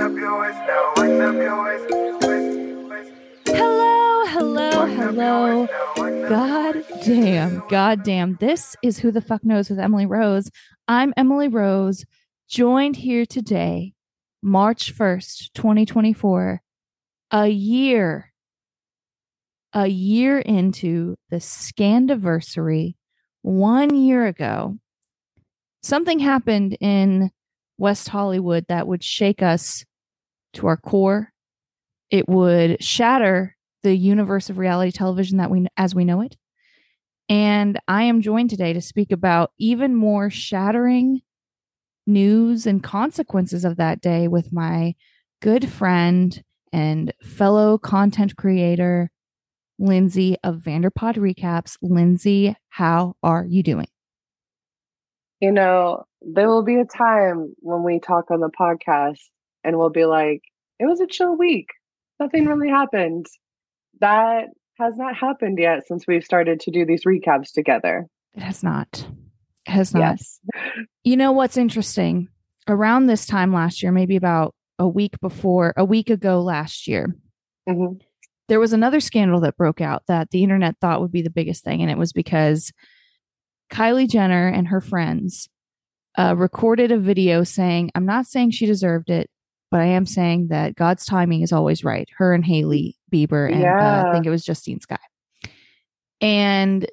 Hello, hello, Wind up your hello. waist now, wind up your God damn, god damn. This is Who the Fuck Knows with Emily Rose. I'm Emily Rose, joined here today, March 1st, 2024, a year, a year into the Scandiversary, one year ago. Something happened in West Hollywood that would shake us to our core. It would shatter the universe of reality television that we as we know it. And I am joined today to speak about even more shattering news and consequences of that day with my good friend and fellow content creator, Lyndsay of Vanderpod Recaps. Lyndsay, how are you doing? you know, there will be a time when we talk on the podcast and we'll be like, it was a chill week. Nothing really happened. That has not happened yet since we've started to do these recaps together. It has not. It has not. Yes. You know what's interesting? Around this time last year, maybe about a week before, a week ago last year, Mhm. there was another scandal that broke out that the internet thought would be the biggest thing. And it was because Kylie Jenner and her friends uh, recorded a video saying, I'm not saying she deserved it, but I am saying that God's timing is always right. Her and Hailey Bieber, and uh, I think it was Justine Skye. And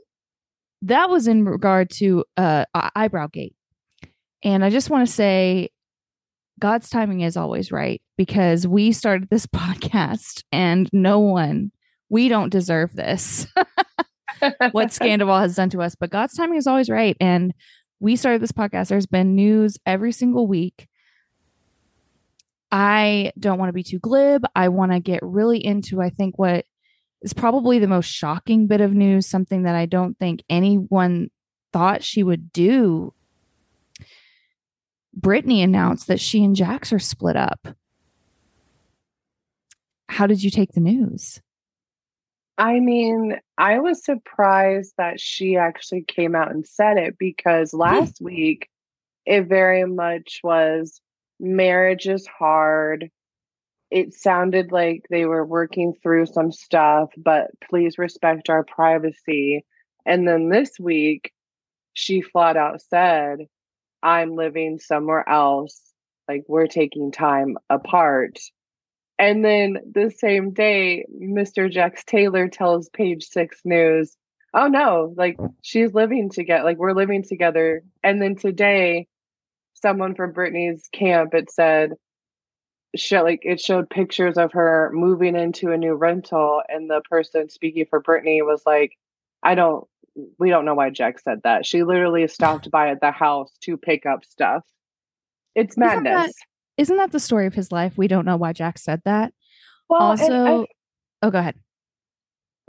that was in regard to uh, eyebrow gate. And I just want to say, God's timing is always right because we started this podcast and no one, we don't deserve this. what Scandoval has done to us, but God's timing is always right. And we started this podcast. There's been news every single week. I don't want to be too glib. I want to get really into, I think, what is probably the most shocking bit of news, something that I don't think anyone thought she would do. Brittany announced that she and Jax are split up. How did you take the news? I mean, I was surprised that she actually came out and said it because last week it very much was marriage is hard. It sounded like they were working through some stuff, but please respect our privacy. And then this week, she flat out said, I'm living somewhere else. Like, we're taking time apart. And then the same day, Mr. Jax Taylor tells Page Six News, "Oh no, like she's living together, like we're living together." And then today, someone from Brittany's camp it said, show like it showed pictures of her moving into a new rental, and the person speaking for Brittany was like, "I don't, we don't know why Jax said that. She literally stopped by at the house to pick up stuff. It's Isn't that- madness." Isn't that the story of his life? We don't know why Jax said that. well, and I- also, oh, go ahead.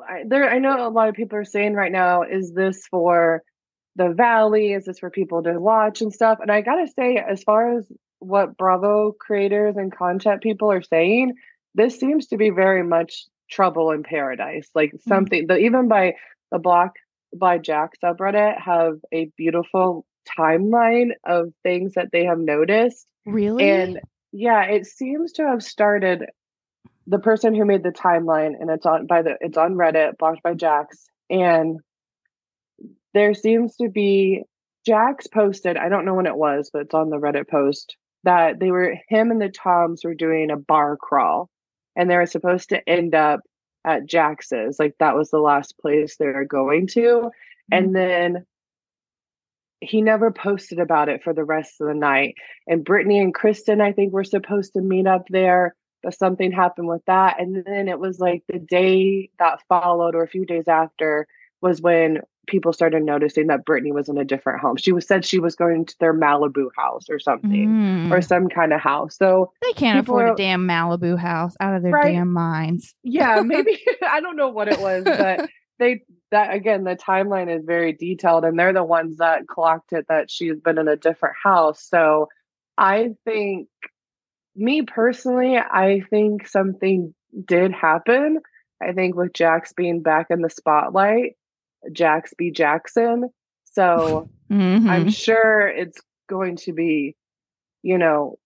I, there I know a lot of people are saying right now, is this for the valley? Is this for people to watch and stuff? And I gotta say, as far as what Bravo creators and content people are saying, this seems to be very much trouble in paradise. Like mm-hmm. something that even by the block by Jack subreddit have a beautiful timeline of things that they have noticed. Really? And yeah, it seems to have started the person who made the timeline and it's on by the it's on Reddit, blocked by Jax. And there seems to be Jax posted, I don't know when it was, but it's on the Reddit post, that they were him and the Toms were doing a bar crawl and they were supposed to end up at Jax's. Like that was the last place they were going to. And mm. then he never posted about it for the rest of the night. And Brittany and Kristen, I think, were supposed to meet up there, but something happened with that. And then it was like the day that followed, or a few days after, was when people started noticing that Brittany was in a different home. She was said she was going to their Malibu house or something, Mm. or some kind of house. So they can't afford a damn Malibu house out of their Right. damn minds. yeah maybe i don't know what it was but they that again the timeline is very detailed and they're the ones that clocked it that she's been in a different house so i think me personally i think something did happen i think with jax being back in the spotlight jax b jackson so Mhm. i'm sure it's going to be you know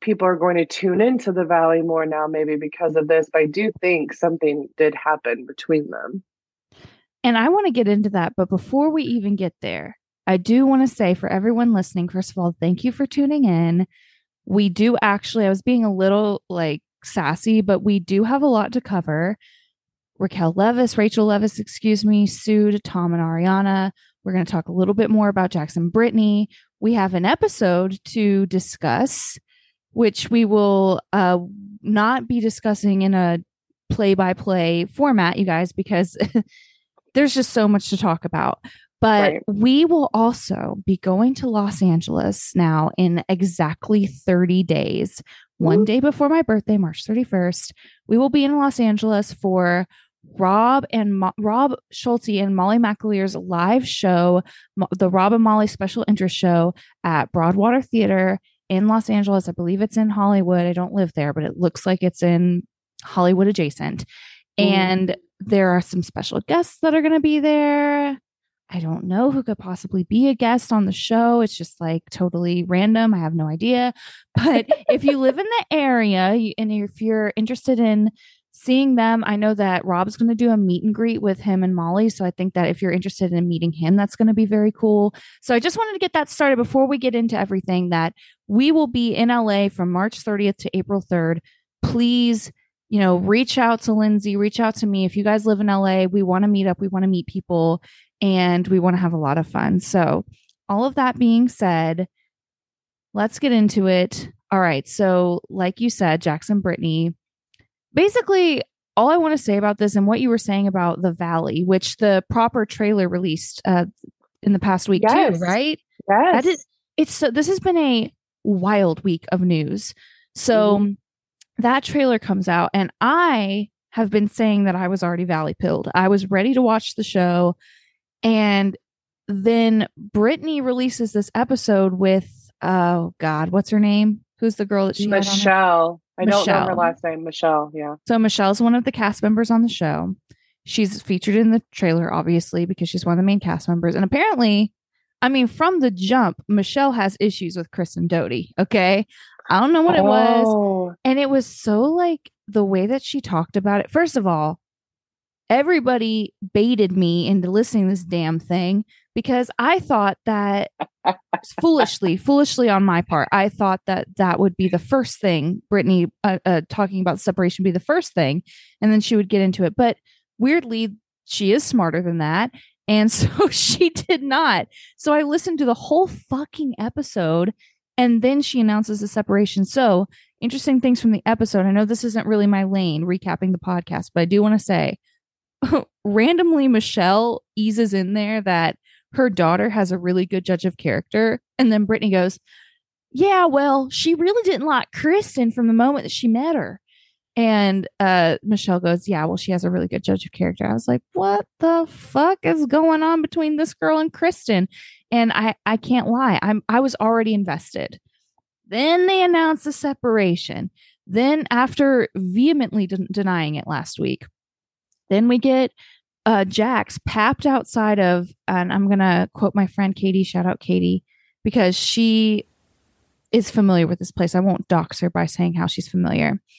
people are going to tune into the valley more now, maybe because of this. But I do think something did happen between them. And I want to get into that. But before we even get there, I do want to say for everyone listening, first of all, thank you for tuning in. We do actually, I was being a little like sassy, but we do have a lot to cover. Raquel Leviss, Rachel Leviss, excuse me, sued Tom and Ariana. We're going to talk a little bit more about Jackson Brittany. We have an episode to discuss, which we will uh, not be discussing in a play by play format, you guys, because there's just so much to talk about. But Right. we will also be going to Los Angeles now in exactly 30 days. One day before my birthday, March 31st, we will be in Los Angeles for Rob and Mo- Rob Schulte and Molly McAleer's live show, Mo- the Rob and Molly special interest show at Broadwater Theater in Los Angeles. I believe it's in Hollywood. I don't live there, but it looks like it's in Hollywood adjacent. Ooh. And there are some special guests that are going to be there. I don't know who could possibly be a guest on the show. It's just like totally random. I have no idea. But if you live in the area and if you're interested in seeing them, I know that Rob's going to do a meet and greet with him and Molly. So I think that if you're interested in meeting him, that's going to be very cool. So I just wanted to get that started before we get into everything that we will be in LA from March 30th to April 3rd. Please, you know, reach out to Lyndsay, reach out to me. If you guys live in LA, we want to meet up, we want to meet people, and we want to have a lot of fun. So, all of that being said, let's get into it. All right. So, like you said, Jackson Brittany, basically, all I want to say about this and what you were saying about the Valley, which the proper trailer released uh, in the past week Yes. too, right? Yes. That is, it's so this has been a wild week of news. So that trailer comes out, and I have been saying that I was already valley pilled. I was ready to watch the show, and then Brittany releases this episode with oh god, what's her name? Who's the girl that she had it? Michelle. I don't know her Michelle. last name. Michelle. Yeah. So Michelle's one of the cast members on the show. She's featured in the trailer, obviously, because she's one of the main cast members. And apparently, I mean, from the jump, Michelle has issues with Kristen Doute. Okay. I don't know what it was. Oh, And it was so like the way that she talked about it. First of all, everybody baited me into listening to this damn thing because I thought that foolishly, foolishly on my part, I thought that that would be the first thing. Brittany uh, uh, talking about separation be the first thing, and then she would get into it. But weirdly, she is smarter than that. And so she did not. So I listened to the whole fucking episode and then she announces the separation. So interesting things from the episode. I know this isn't really my lane recapping the podcast, but I do want to say randomly Michelle eases in there that her daughter has a really good judge of character. And then Brittany goes, Yeah, well, she really didn't like Kristen from the moment that she met her. And uh, Michelle goes, Yeah, well, she has a really good judge of character. I was like, What the fuck is going on between this girl and Kristen? And I, I can't lie, I'm I was already invested. Then they announced the separation. Then, after vehemently de- denying it last week, then we get uh, Jax papped outside of, and I'm going to quote my friend Katie, shout out Katie, because she is familiar with this place. I won't dox her by saying how she's familiar.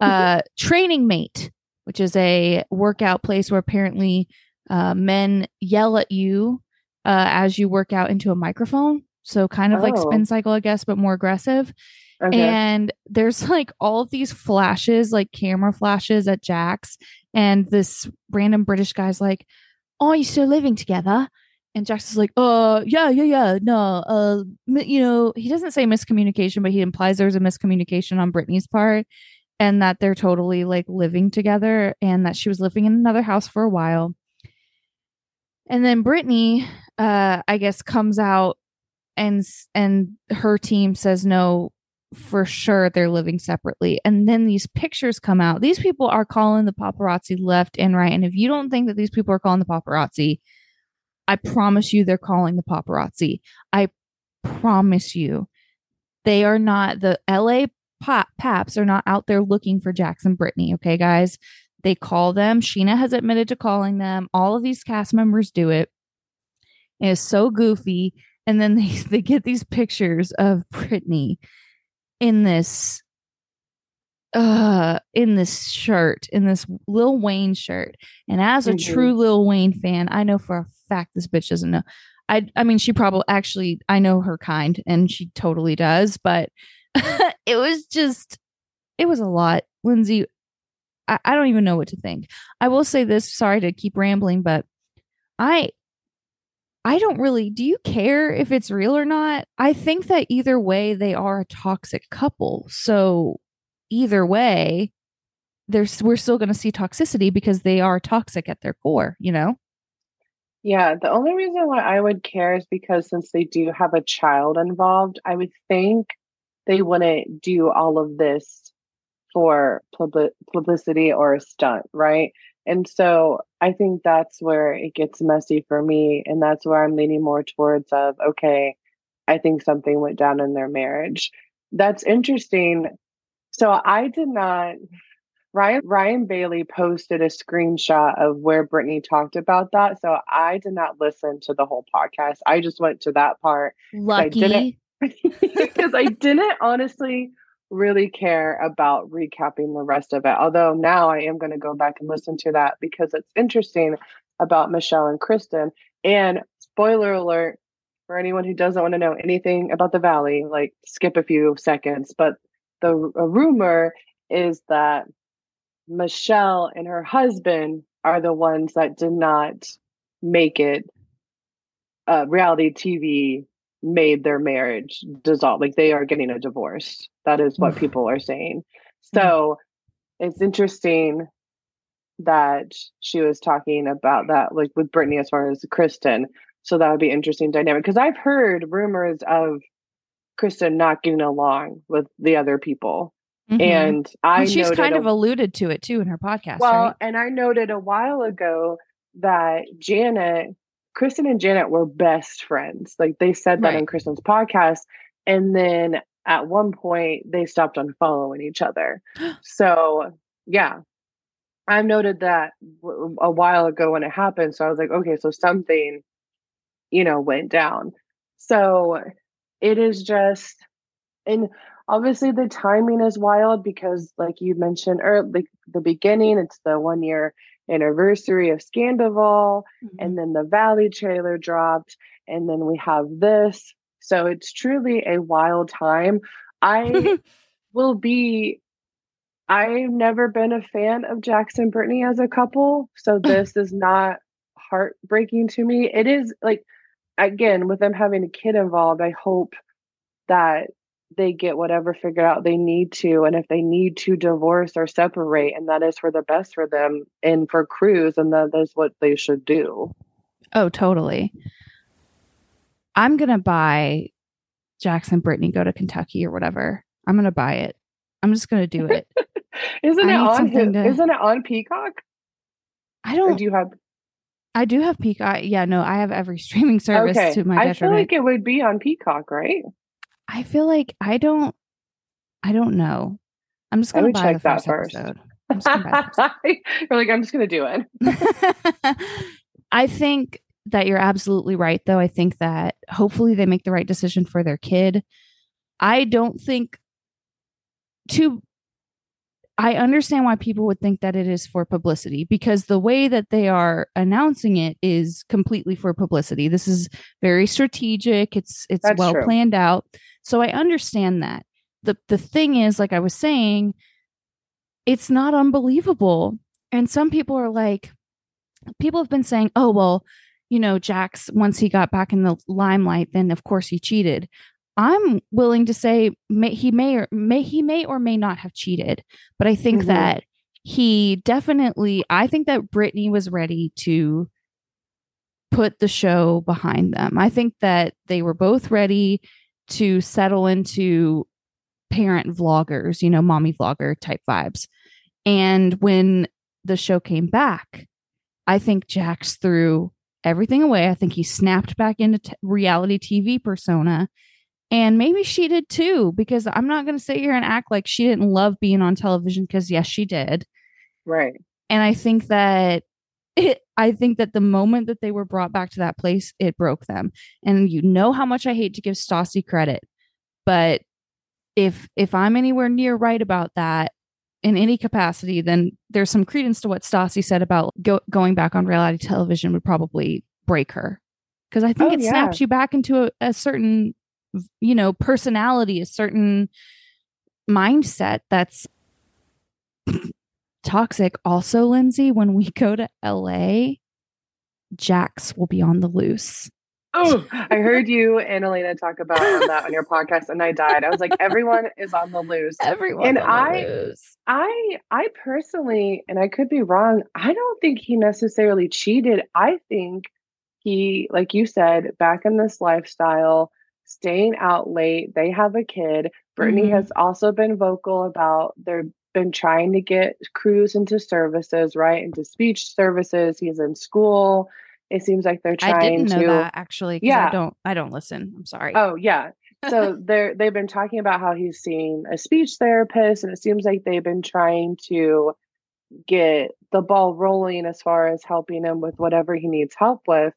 Uh, Training Mate, which is a workout place where apparently uh, men yell at you uh, as you work out into a microphone. So, kind of like Oh. spin cycle, I guess, but more aggressive. Okay. And there's like all of these flashes, like camera flashes at Jax. And this random British guy's like, Oh, you still living together? And is like, Uh, yeah, yeah, yeah. No, uh, you know, he doesn't say miscommunication, but he implies there's a miscommunication on Brittany's part and that they're totally like living together and that she was living in another house for a while. And then Brittany, uh, I guess, comes out and and her team says no for sure they're living separately. And then these pictures come out. These people are calling the paparazzi left and right. And if you don't think that these people are calling the paparazzi i promise you they're calling the paparazzi. I promise you. They are not the la pop paps are not out there looking for jackson brittany okay guys? They call them. Scheana has admitted to calling them. All of these cast members do it. It is so goofy. And then they they get these pictures of Brittany in this uh in this shirt in this lil wayne shirt. And as a Mhm. true lil wayne fan i know for a fact this bitch doesn't know. I i mean she probably actually i know her kind and she totally does but it was just it was a lot. Lyndsay I, I don't even know what to think. I will say this sorry to keep rambling but i I don't really. Do you care if it's real or not? I think that either way, they are a toxic couple. So either way, there's we're still going to see toxicity because they are toxic at their core. You know. Yeah, the only reason why I would care is because since they do have a child involved, I would think they wouldn't do all of this for publi- publicity or a stunt, right? And so I think that's where it gets messy for me. And that's where I'm leaning more towards of, okay, I think something went down in their marriage. That's interesting. So I did not Ryan Ryan Bailey posted a screenshot of where Brittany talked about that. So I did not listen to the whole podcast. I just went to that part Lucky. because I didn't honestly really care about recapping the rest of it. Although now I am going to go back and listen to that because it's interesting about Michelle and Kristen. And spoiler alert for anyone who doesn't want to know anything about the Valley, like skip a few seconds. But the rumor is that Michelle and her husband are the ones that did not make it. Uh, reality TV made their marriage dissolve. Like they are getting a divorce. That is what people are saying. So it's interesting that she was talking about that, like with Brittany as far as Kristen. So that would be interesting dynamic because I've heard rumors of Kristen not getting along with the other people, Mhm. and I And she's kind a- of alluded to it too in her podcast. well, right? and I noted a while ago that Janet, Kristen and Janet were best friends. Like they said that Right. on Kristen's podcast. And then at one point they stopped unfollowing each other. so yeah. I noted that w- a while ago when it happened. So I was like, okay, so something, you know, went down. So it is just, and obviously the timing is wild because, like you mentioned earlier, like the beginning, it's the one year anniversary of Scandoval, mm-hmm. and then the Valley trailer dropped, and then we have this. So it's truly a wild time. I will be. I've never been a fan of Jackson Brittany as a couple, so this is not heartbreaking to me. It is like again with them having a kid involved. I hope that they get whatever figured out they need to, and if they need to divorce or separate, and that is for the best for them and for Cruz, and that is what they should do. Oh, totally. I'm gonna buy Jax and Brittany go to Kentucky or whatever. I'm gonna buy it. I'm just gonna do it. Isn't I it on? His, to- Isn't it on Peacock? I don't. do you have? I do have Peacock. Yeah, no, I have every streaming service okay, to my I feel like it would be on Peacock, right? I feel like I don't. I don't know. I'm just gonna buy the check that first, first. episode. I'm just gonna buy the first You're like, I'm just gonna do it. I think that you're absolutely right, though. I think that hopefully they make the right decision for their kid. I don't think to. I understand why people would think that it is for publicity because the way that they are announcing it is completely for publicity. This is very strategic. It's it's That's well true. planned out. So I understand that. The the thing is like I was saying it's not unbelievable. And some people are like people have been saying, "Oh, well, you know, Jax once he got back in the limelight, then of course he cheated." I'm willing to say may, he may or may he may or may not have cheated, but I think Mhm. that he definitely. I think that Brittany was ready to put the show behind them. I think that they were both ready to settle into parent vloggers, you know, mommy vlogger type vibes. And when the show came back, I think Jax threw everything away. I think he snapped back into t- reality TV persona. And maybe she did too, because I'm not going to sit here and act like she didn't love being on television, because yes, she did. Right. And I think that it, I think that the moment that they were brought back to that place, it broke them. And you know how much I hate to give Stassi credit, but if if I'm anywhere near right about that in any capacity, then there's some credence to what Stassi said about go, going back on reality television would probably break her. Because I think Oh, it yeah. snaps you back into a, a certain, you know, personality, a certain mindset that's toxic. Also, Lyndsay, when we go to LA, Jax will be on the loose. Oh, I heard you and Elena talk about that on your podcast, and I died. I was like, everyone is on the loose. Everyone And on the I- loose. I I personally, and I could be wrong, I don't think he necessarily cheated. I think he, like you said, back in this lifestyle, staying out late. They have a kid. Brittany Mhm. has also been vocal about they've been trying to get Cruz into services, right? Into speech services. He's in school. It seems like they're trying I didn't know to that actually. 'cause I don't. I don't listen. I'm sorry. Oh yeah. So they're they've been talking about how he's seeing a speech therapist, and it seems like they've been trying to get the ball rolling as far as helping him with whatever he needs help with.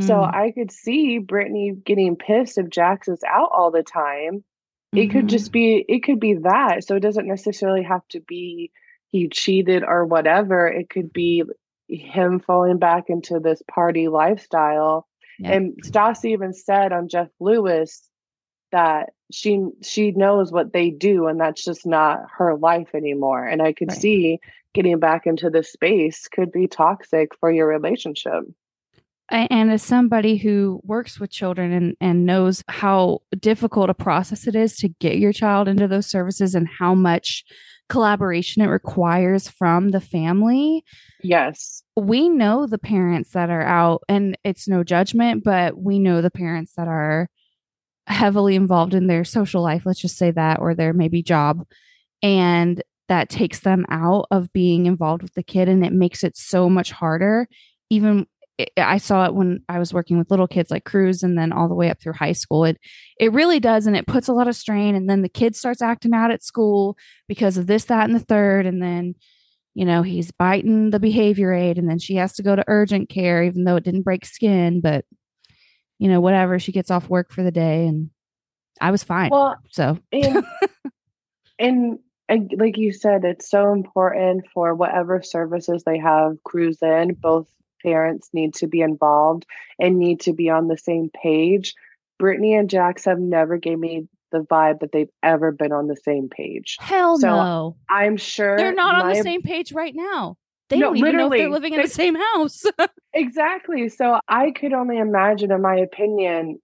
So Mm, I could see Brittany getting pissed if Jax is out all the time. It could mhm. just be it could be that. So it doesn't necessarily have to be he cheated or whatever. It could be him falling back into this party lifestyle. Yeah. And Stassi even said on Jeff Lewis that she she knows what they do and that's just not her life anymore. And I could Right. see getting back into this space could be toxic for your relationship. And as somebody who works with children and, and knows how difficult a process it is to get your child into those services and how much collaboration it requires from the family Yes. we know the parents that are out and it's no judgment but we know the parents that are heavily involved in their social life let's just say that or their maybe job and that takes them out of being involved with the kid and it makes it so much harder even I- I saw it when I was working with little kids like Cruz and then all the way up through high school. It it really does and it puts a lot of strain and then the kid starts acting out at school because of this, that, and the third. And then, you know, he's biting the behavior aid and then she has to go to urgent care, even though it didn't break skin, but you know, whatever. She gets off work for the day and I was fine. Well, so and and and like you said, it's so important for whatever services they have Cruz in. Both parents need to be involved and need to be on the same page. Brittany and Jax have never gave me the vibe that they've ever been on the same page. hell So, no. I'm sure They're not on the same page right now. They No, don't even know if they're living in They- the same house. Exactly. So I could only imagine, in my opinion,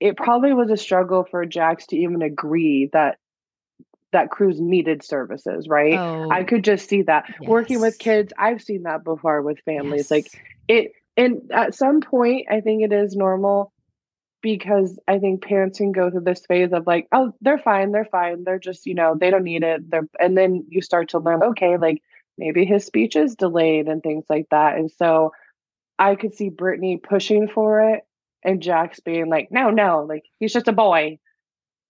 it probably was a struggle for Jax to even agree that that Cruz needed services, right? oh, I could just see that working with kids. I've seen that before with families. Like it, and at some point, I think it is normal because I think parents can go through this phase of like, oh, they're fine, they're fine, they're just, you know, they don't need it. They're, and then you start to learn, okay, like maybe his speech is delayed and things like that. And so I could see Brittany pushing for it and Jax being like, no, no, like he's just a boy.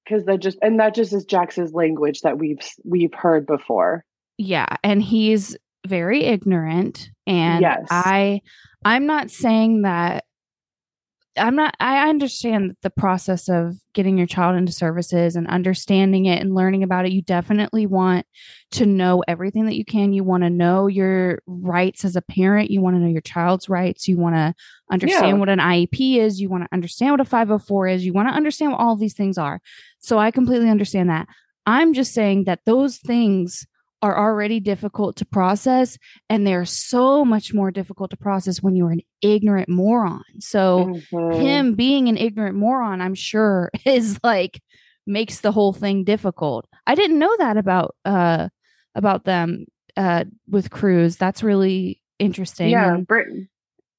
Cause that just and that just is Jax's language that we've we've heard before. yeah and he's very ignorant and Yes. i i'm not saying that i'm not i understand the process of getting your child into services and understanding it and learning about it you definitely want to know everything that you can you want to know your rights as a parent you want to know your child's rights you want to understand Yeah. what an iep is you want to understand what a 504 is you want to understand what all these things are so i completely understand that. I'm just saying that those things are already difficult to process and they're so much more difficult to process when you're an ignorant moron. So Mhm. him being an ignorant moron i'm sure is like makes the whole thing difficult. I didn't know that about uh about them uh with cruz. That's really interesting yeah, and Brit-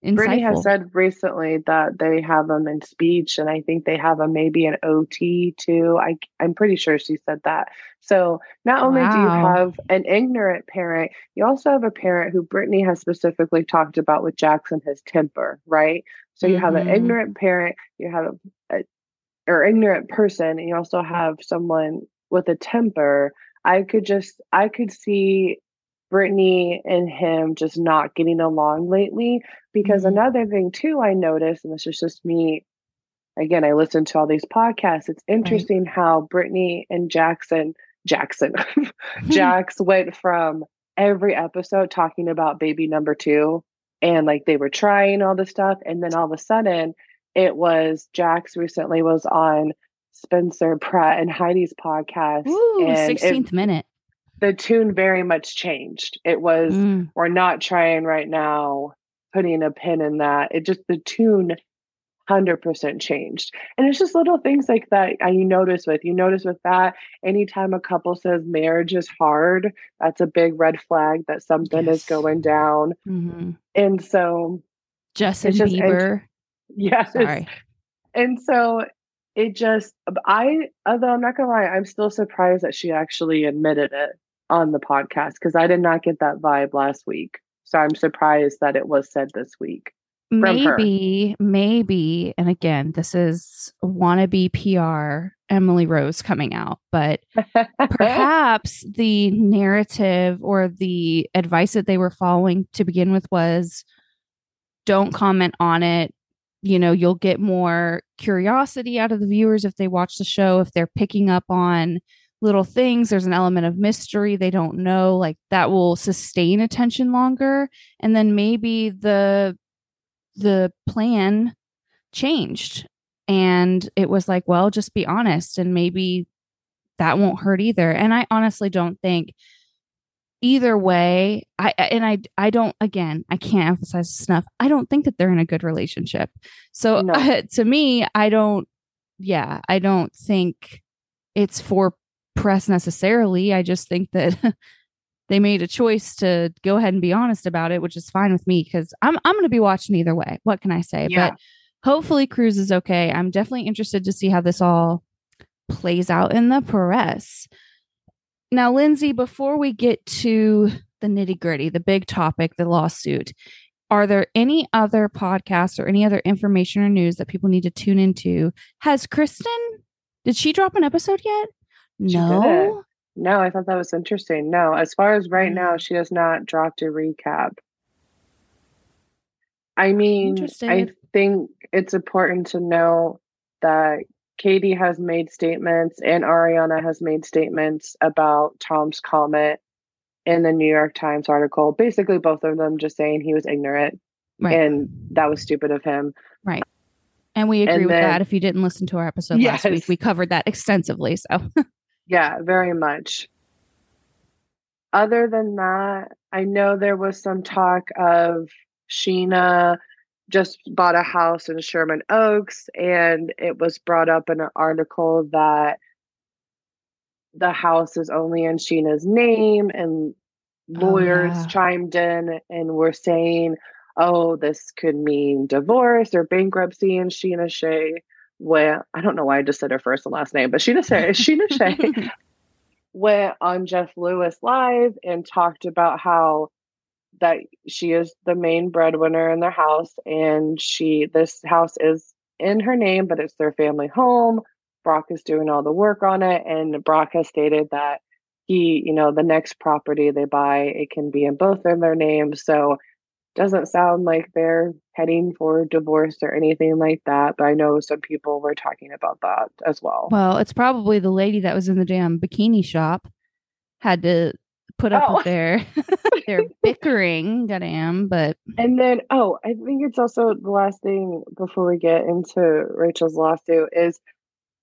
Brittany has said recently that they have them in speech, and I think they have them maybe in OT too. I I'm pretty sure she said that. So not only do you have an ignorant parent, you also have a parent who Brittany has specifically talked about with Jackson his temper, right? So you have an Mhm. ignorant parent, you have a, a or ignorant person, and you also have someone with a temper. I could just I could see Brittany and him just not getting along lately. Because Mhm. another thing too I noticed, and this is just me again, I listen to all these podcasts. It's interesting right. how Brittany and Jackson, Jackson, Jax went from every episode talking about baby number two and like they were trying all this stuff. And then all of a sudden, it was Jax recently was on Spencer Pratt and Heidi's podcast. Ooh, 16th it, minute. The tune very much changed. It was, mm. we're not trying right now, putting a pin in that. It just, the tune 100% changed. And it's just little things like that I, you notice with. You notice with that, anytime a couple says marriage is hard, that's a big red flag that something yes. is going down. Mm-hmm. And so, Justin just, Bieber. Yes. Sorry. And so it just I although I'm not gonna lie, I'm still surprised that she actually admitted it on the podcast because I did not get that vibe last week. So I'm surprised that it was said this week. Maybe, maybe, and again, this is wannabe PR Emily Rose coming out, but perhaps the narrative or the advice that they were following to begin with was don't comment on it, you know you'll get more curiosity out of the viewers if they watch the show if they're picking up on little things there's an element of mystery they don't know like that will sustain attention longer. And then maybe the the plan changed and it was like well just be honest and maybe that won't hurt either. And i honestly don't think either way i and i i don't again i can't emphasize this enough i don't think that they're in a good relationship. So no. uh, to me i don't yeah i don't think it's for press necessarily i just think that they made a choice to go ahead and be honest about it which is fine with me because i'm i'm going to be watching either way what can i say yeah. but hopefully cruz is okay i'm definitely interested to see how this all plays out in the press now, Lyndsay, before we get to the nitty gritty, the big topic, the lawsuit, are there any other podcasts or any other information or news that people need to tune into? Has Kristen, did she drop an episode yet? No. No, I thought that was interesting. No, as far as right now, mm. she has not dropped a recap. I mean, I think it's important to know that Katie has made statements and Ariana has made statements about Tom's comment in the New York Times article. Basically, both of them just saying he was ignorant right. and that was stupid of him. Right. And we agree and with then, that. If you didn't listen to our episode yes. last week, we covered that extensively. So, yeah, very much. Other than that, I know there was some talk of Scheana just bought a house in Sherman Oaks, and it was brought up in an article that the house is only in Scheana's name, and oh, lawyers oh, yeah. chimed in and were saying, "Oh, this could mean divorce or bankruptcy." in Scheana Shay, well, I don't know why I just said her first and last name, but Scheana Shay, Scheana Shay went on um, Jeff Lewis live and talked about how that she is the main breadwinner in their house and she this house is in her name but it's their family home. Brock is doing all the work on it and brock has stated that he you know the next property they buy it can be in both of their names. So doesn't sound like they're heading for divorce or anything like that but i know some people were talking about that as well well it's probably the lady that was in the damn bikini shop had to put up oh. with their their bickering, goddamn. But and then oh, I think it's also the last thing before we get into Rachel's lawsuit is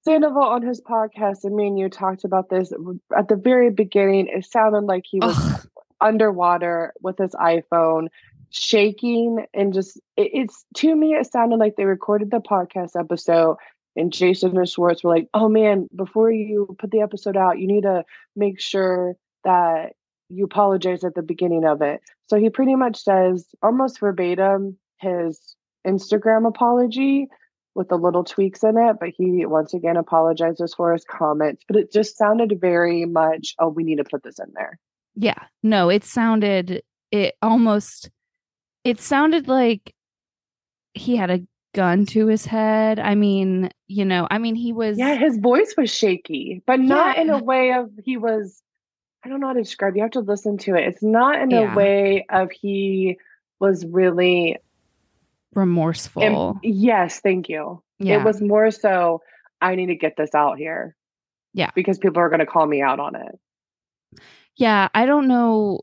Sandoval on his podcast, and me and you talked about this at the very beginning. It sounded like he was Ugh. underwater with his iPhone, shaking, and just it, it's to me, it sounded like they recorded the podcast episode and Jason and Schwartz were like, "Oh man, before you put the episode out, you need to make sure that you apologize at the beginning of it. So he pretty much says almost verbatim his Instagram apology with the little tweaks in it, but he once again apologizes for his comments. But it just sounded very much, oh, we need to put this in there. Yeah. No, it sounded, it almost, it sounded like he had a gun to his head. I mean, you know, I mean, he was. Yeah, his voice was shaky, but not yeah. in a way of he was I don't know how to describe. You have to listen to it. It's not in yeah. a way of he was really remorseful. yes, thank you. Yeah. It was more so I need to get this out here. Yeah. Because people are going to call me out on it. yeah, I don't know.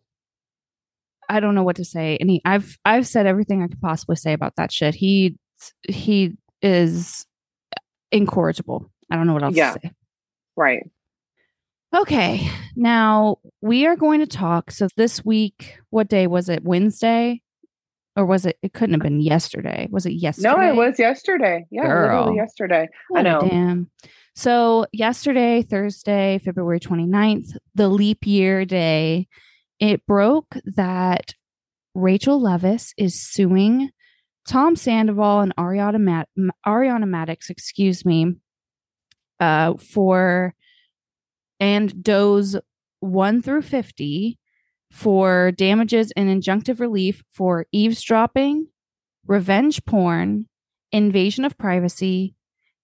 I don't know what to say. And he, I've I've said everything I could possibly say about that shit. He he is incorrigible. I don't know what else Yeah. to say. Right. Okay. Now we are going to talk. So this week, what day was it? Wednesday? Or was it? It couldn't have been yesterday. Was it yesterday? No, it was yesterday. Yeah, Girl. literally yesterday. I Oh, know. Damn. So yesterday, Thursday, February 29th, the leap year day, it broke that Rachel Leviss is suing Tom Sandoval and Ariana, Mat- M- Ariana Madix, excuse me, uh, for and Doe's 1 through 50 for damages and injunctive relief for eavesdropping, revenge porn, invasion of privacy,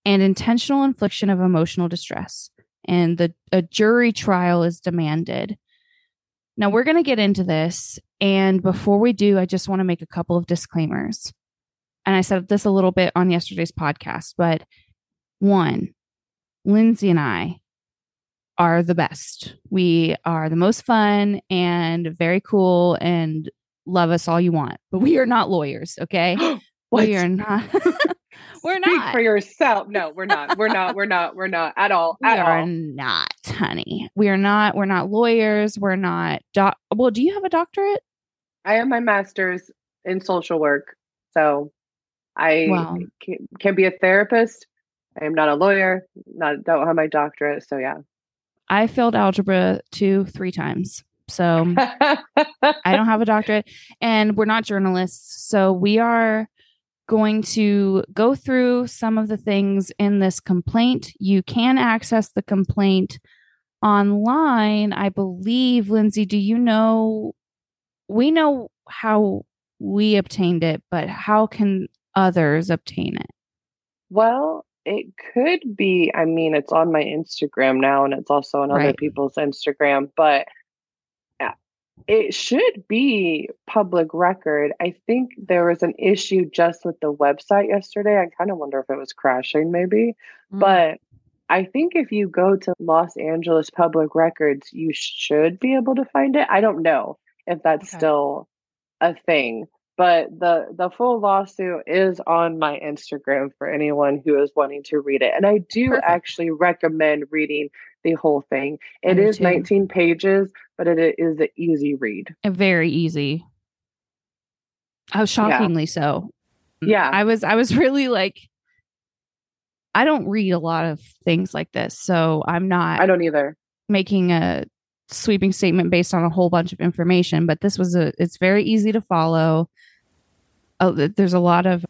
and intentional infliction of emotional distress. And the a jury trial is demanded. Now we're going to get into this, and before we do, I just want to make a couple of disclaimers. And I said this a little bit on yesterday's podcast, but one, Lyndsay and I are the best. We are the most fun and very cool and love us all you want, but we are not lawyers, okay? We are not. we're Speak not. for yourself. No, we're not. We're not. We're not. We're not at all. We are all. not, honey. We are not. We're not lawyers. We're not. Doc- well, do you have a doctorate? I have my master's in social work, so I Wow. can, can be a therapist. I am not a lawyer. Not don't have my doctorate. So yeah. I failed algebra two, three times. So I don't have a doctorate, and we're not journalists. So we are going to go through some of the things in this complaint. You can access the complaint online, I believe. Lyndsay, do you know? We know how we obtained it, but how can others obtain it? Well, it could be. I mean, it's on my Instagram now, and it's also on other Right. people's Instagram, but it should be public record. I think there was an issue just with the website yesterday. I kind of wonder if it was crashing, maybe. Mm. But I think if you go to Los Angeles Public Records, you should be able to find it. I don't know if that's Okay. still a thing, but the the full lawsuit is on my Instagram for anyone who is wanting to read it. And I do Perfect. actually recommend reading the whole thing. It do is too. 19 pages, but it is an easy read. Uh, very easy. Oh, shockingly so. Yeah. I was I was really like I don't read a lot of things like this, so I'm not I don't either. making a sweeping statement based on a whole bunch of information, but this was a it's very easy to follow. Oh, there's a lot of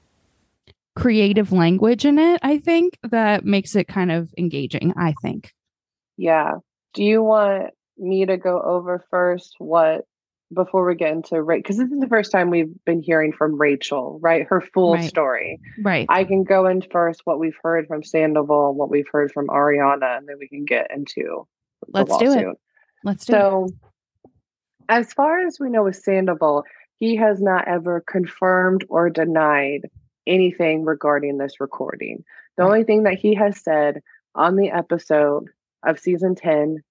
creative language in it, I think, that makes it kind of engaging, I think. Yeah. Do you want me to go over first what before we get into Rachel? Because this is the first time we've been hearing from Rachel, right? Her full Right. story. Right. I can go in first what we've heard from Sandoval, what we've heard from Ariana, and then we can get into Let's do it. Let's do it. So, as far as we know with Sandoval, he has not ever confirmed or denied anything regarding this recording. The only thing that he has said on the episode of season 10,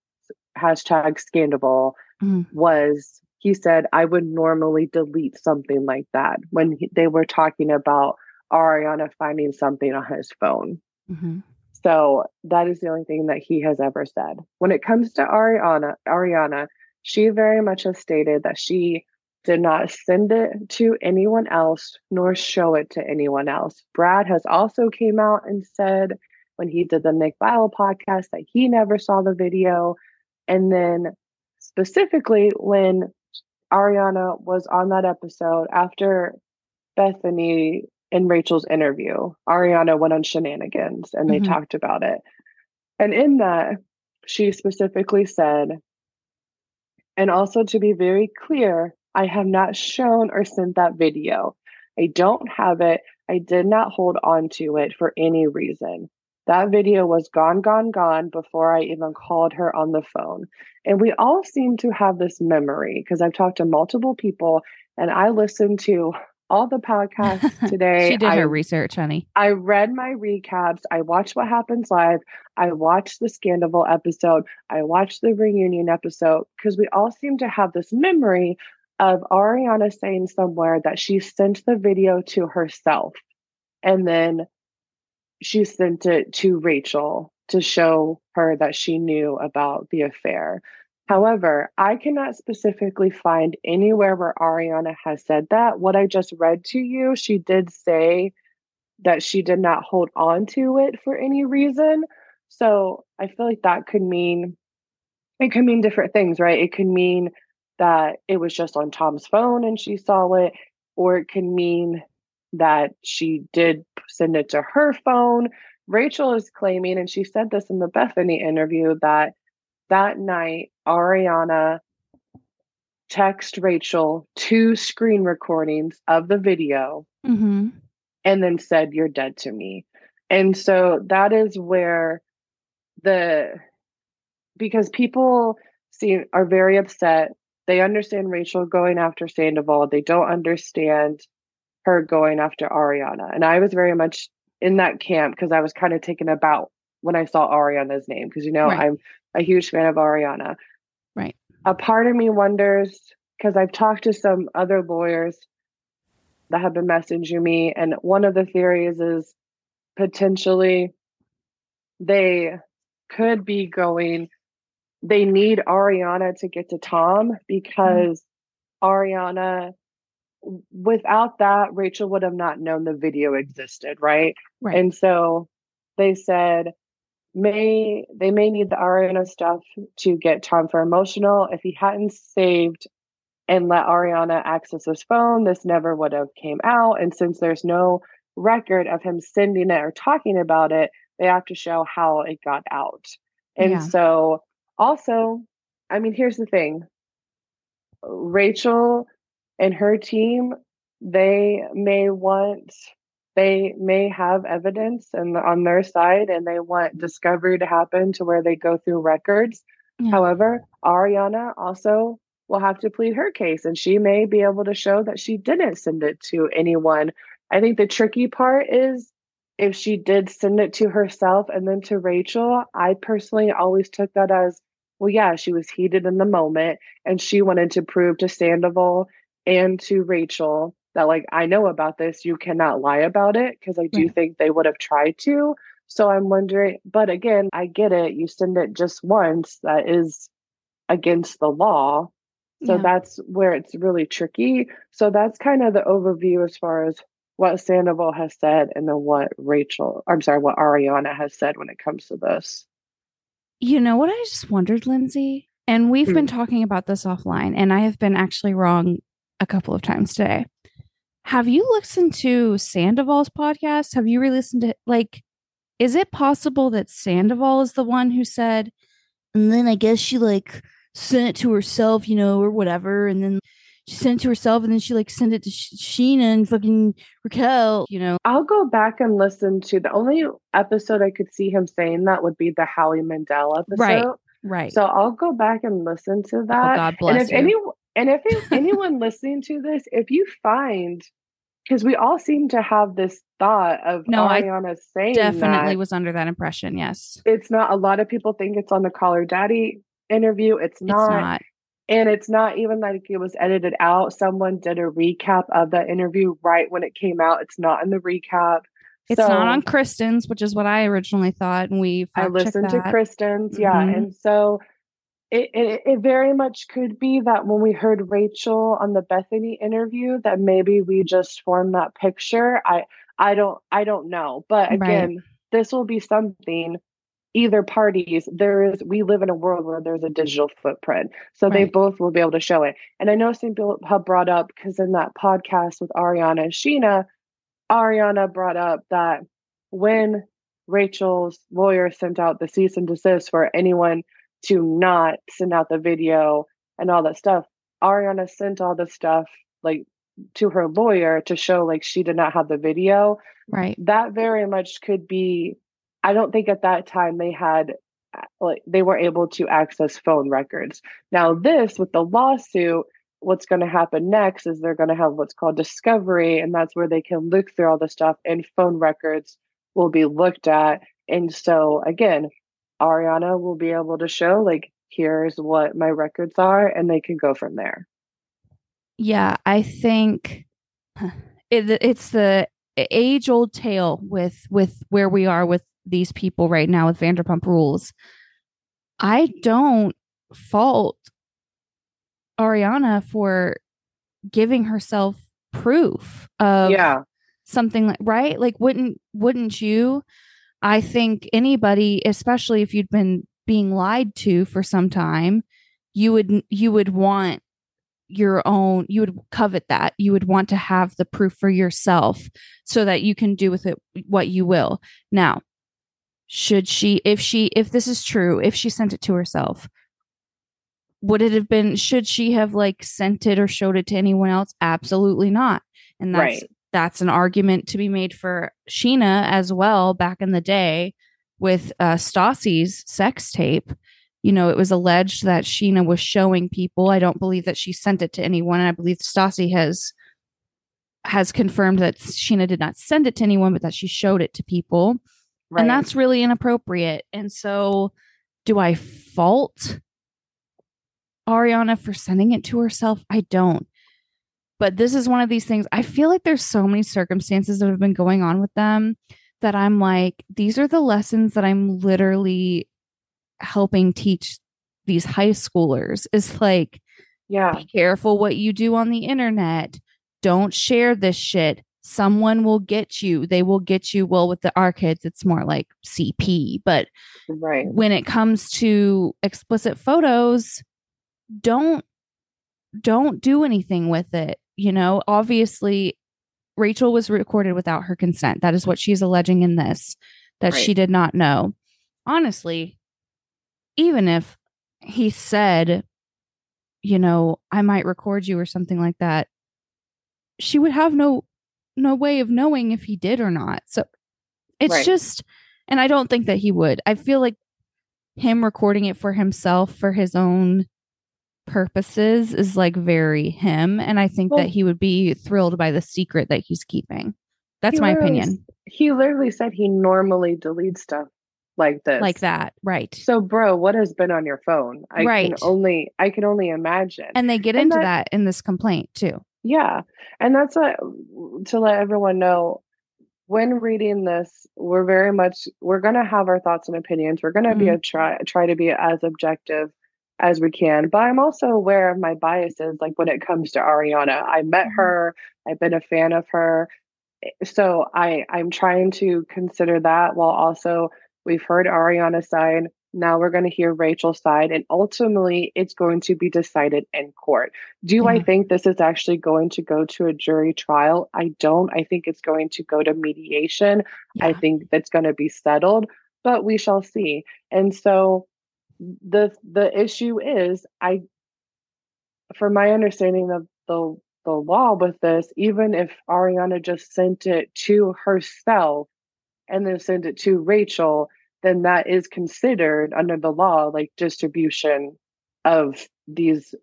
hashtag Scandoval, Mhm. was he said, I would normally delete something like that when he, they were talking about Ariana finding something on his phone. Mhm. So that is the only thing that he has ever said. When it comes to Ariana, Ariana, she very much has stated that she did not send it to anyone else nor show it to anyone else. Brad has also came out and said when he did the Nick Viall podcast that he never saw the video. And then specifically when Ariana was on that episode after Bethenny in Rachel's interview, Ariana went on Scheananigans and they Mhm. talked about it. And in that, she specifically said, and also to be very clear, I have not shown or sent that video. I don't have it. I did not hold on to it for any reason. That video was gone, gone, gone before I even called her on the phone. And we all seem to have this memory because I've talked to multiple people and I listened to all the podcasts today. she did I, her research, honey. I read my recaps. I watched what happens live. I watched the Scandal episode. I watched the reunion episode because we all seem to have this memory of Ariana saying somewhere that she sent the video to herself and then she sent it to Rachel to show her that she knew about the affair. However, I cannot specifically find anywhere where Ariana has said that. What I just read to you, she did say that she did not hold on to it for any reason. So I feel like that could mean it could mean different things, right? It could mean that it was just on Tom's phone and she saw it, or it could mean that she did send it to her phone. Rachel is claiming, and she said this in the Bethenny interview, that that night Ariana text Rachel two screen recordings of the video Mm-hmm. and then said, You're dead to me. And so that is where the because people see are very upset. They understand Rachel going after Sandoval. They don't understand her going after Ariana. And I was very much in that camp because I was kind of taken about when I saw Ariana's name because you know Right. I'm a huge fan of Ariana. Right. A part of me wonders because I've talked to some other lawyers that have been messaging me, and one of the theories is potentially they could be going. They need Ariana to get to Tom mm-hmm. because Ariana, without that, Rachel would have not known the video existed, right? Right. And so they said may they may need the Ariana stuff to get Tom for emotional. If he hadn't saved and let Ariana access his phone, this never would have came out. And since there's no record of him sending it or talking about it, they have to show how it got out. And Yeah. so also, I mean, here's the thing. Rachel and her team, they may want they may have evidence and on their side and they want discovery to happen to where they go through records. Yeah. However, Ariana also will have to plead her case and she may be able to show that she didn't send it to anyone. I think the tricky part is if she did send it to herself and then to Rachel, I personally always took that as well, yeah, she was heated in the moment and she wanted to prove to Sandoval and to Rachel that, like, I know about this. You cannot lie about it because I do Right. think they would have tried to. So I'm wondering, but again, I get it. You send it just once, that is against the law. So Yeah. that's where it's really tricky. So that's kind of the overview as far as what Sandoval has said and then what Rachel, I'm sorry, what Ariana has said when it comes to this. You know what I just wondered, Lyndsay? And we've Hmm. been talking about this offline, and I have been actually wrong a couple of times today. Have you listened to Sandoval's podcast? Have you re-listened to like is it possible that Sandoval is the one who said, and then I guess she like sent it to herself, you know, or whatever, and then she sent it to herself, and then she like sent it to Scheana and fucking Raquel, you know? I'll go back and listen to the only episode I could see him saying that would be the Howie Mandel episode. Right. Right. So I'll go back and listen to oh, that. oh God and bless if you. any and if it- anyone listening to this, if you find because we all seem to have this thought of No, I Ariana saying Definitely was under that impression. Yes. it's not. A lot of people think it's on the Call Her Daddy interview. It's not, it's not. and it's not even like it was edited out. Someone did a recap of the interview right when it came out. It's not in the recap. It's So- not on Kristen's, which is what I originally thought, and we I listened to. Kristen's, yeah, Mhm. and so it, it it very much could be that when we heard Rachel on the Bethenny interview, that maybe we just formed that picture. I I don't I don't know, but Right. again, this will be something. Either parties, there is. We live in a world where there's a digital footprint, so they both will be able to show it. And I know some people have brought up because in that podcast with Ariana and Scheana, Ariana brought up that when Rachel's lawyer sent out the cease and desist for anyone to not send out the video and all that stuff, Ariana sent all the stuff like to her lawyer to show like she did not have the video. Right. That very much could be. I don't think at that time they had uh, like they were able to access phone records. Now this with the lawsuit, what's going to happen next is they're going to have what's called discovery and that's where they can look through all the stuff and phone records will be looked at and so again ariana will be able to show like here's what my records are and they can go from there. Yeah, I think it, it's the age old tale with with where we are with these people right now with Vanderpump Rules. I don't fault Ariana for giving herself proof of yeah. something like right? Like wouldn't wouldn't you i think anybody especially if you'd been being lied to for some time you would you would want your own you would covet that. You would want to have the proof for yourself so that you can do with it what you will. Now should she if she if this is true if she sent it to herself would it have been should she have like sent it or showed it to anyone else? Absolutely not. And that's Right. That's an argument to be made for scheana as well back in the day with uh stassi's sex tape you know it was alleged that scheana was showing people i don't believe that she sent it to anyone and i believe stassi has has confirmed that scheana did not send it to anyone but that she showed it to people right and that's really inappropriate. And so, do I fault Ariana for sending it to herself? I don't. But this is one of these things. I feel like there's so many circumstances that have been going on with them that I'm like, these are the lessons that I'm literally helping teach these high schoolers. Is like, yeah be careful what you do on the internet. Don't share this shit. Someone will get you. They will get you. Well, with the our kids, it's more like CP. But right when it comes to explicit photos, don't don't do anything with it. You know, obviously, Rachel was recorded without her consent. That is what she's alleging in this that she did not know. Honestly, even if he said, you know, I might record you or something like that, she would have no no way of knowing if he did or not. So it's Right. just and I don't think that he would. I feel like him recording it for himself for his own purposes is like very him and I think Well- that he would be thrilled by the secret that he's keeping. That's my opinion. he literally said he normally deletes stuff like this Like that, right. so bro what has been on your phone i Right. can only i can only imagine And they get And into that- that in this complaint too. Yeah. And that's a, to let everyone know when reading this, we're very much we're gonna have our thoughts and opinions. We're gonna be mm-hmm. a try try to be as objective as we can. But I'm also aware of my biases, like when it comes to Ariana. I met Mhm. her, I've been a fan of her. So I I'm trying to consider that while also we've heard Ariana's side. Now we're going to hear Rachel's side, and ultimately it's going to be decided in court. Do I think this is actually going to go to a jury trial? I don't. I think it's going to go to mediation. I think that's going to be settled, but we shall see. And so the the issue is I from my understanding of the the law with this, even if Ariana just sent it to herself and then sent it to Rachel, then that is considered under the law like distribution of these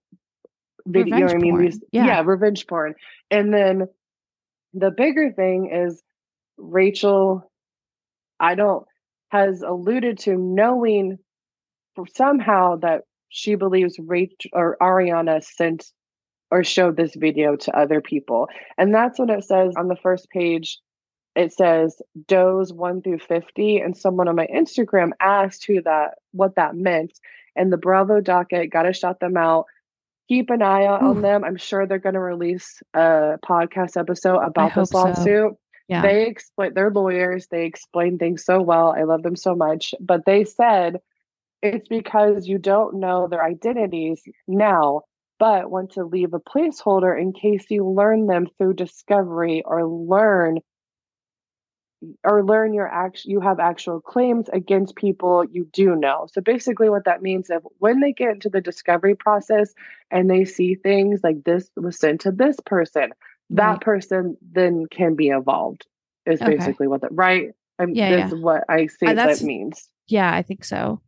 video. You know I mean? porn. These, Yeah. yeah, revenge porn. And then the bigger thing is Rachel, I don't, has alluded to knowing somehow that she believes Rachel or Ariana sent or showed this video to other people. And that's what it says on the first page. It says does 1 through 50. And someone on my Instagram asked who that what that meant. And the Bravo docket got to shut them out. Keep an eye out on them. I'm sure they're going to release a podcast episode about this so. lawsuit. Yeah. They explain they're lawyers. They explain things so well. I love them so much. But they said it's because you don't know their identities now, but want to leave a placeholder in case you learn them through discovery or learn or learn your act you have actual claims against people you do know. So basically what that means is when they get into the discovery process and they see things like this was sent to this person, that Right. person then can be involved. Is Okay. basically what that right? I'm, Yeah, this is what I see Uh, that means. yeah, I think so.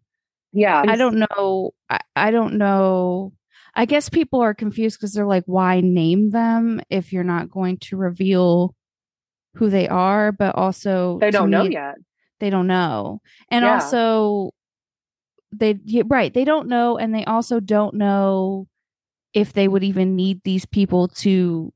Yeah. I don't know. I, I don't know. I guess people are confused because they're like, why name them if you're not going to reveal who they are? But also, They don't know me, yet. They don't know. And Yeah. also, they, yeah, right, they don't know. And they also don't know if they would even need these people to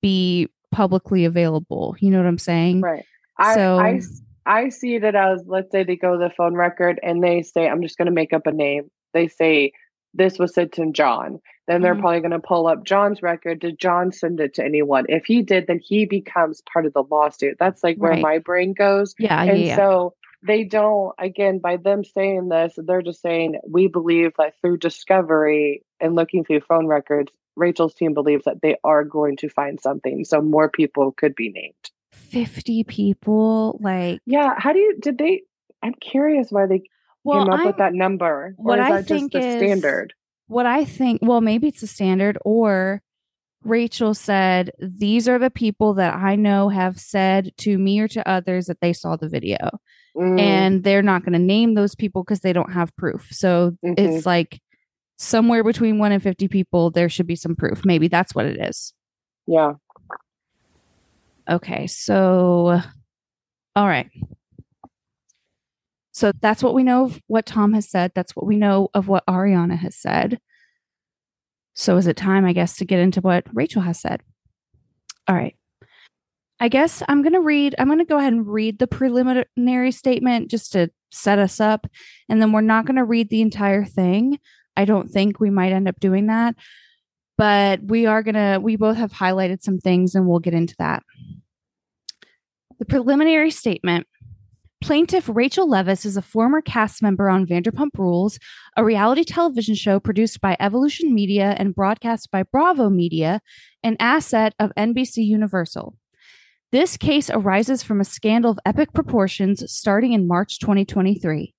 be publicly available. You know what I'm saying? Right. I, So- I I see it as let's say they go to the phone record and they say, I'm just gonna make up a name. They say this was sent to John. Then they're Mhm. probably gonna pull up John's record. Did John send it to anyone? If he did, then he becomes part of the lawsuit. That's like where Right. my brain goes. Yeah. Yeah. and yeah. so they don't again by them saying this they're just saying we believe that through discovery and looking through phone records rachel's team believes that they are going to find something so more people could be named 50 people. Like, yeah how do you did they i'm curious why they well, came up I'm, with that number what or is I that think just the is- standard what I think, well, maybe it's a standard, or Rachel said, These are the people that I know have said to me or to others that they saw the video. Mm, And they're not going to name those people because they don't have proof. So mhm. it's like somewhere between one and 50 people, there should be some proof. Maybe that's what it is. yeah Okay. So, all right. So that's what we know of what Tom has said. That's what we know of what Ariana has said. So is it time, I guess, to get into what Rachel has said? All right. I guess I'm going to read, I'm going to go ahead and read the preliminary statement just to set us up. And then we're not going to read the entire thing. I don't think we might end up doing that. But we are going to, we both have highlighted some things and we'll get into that. The preliminary statement Plaintiff Rachel Leviss is a former cast member on Vanderpump Rules, a reality television show produced by Evolution Media and broadcast by Bravo Media, an asset of NBC Universal. This case arises from a scandal of epic proportions starting in March 2023.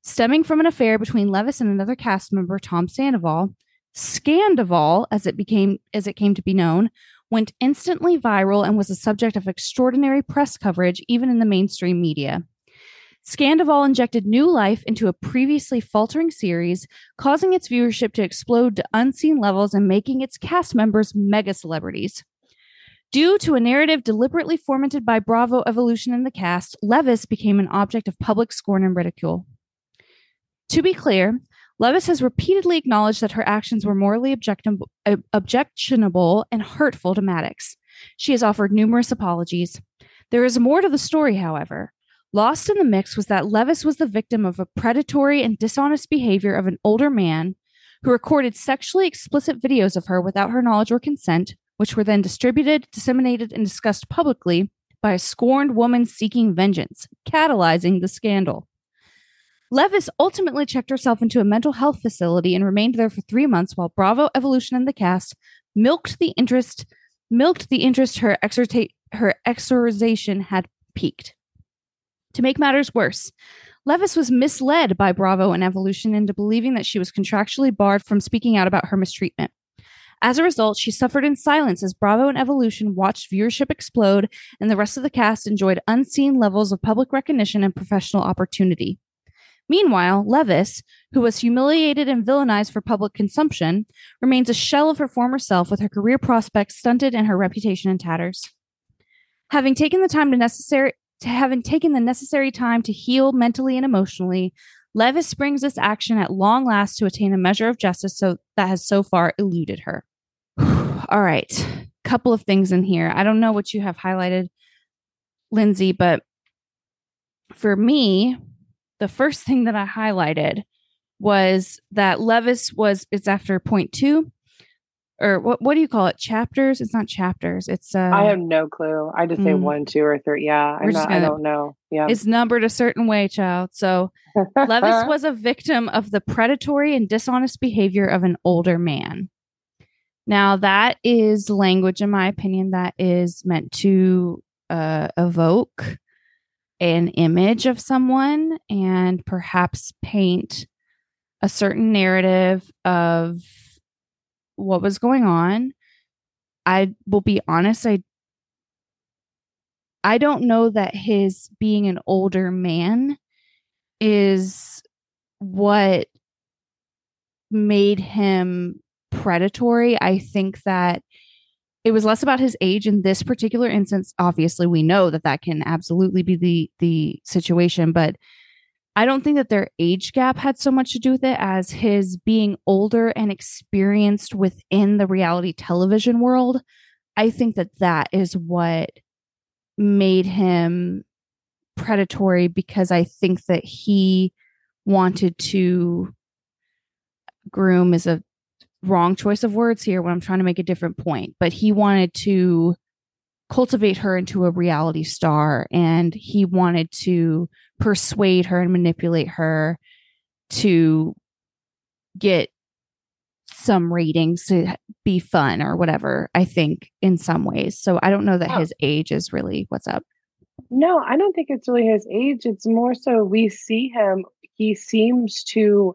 Stemming from an affair between Leviss and another cast member, Tom Sandoval, Scandoval, as it became as it came to be known, went instantly viral and was the subject of extraordinary press coverage even in the mainstream media. Scandoval injected new life into a previously faltering series, causing its viewership to explode to unseen levels and making its cast members mega celebrities. Due to a narrative deliberately fomented by Bravo Evolution and the cast, Leviss became an object of public scorn and ridicule. To be clear, Leviss has repeatedly acknowledged that her actions were morally objectionable, objectionable and hurtful to Madix. She has offered numerous apologies. There is more to the story, however. Lost in the mix was that Leviss was the victim of a predatory and dishonest behavior of an older man who recorded sexually explicit videos of her without her knowledge or consent, which were then distributed, disseminated, and discussed publicly by a scorned woman seeking vengeance, catalyzing the scandal. Leviss ultimately checked herself into a mental health facility and remained there for three months while Bravo Evolution and the cast milked the interest milked the interest her exorta- her exorcisation had peaked. To make matters worse, Leviss was misled by Bravo and Evolution into believing that she was contractually barred from speaking out about her mistreatment. As a result, she suffered in silence as Bravo and Evolution watched viewership explode and the rest of the cast enjoyed unseen levels of public recognition and professional opportunity. Meanwhile, Leviss, who was humiliated and villainized for public consumption, remains a shell of her former self with her career prospects stunted and her reputation in tatters. Having taken the time to necessary to having taken the necessary time to heal mentally and emotionally, Leviss brings this action at long last to attain a measure of justice so that has so far eluded her. All right. Couple of things in here. I don't know what you have highlighted, Lyndsay, but for me, the first thing that I highlighted was that Leviss was it's after point two. Or what what do you call it? Chapters? It's not chapters. It's uh i have no clue i just say Mm. one two or three yeah i'm not gonna- don't know yeah it's numbered a certain way, child. So Leviss was a victim of the predatory and dishonest behavior of an older man. Now, that is language, in my opinion, that is meant to uh, evoke an image of someone and perhaps paint a certain narrative of what was going on. I will be honest, I I don't know that his being an older man is what made him predatory. I think that it was less about his age in this particular instance. Obviously, we know that that can absolutely be the the situation, but I don't think that their age gap had so much to do with it as his being older and experienced within the reality television world. I think that that is what made him predatory because I think that he wanted to groom is a wrong choice of words here when I'm trying to make a different point, but he wanted to cultivate her into a reality star and he wanted to persuade her and manipulate her to get some ratings to be fun or whatever i think in some ways so i don't know that Oh. his age is really what's up No, I don't think it's really his age. It's more so we see him, he seems to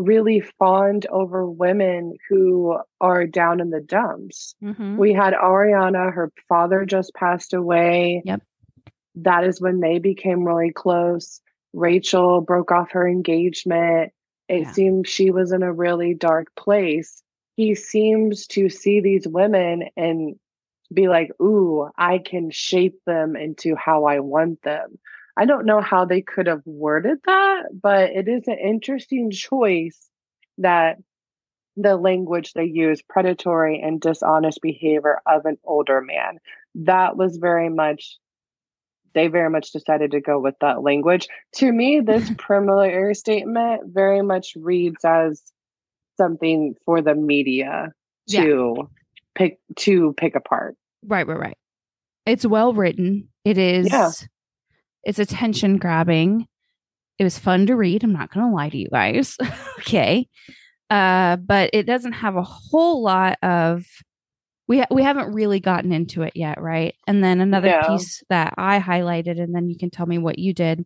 really fond over women who are down in the dumps. mm-hmm. We had Ariana, her father just passed away. Yep. That is when they became really close. Rachel broke off her engagement. It Yeah. seems she was in a really dark place. He seems to see these women and be like, ooh, I can shape them into how I want them. I don't know how they could have worded that, but it is an interesting choice that the language they use, predatory and dishonest behavior of an older man. That was very much, they very much decided to go with that language. To me, this preliminary statement very much reads as something for the media Yeah. to pick to pick apart. right right right it's well written it is Yeah. It's attention grabbing. It was fun to read i'm not gonna lie to you guys. Okay. Uh but it doesn't have a whole lot of we ha- we haven't really gotten into it yet right? And then another No. piece that i highlighted and then you can tell me what you did.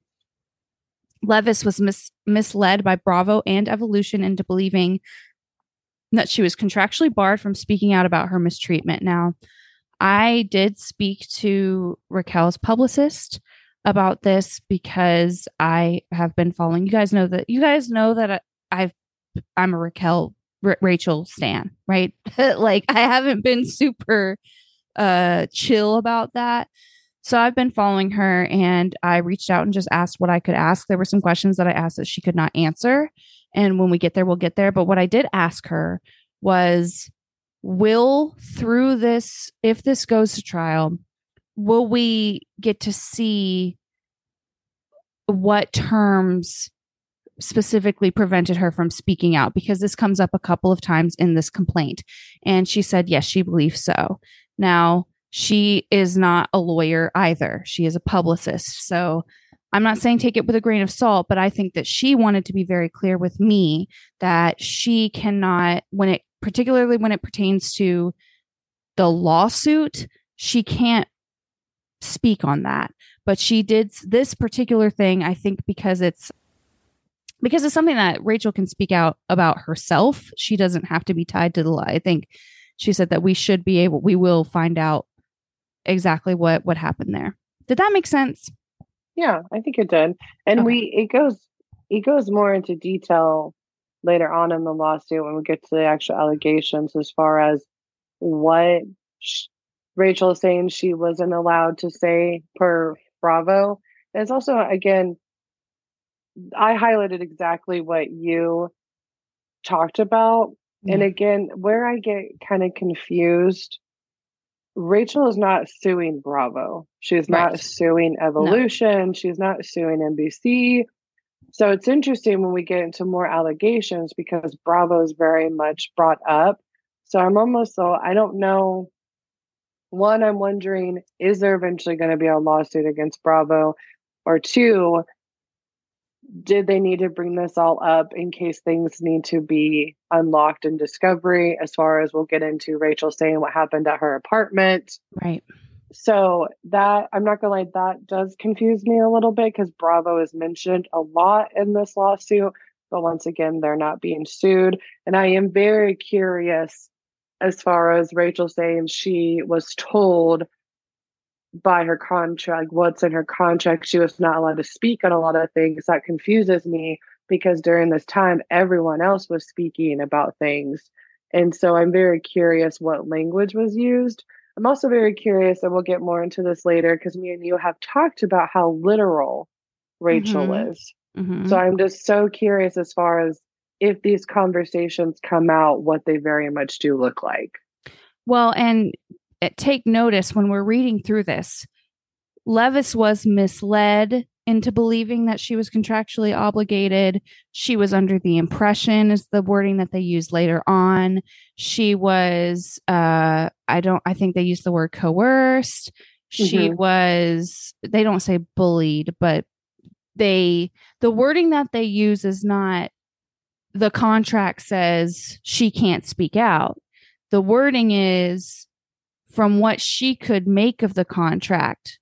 Leviss was mis- misled by bravo and evolution into believing that she was contractually barred from speaking out about her mistreatment. Now I did speak to Raquel's publicist about this because I have been following. You guys know that you guys know that I, I've I'm a Raquel R- Rachel Stan, right? like I haven't been super uh chill about that. So I've been following her and I reached out and just asked what I could ask. There were some questions that I asked that she could not answer. And when we get there, we'll get there. But what I did ask her was will through this if this goes to trial will we get to see what terms specifically prevented her from speaking out? Because this comes up a couple of times in this complaint and she said yes she believes so. Now she is not a lawyer either. She is a publicist so i'm not saying take it with a grain of salt but i think that she wanted to be very clear with me that she cannot when it particularly when it pertains to the lawsuit, she can't speak on that. But she did this particular thing, I think, because it's because it's something that Rachel can speak out about herself. She doesn't have to be tied to the law. I think she said that we should be able, we will find out exactly what what happened there. Did that make sense? Yeah, I think it did. And Okay. we it goes it goes more into detail later on in the lawsuit when we get to the actual allegations as far as what sh- Rachel saying she wasn't allowed to say per Bravo. And it's also again I highlighted exactly what you talked about and again where I get kind of confused Rachel is not suing Bravo. She's not suing Evolution. She's not suing NBC. So it's interesting when we get into more allegations because Bravo is very much brought up. So I'm almost so I don't know. One, I'm wondering is there eventually going to be a lawsuit against Bravo? Or two, did they need to bring this all up in case things need to be unlocked in discovery? As far as we'll get into Rachel saying what happened at her apartment. Right. So that I'm not gonna lie, that does confuse me a little bit because Bravo is mentioned a lot in this lawsuit, but once again, they're not being sued. And I am very curious as far as Rachel saying she was told by her contract what's in her contract. She was not allowed to speak on a lot of things. That confuses me because during this time, everyone else was speaking about things. And so I'm very curious what language was used. I'm also very curious, and we'll get more into this later because me and you have talked about how literal Rachel Mhm. is. Mhm. So I'm just so curious as far as if these conversations come out, what they very much do look like. Well, and uh, take notice when we're reading through this, Leviss was misled into believing that she was contractually obligated. She was under the impression, is the wording that they use later on. She was, uh, I don't, I think they use the word coerced. She Mhm. was, they don't say bullied, but they, the wording that they use is not, the contract says she can't speak out. The wording is from what she could make of the contract,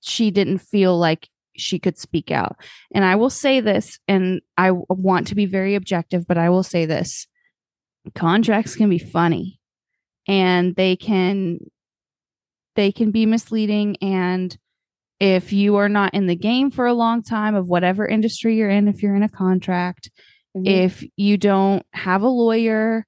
she didn't feel like she could speak out. And I will say this, and I want to be very objective, but I will say this contracts can be funny and they can they can be misleading and if you are not in the game for a long time of whatever industry you're in if you're in a contract Mhm. if you don't have a lawyer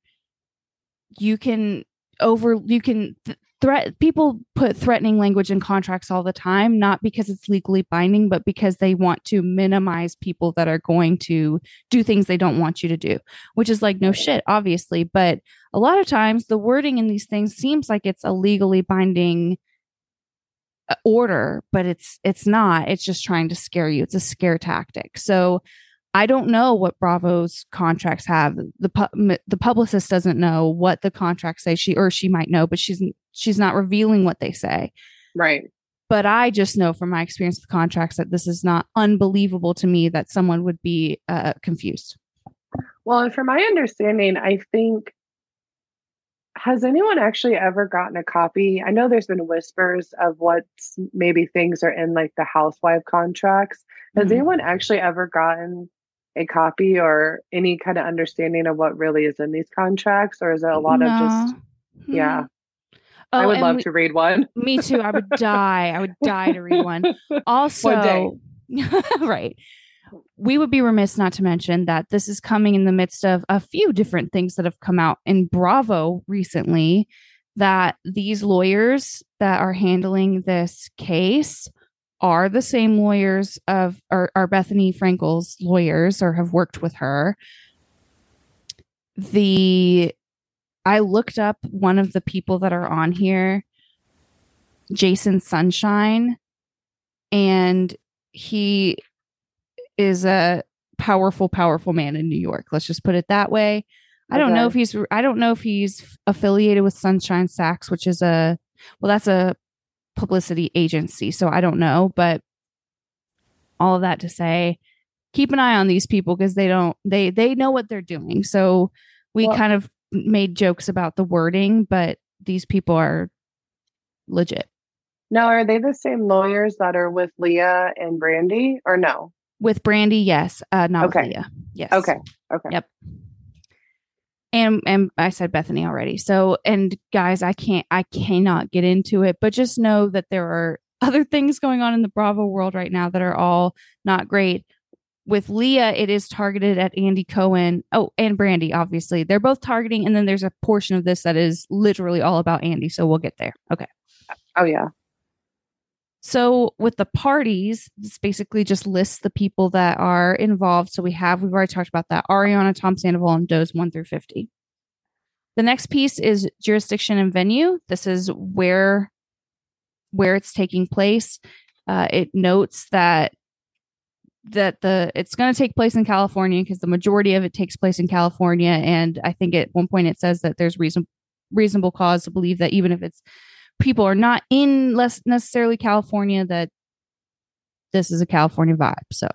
you can over you can th- threat people put threatening language in contracts all the time not because it's legally binding but because they want to minimize people that are going to do things they don't want you to do which is like no shit obviously but a lot of times the wording in these things seems like it's a legally binding uh, order but it's it's not it's just trying to scare you it's a scare tactic so I don't know what Bravo's contracts have. The pu- the publicist doesn't know what the contracts say. She or she might know, but she's she's not revealing what they say. right. But I just know from my experience with contracts that this is not unbelievable to me that someone would be uh, confused. Well, and from my understanding, I think has anyone actually ever gotten a copy? I know there's been whispers of what maybe things are in like the housewife contracts. Has Mhm. anyone actually ever gotten a copy or any kind of understanding of what really is in these contracts, or is it a lot of just? No. yeah. Hmm. I Oh, would love we- to read one. Me too. I would die. I would die to read one. Also, right. We would be remiss not to mention that this is coming in the midst of a few different things that have come out in Bravo recently. That these lawyers that are handling this case are the same lawyers of or are Bethenny Frankel's lawyers or have worked with her. The I looked up one of the people that are on here, Jason Sunshine, and he is a powerful, powerful man in New York. Let's just put it that way. I don't know if he's I don't know if he's affiliated with Sunshine Sachs, which is a well, that's a publicity agency. So I don't know, but all of that to say, keep an eye on these people because they don't they they know what they're doing. So we Well- kind of made jokes about the wording, but these people are legit. Now, are they the same lawyers that are with Leah and Brandi, or no? With Brandi, yes. Uh not Okay. with Leah. Yes. Okay. Okay. Yep. And and I said Bethenny already. So and guys, I can't I cannot get into it, but just know that there are other things going on in the Bravo world right now that are all not great. With Leah, it is targeted at Andy Cohen. Oh, and Brandi, obviously. They're both targeting, and then there's a portion of this that is literally all about Andy. So we'll get there. Okay. Oh yeah. So with the parties, this basically just lists the people that are involved. So we have we've already talked about that Ariana, Tom Sandoval, and Does one through fifty. The next piece is jurisdiction and venue. This is where where it's taking place. Uh, it notes that that the it's going to take place in California because the majority of it takes place in California, and I think at one point it says that there's reason reasonable cause to believe that even if it's people are not in less necessarily California that this is a California vibe. So,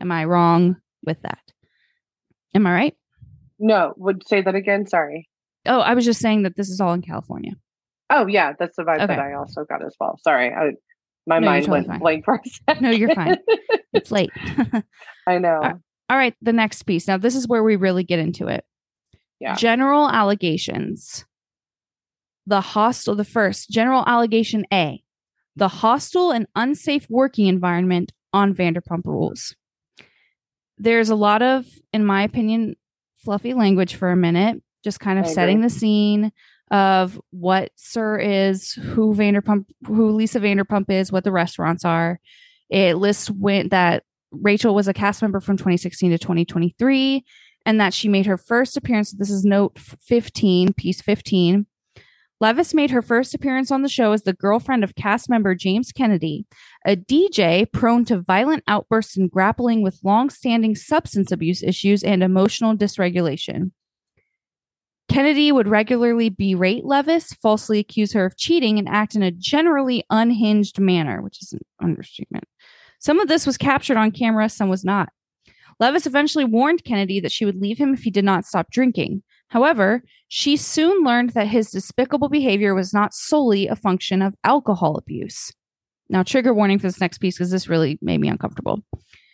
am I wrong with that? Am I right? No, would say that again. Sorry. Oh, I was just saying that this is all in California. Oh yeah, that's the vibe that I also got as well. Sorry, I, my No, mind totally went fine. blank for a second. No, you're fine. It's late. I know. Uh, all right, the next piece. Now, this is where we really get into it. Yeah. General allegations. The hostile, the first general allegation A, the hostile and unsafe working environment on Vanderpump Rules. There's a lot of, in my opinion, fluffy language for a minute. just kind of setting the scene of what SUR is, who Vanderpump, who Lisa Vanderpump is, what the restaurants are. It lists when that Rachel was a cast member from 2016 to 2023, and that she made her first appearance. This is note 15, piece 15. Leviss made her first appearance on the show as the girlfriend of cast member James Kennedy, a DJ prone to violent outbursts and grappling with long-standing substance abuse issues and emotional dysregulation. Kennedy would regularly berate Leviss, falsely accuse her of cheating, and act in a generally unhinged manner, which is an understatement. Some of this was captured on camera, some was not. Leviss eventually warned Kennedy that she would leave him if he did not stop drinking. However, she soon learned that his despicable behavior was not solely a function of alcohol abuse. Now, trigger warning for this next piece because this really made me uncomfortable.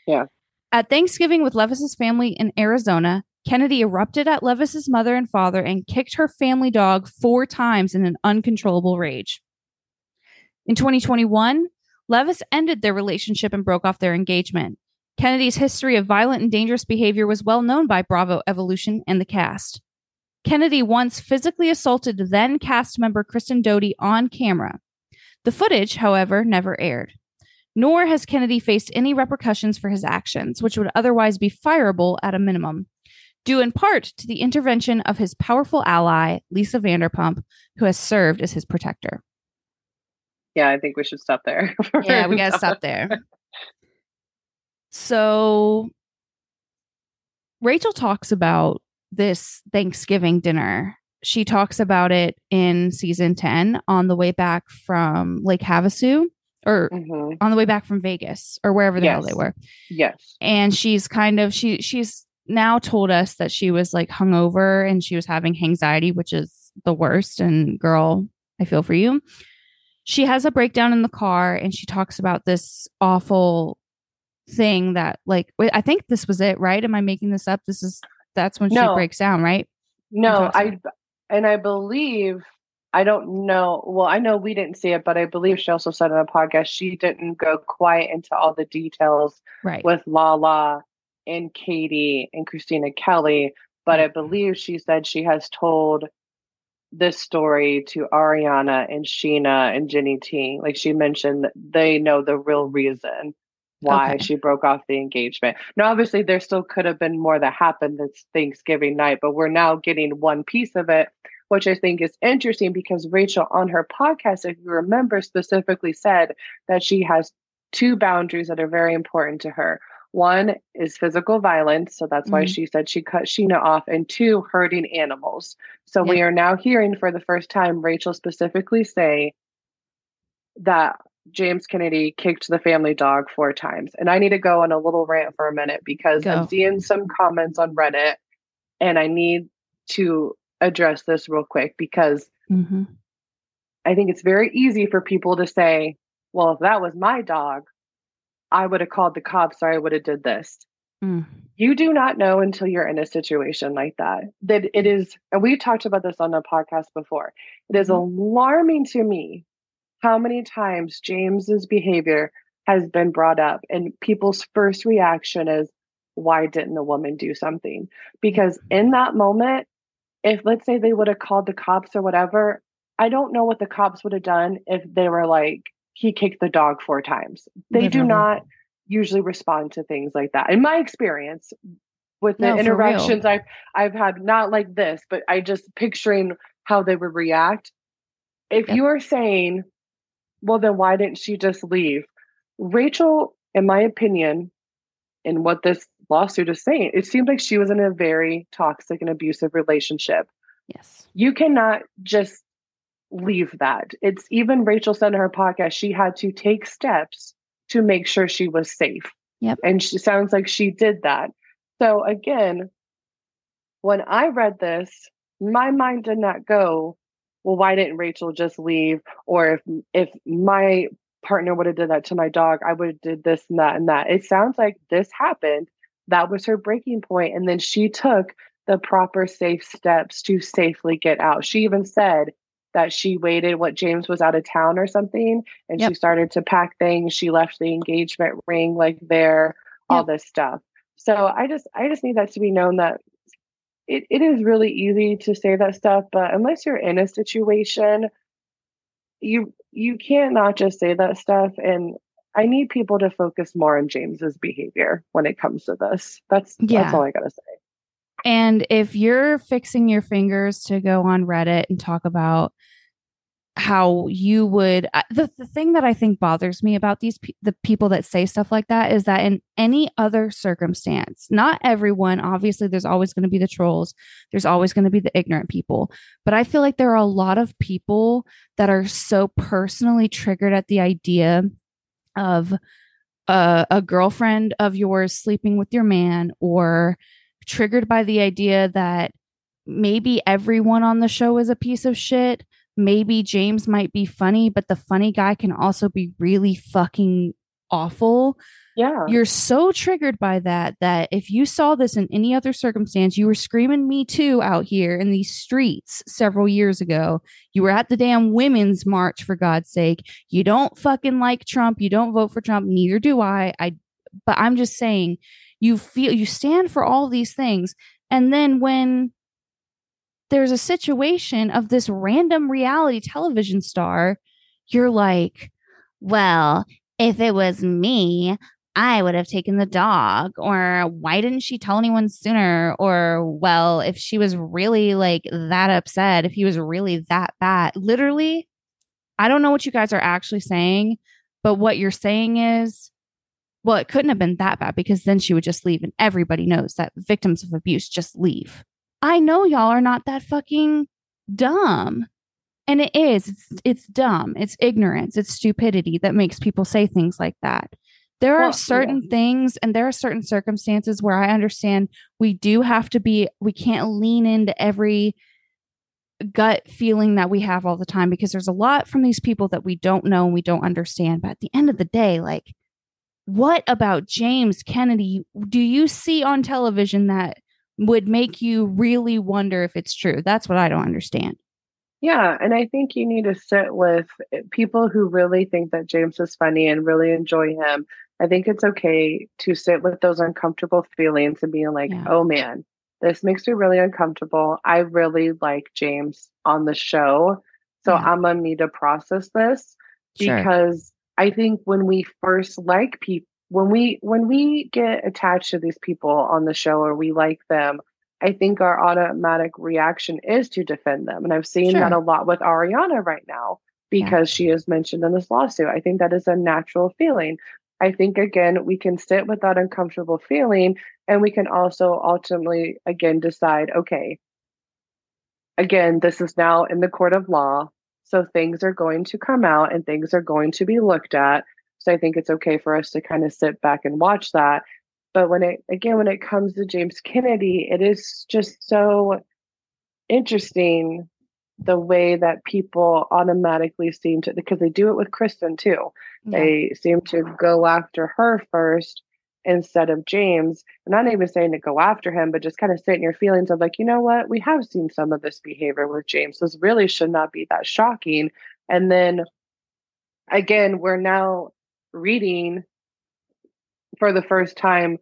Yeah. At Thanksgiving with Leviss's family in Arizona, Kennedy erupted at Leviss's mother and father and kicked her family dog four times in an uncontrollable rage. In 2021, Leviss ended their relationship and broke off their engagement. Kennedy's history of violent and dangerous behavior was well known by Bravo Evolution and the cast. Kennedy once physically assaulted then cast member Kristen Doute on camera. The footage, however, never aired. Nor has Kennedy faced any repercussions for his actions, which would otherwise be fireable at a minimum, due in part to the intervention of his powerful ally, Lisa Vanderpump, who has served as his protector. Yeah, I think we should stop there. Yeah, we got to stop there. So, Rachel talks about this Thanksgiving dinner. She talks about it in season 10 on the way back from Lake Havasu or Mhm. on the way back from Vegas or wherever the hell they were. Yes. And she's kind of she she's now told us that she was like hungover and she was having anxiety, which is the worst. And girl, I feel for you. She has a breakdown in the car and she talks about this awful thing that like I think this was it, right? Am I making this up? This is that's when she breaks down, right? No, I and I believe I don't know. Well, I know we didn't see it, but I believe she also said on a podcast she didn't go quite into all the details Right. with Lala and Katie and Kristina Kelley, but I believe she said she has told this story to Ariana and Scheana and Jenny T. Like she mentioned they know the real reason why Okay. she broke off the engagement. Now, obviously, there still could have been more that happened this Thanksgiving night, but we're now getting one piece of it, which I think is interesting because Rachel on her podcast, if you remember, specifically said that she has two boundaries that are very important to her. One is physical violence. So that's why Mhm. she said she cut Scheana off. And two, hurting animals. So we are now hearing for the first time Rachel specifically say that James Kennedy kicked the family dog four times. And I need to go on a little rant for a minute because Go. I'm seeing some comments on Reddit and I need to address this real quick because Mhm. I think it's very easy for people to say, well, if that was my dog, I would have called the cops or I would have did this. Mm. You do not know until you're in a situation like that. That it is, and we've talked about this on the podcast before. It is Mhm. alarming to me how many times James's behavior has been brought up, and people's first reaction is, "Why didn't the woman do something?" Because in that moment, if let's say they would have called the cops or whatever, I don't know what the cops would have done if they were like, "He kicked the dog four times." They do not usually respond to things like that. In my experience, with the No, interactions I've I've had, not like this, but I just picturing how they would react. If Yep. you are saying, well, then why didn't she just leave? Rachel, in my opinion, in what this lawsuit is saying, it seems like she was in a very toxic and abusive relationship. Yes. You cannot just leave that. It's even Rachel said in her podcast, she had to take steps to make sure she was safe. Yep. And she sounds like she did that. So again, when I read this, my mind did not go, well, why didn't Rachel just leave? Or if if my partner would have did that to my dog, I would have did this and that and that. It sounds like this happened. That was her breaking point, and then she took the proper safe steps to safely get out. She even said that she waited what James was out of town or something and Yep. she started to pack things. She left the engagement ring like there, all this stuff. So I just I just need that to be known that it, it is really easy to say that stuff, but unless you're in a situation, you you can't not just say that stuff. And I need people to focus more on James's behavior when it comes to this. That's Yeah. that's all I gotta say. And if you're fixing your fingers to go on Reddit and talk about how you would uh, the, the thing that I think bothers me about these pe- the people that say stuff like that is that in any other circumstance, not everyone, obviously there's always going to be the trolls, there's always going to be the ignorant people, but I feel like there are a lot of people that are so personally triggered at the idea of a, a girlfriend of yours sleeping with your man or triggered by the idea that maybe everyone on the show is a piece of shit. Maybe James might be funny, but the funny guy can also be really fucking awful. Yeah. You're so triggered by that that if you saw this in any other circumstance, you were screaming me too out here in these streets several years ago. You were at the damn women's march for God's sake. You don't fucking like Trump. You don't vote for Trump. Neither do I. I but I'm just saying you feel you stand for all these things and then when there's a situation of this random reality television star you're like well if it was me i would have taken the dog or why didn't she tell anyone sooner or well if she was really like that upset if he was really that bad literally i don't know what you guys are actually saying but what you're saying is well, it couldn't have been that bad because then she would just leave, and everybody knows that victims of abuse just leave. I know y'all are not that fucking dumb. And it is. It's, it's dumb. It's ignorance. It's stupidity that makes people say things like that. There Well, are yeah. certain things and there are certain circumstances where I understand we do have to be, we can't lean into every gut feeling that we have all the time because there's a lot from these people that we don't know and we don't understand. But at the end of the day, like, what about James Kennedy do you see on television that would make you really wonder if it's true? That's what I don't understand. Yeah, and I think you need to sit with eh, people who really think that James is funny and really enjoy him. I think it's okay to sit with those uncomfortable feelings and being like, Yeah. oh man, this makes me really uncomfortable. I really like James on the show. So Yeah. I'm gonna need to process this Sure. because I think when we first like people when we when we get attached to these people on the show or we like them, I think our automatic reaction is to defend them. And I've seen that a lot with Ariana right now Yeah. because she is mentioned in this lawsuit. I think that is a natural feeling. I think again we can sit with that uncomfortable feeling and we can also ultimately again decide okay again this is now in the court of law so things are going to come out and things are going to be looked at i think it's okay for us to kind of sit back and watch that but when it again when it comes to james kennedy it is just so interesting the way that people automatically seem to because they do it with kristen too Yeah. they seem to go after her first instead of James. And I'm not even saying to go after him, but just kind of sit in your feelings of like, you know what, we have seen some of this behavior with James. This really should not be that shocking. And then again, we're now reading for the first time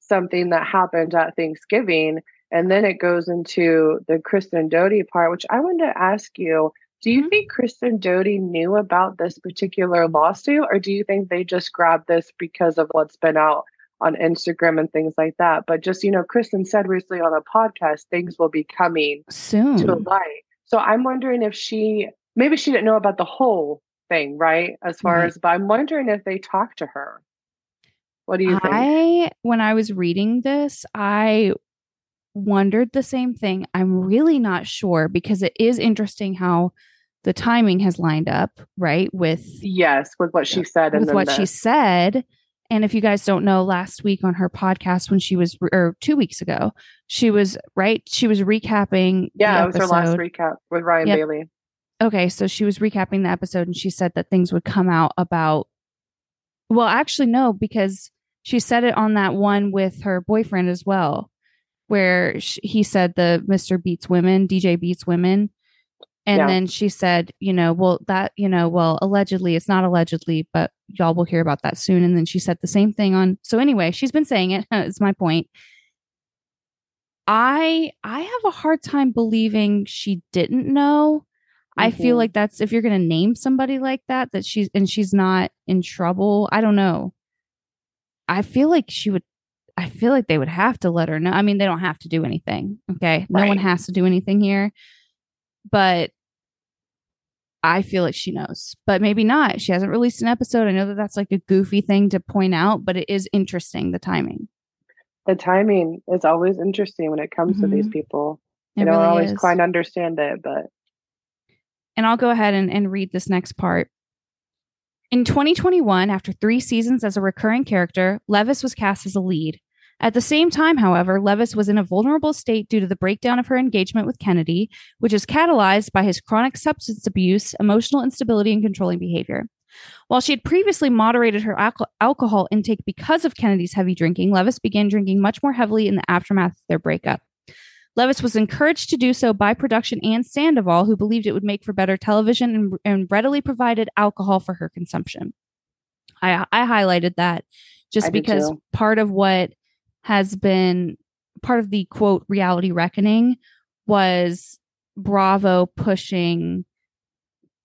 something that happened at Thanksgiving. And then it goes into the Kristen Doute part, which I wanted to ask you do you Mhm. think Kristen Doute knew about this particular lawsuit, or do you think they just grabbed this because of what's been out on Instagram and things like that? But just, you know, Kristen said recently on a podcast, things will be coming Soon. to light. So I'm wondering if she maybe she didn't know about the whole thing, right? As far Right. as, but I'm wondering if they talked to her. What do you think? I when I was reading this, I wondered the same thing. I'm really not sure because it is interesting how the timing has lined up, right? With yes, with what she said and with what she said. And if you guys don't know, last week on her podcast, when she was, or two weeks ago, she was right. She was recapping. Yeah, it was her last recap with Ryan Yep. Bailey. Okay, so she was recapping the episode and she said that things would come out about well, actually no, because she said it on that one with her boyfriend as well, where sh he said the Mr. Beats Women, DJ Beats Women. And Yeah. then she said, you know, well, that, you know, well, allegedly, it's not allegedly, but y'all will hear about that soon. And then she said the same thing on. So, anyway, she's been saying it. it, is my point. I I have a hard time believing she didn't know. I feel Mhm. like that's if you're going to name somebody like that that she's and she's not in trouble. I don't know. I feel like she would I feel like they would have to let her know. I mean, they don't have to do anything, okay? No one has to do anything here. But I feel like she knows. But maybe not. She hasn't released an episode. I know that that's like a goofy thing to point out, but it is interesting the timing. The timing is always interesting when it comes to these Mhm. people. It I don't really always is. quite understand it, but and I'll go ahead and, and read this next part. In 2021, after three seasons as a recurring character, Leviss was cast as a lead. At the same time, however, Leviss was in a vulnerable state due to the breakdown of her engagement with Kennedy, which is catalyzed by his chronic substance abuse, emotional instability, and controlling behavior. While she had previously moderated her alco- alcohol intake because of Kennedy's heavy drinking, Leviss began drinking much more heavily in the aftermath of their breakup. Leviss was encouraged to do so by production and Sandoval, who believed it would make for better television and, and readily provided alcohol for her consumption. I, I highlighted that just I because part of what has been part of the quote reality reckoning was Bravo pushing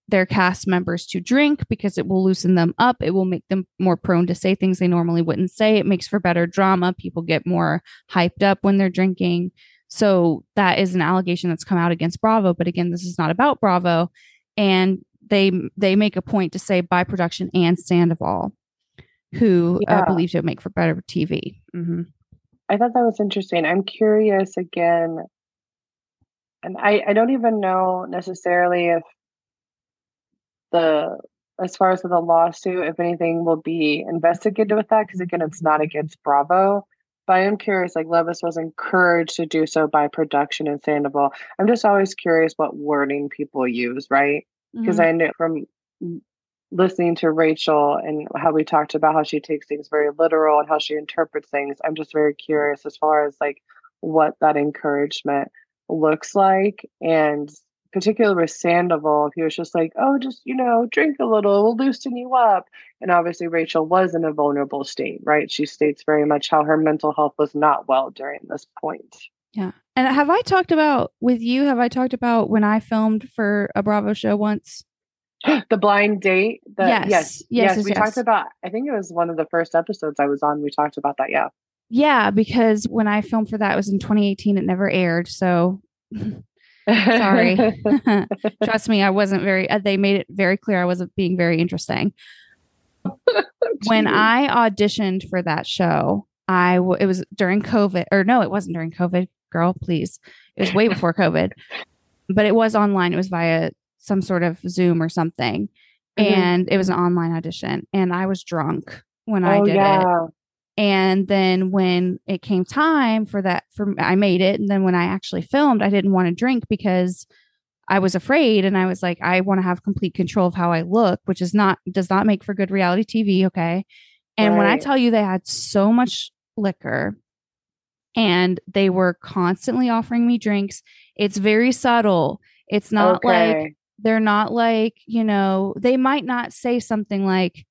their cast members to drink because it will loosen them up. It will make them more prone to say things they normally wouldn't say. It makes for better drama. People get more hyped up when they're drinking. So that is an allegation that's come out against Bravo. But again, this is not about Bravo. And they they make a point to say by production and Sandoval, who uh, Yeah. believes it would make for better TV. hmm I thought that was interesting. I'm curious again, and I, I don't even know necessarily if the as far as the lawsuit, if anything will be investigated with that, because again, it's not against Bravo. But I am curious, like Leviss was encouraged to do so by production and Sandoval. I'm just always curious what wording people use, right? because mm-hmm. I know from listening to Rachel and how we talked about how she takes things very literal and how she interprets things. I'm just very curious as far as like what that encouragement looks like, and particularly with Sandoval, he was just like, "Oh, just you know, drink a little, we'll loosen you up." And obviously, Rachel was in a vulnerable state, right? She states very much how her mental health was not well during this point. Yeah. And have I talked about with you? Have I talked about when I filmed for a Bravo show once? the blind date. The, Yes. yes, Yes, yes, We yes. talked about. I think it was one of the first episodes I was on. We talked about that. Yeah. Yeah, because when I filmed for that, it was in 2018. It never aired. So sorry. Trust me, I wasn't very, uh, they made it very clear I wasn't being very interesting. when I auditioned for that show, I w- it was during COVID, or no, it wasn't during COVID, girl, please. It was way before COVID, but it was online. It was via some sort of Zoom or something. Mhm. And it was an online audition. And I was drunk when I oh did it. And then when it came time for that, for I made it. And then when I actually filmed, I didn't want to drink because I was afraid. And I was like, I want to have complete control of how I look, which is not, does not make for good reality TV. Okay. And when I tell you they had so much liquor and they were constantly offering me drinks, it's very subtle. It's not like, they're not like, you know, they might not say something like,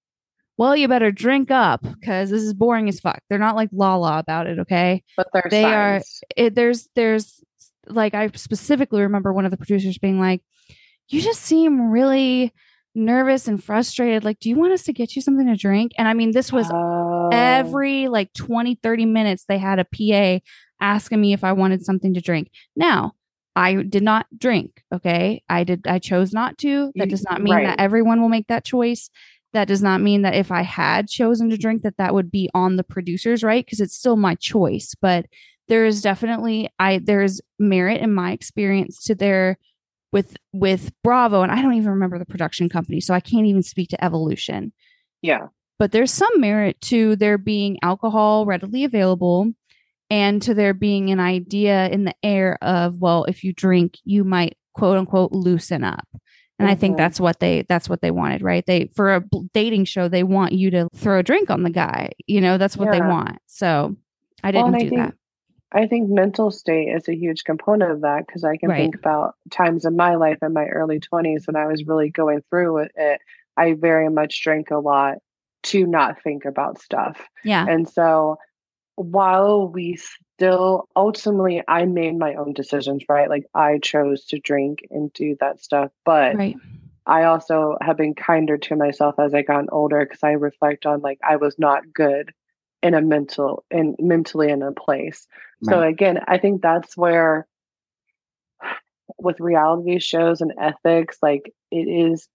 well, you better drink up because this is boring as fuck. They're not like la la about it. Okay. but they're they are- It, there's, there's like, I specifically remember one of the producers being like, you just seem really nervous and frustrated. Like, do you want us to get you something to drink? And I mean, this was Oh. every like 20 30 minutes they had a pa asking me if i wanted something to drink now i did not drink okay i did i chose not to that does not mean right. that everyone will make that choice that does not mean that if i had chosen to drink that that would be on the producers right because it's still my choice but there is definitely i there's merit in my experience to their with with bravo and i don't even remember the production company so i can't even speak to evolution yeah. but there's some merit to there being alcohol readily available and to there being an idea in the air of well if you drink you might quote unquote loosen up and i think Mhm. that's what they that's what they wanted right they for a dating show they want you to throw a drink on the guy you know that's what they want so i Well, didn't I do think that I think mental state is a huge component of that because I can Right. think about times in my life in my early 20s when I was really going through it. it I very much drank a lot to not think about stuff. yeah And so while we still ultimately I made my own decisions, right? Like I chose to drink and do that stuff. But Right. I also have been kinder to myself as I gotten older because I reflect on like I was not good in a mental and mentally in a place. So again, I think that's where with reality shows and ethics, like it is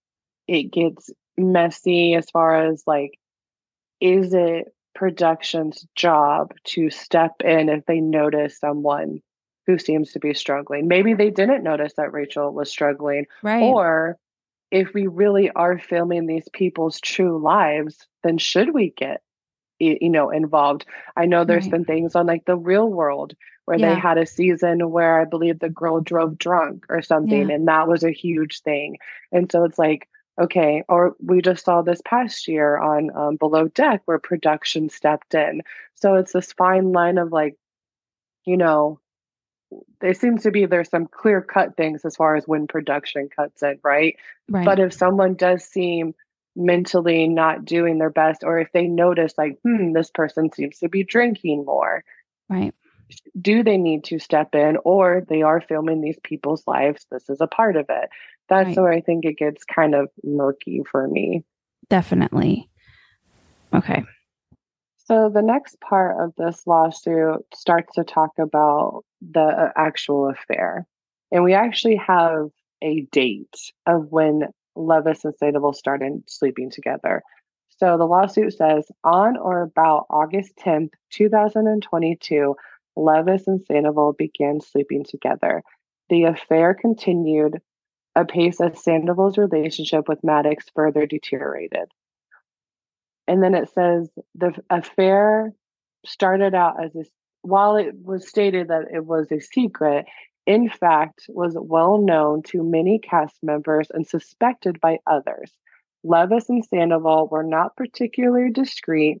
it gets messy as far as like is it production's job to step in if they notice someone who seems to be struggling? Maybe they didn't notice that Rachel was struggling Right. or if we really are filming these people's true lives, then should we get you know involved? I know there's Right. been things on like the real world where Yeah. they had a season where I believe the girl drove drunk or something Yeah. and that was a huge thing. And so it's like okay, or we just saw this past year on um, Below Deck where production stepped in. So it's this fine line of like you know there seems to be there's some clear cut things as far as when production cuts in, right? right. But if someone does seem mentally not doing their best, or if they notice, like, hmm, this person seems to be drinking more, right. do they need to step in, or they are filming these people's lives? This is a part of it. That's Right. where I think it gets kind of murky for me. Definitely. Okay. So the next part of this lawsuit starts to talk about the uh, actual affair. And we actually have a date of when Leviss and Sandoval started sleeping together. So the lawsuit says on or about August 10th, 2022, Leviss and Sandoval began sleeping together. The affair continued apace as Sandoval's relationship with Madix further deteriorated. And then it says the affair started out as a, while it was stated that it was a secret, in fact, was well known to many cast members and suspected by others. Leviss and Sandoval were not particularly discreet.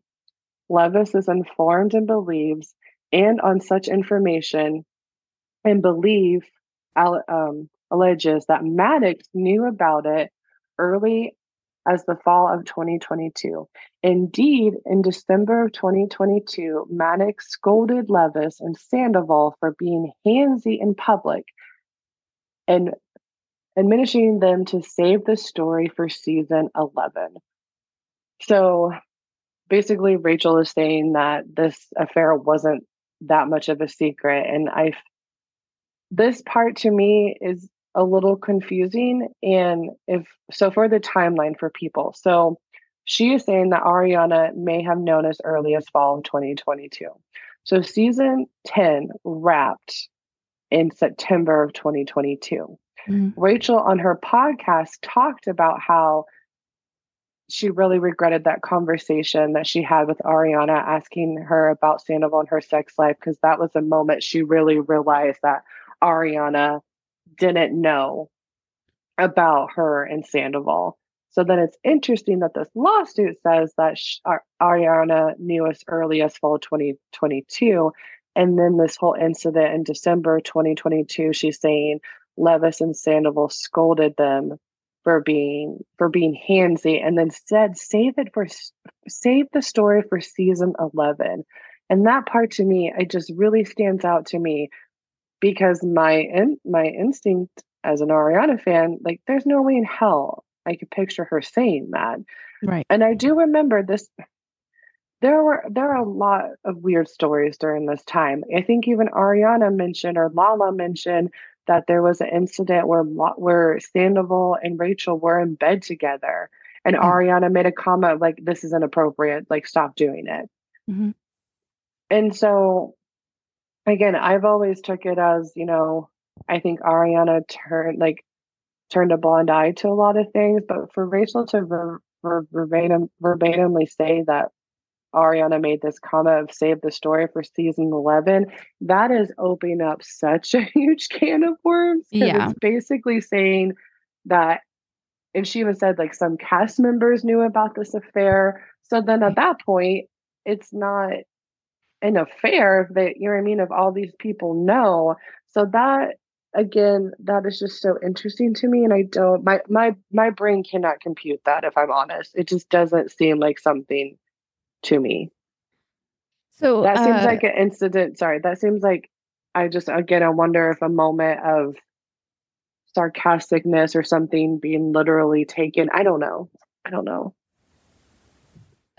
Leviss is informed and believes, and on such information and belief, um, alleges that Madix knew about it early as the fall of 2022. Indeed, in December of 2022, Madix scolded Leviss and Sandoval for being handsy in public and admonishing them to save the story for season 11. So basically, Rachel is saying that this affair wasn't that much of a secret. And I, this part to me is a little confusing. And if so, for the timeline for people, so she is saying that Ariana may have known as early as fall of 2022. So season 10 wrapped in September of 2022. Mhm. Rachel on her podcast talked about how she really regretted that conversation that she had with Ariana asking her about Sandoval and her sex life because that was a moment she really realized that Ariana didn't know about her and Sandoval. So then it's interesting that this lawsuit says that Ar- uh, Ariana knew as early as fall 2022. And then this whole incident in December 2022, she's saying Leviss and Sandoval scolded them for being for being handsy and then said save it for save the story for season 11 and that part to me it just really stands out to me because my in, my instinct as an Ariana fan like there's no way in hell I could picture her saying that Right. and I do remember this there were there are a lot of weird stories during this time. I think even Ariana mentioned or Lala mentioned that there was an incident where where Sandoval and Rachel were in bed together, and Yeah. Ariana made a comment like, "This is inappropriate. Like, stop doing it." Mhm. And so, again, I've always took it as you know, I think Ariana turned like turned a blind eye to a lot of things, but for Rachel to ver- ver- verbatim verbatimly say that Ariana made this comment of save the story for season 11, that is opening up such a huge can of worms. Yeah. It's basically saying that, and she even said like some cast members knew about this affair. So then at mm. that point, it's not an affair that you know what I mean, if all these people know. So that again, that is just so interesting to me. And I don't my my my brain cannot compute that if I'm honest. It just doesn't seem like something to me. So That seems uh, like an incident. Sorry, that seems like I just again I wonder if a moment of sarcasticness or something being literally taken. I don't know. I don't know.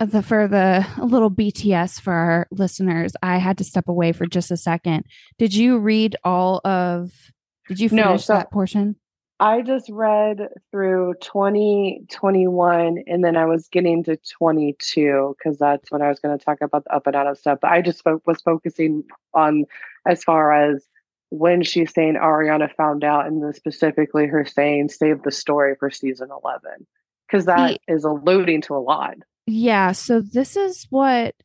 The for the a little BTS for our listeners, I had to step away for just a second. Did you read all of? Did you No, finish so- that portion? I just read through 2021 and then I was getting to 22 because that's when I was going to talk about the up and out of stuff. But I just fo- was focusing on as far as when she's saying Ariana found out and then specifically her saying save the story for season 11 because that See- is alluding to a lot. Yeah. So this is what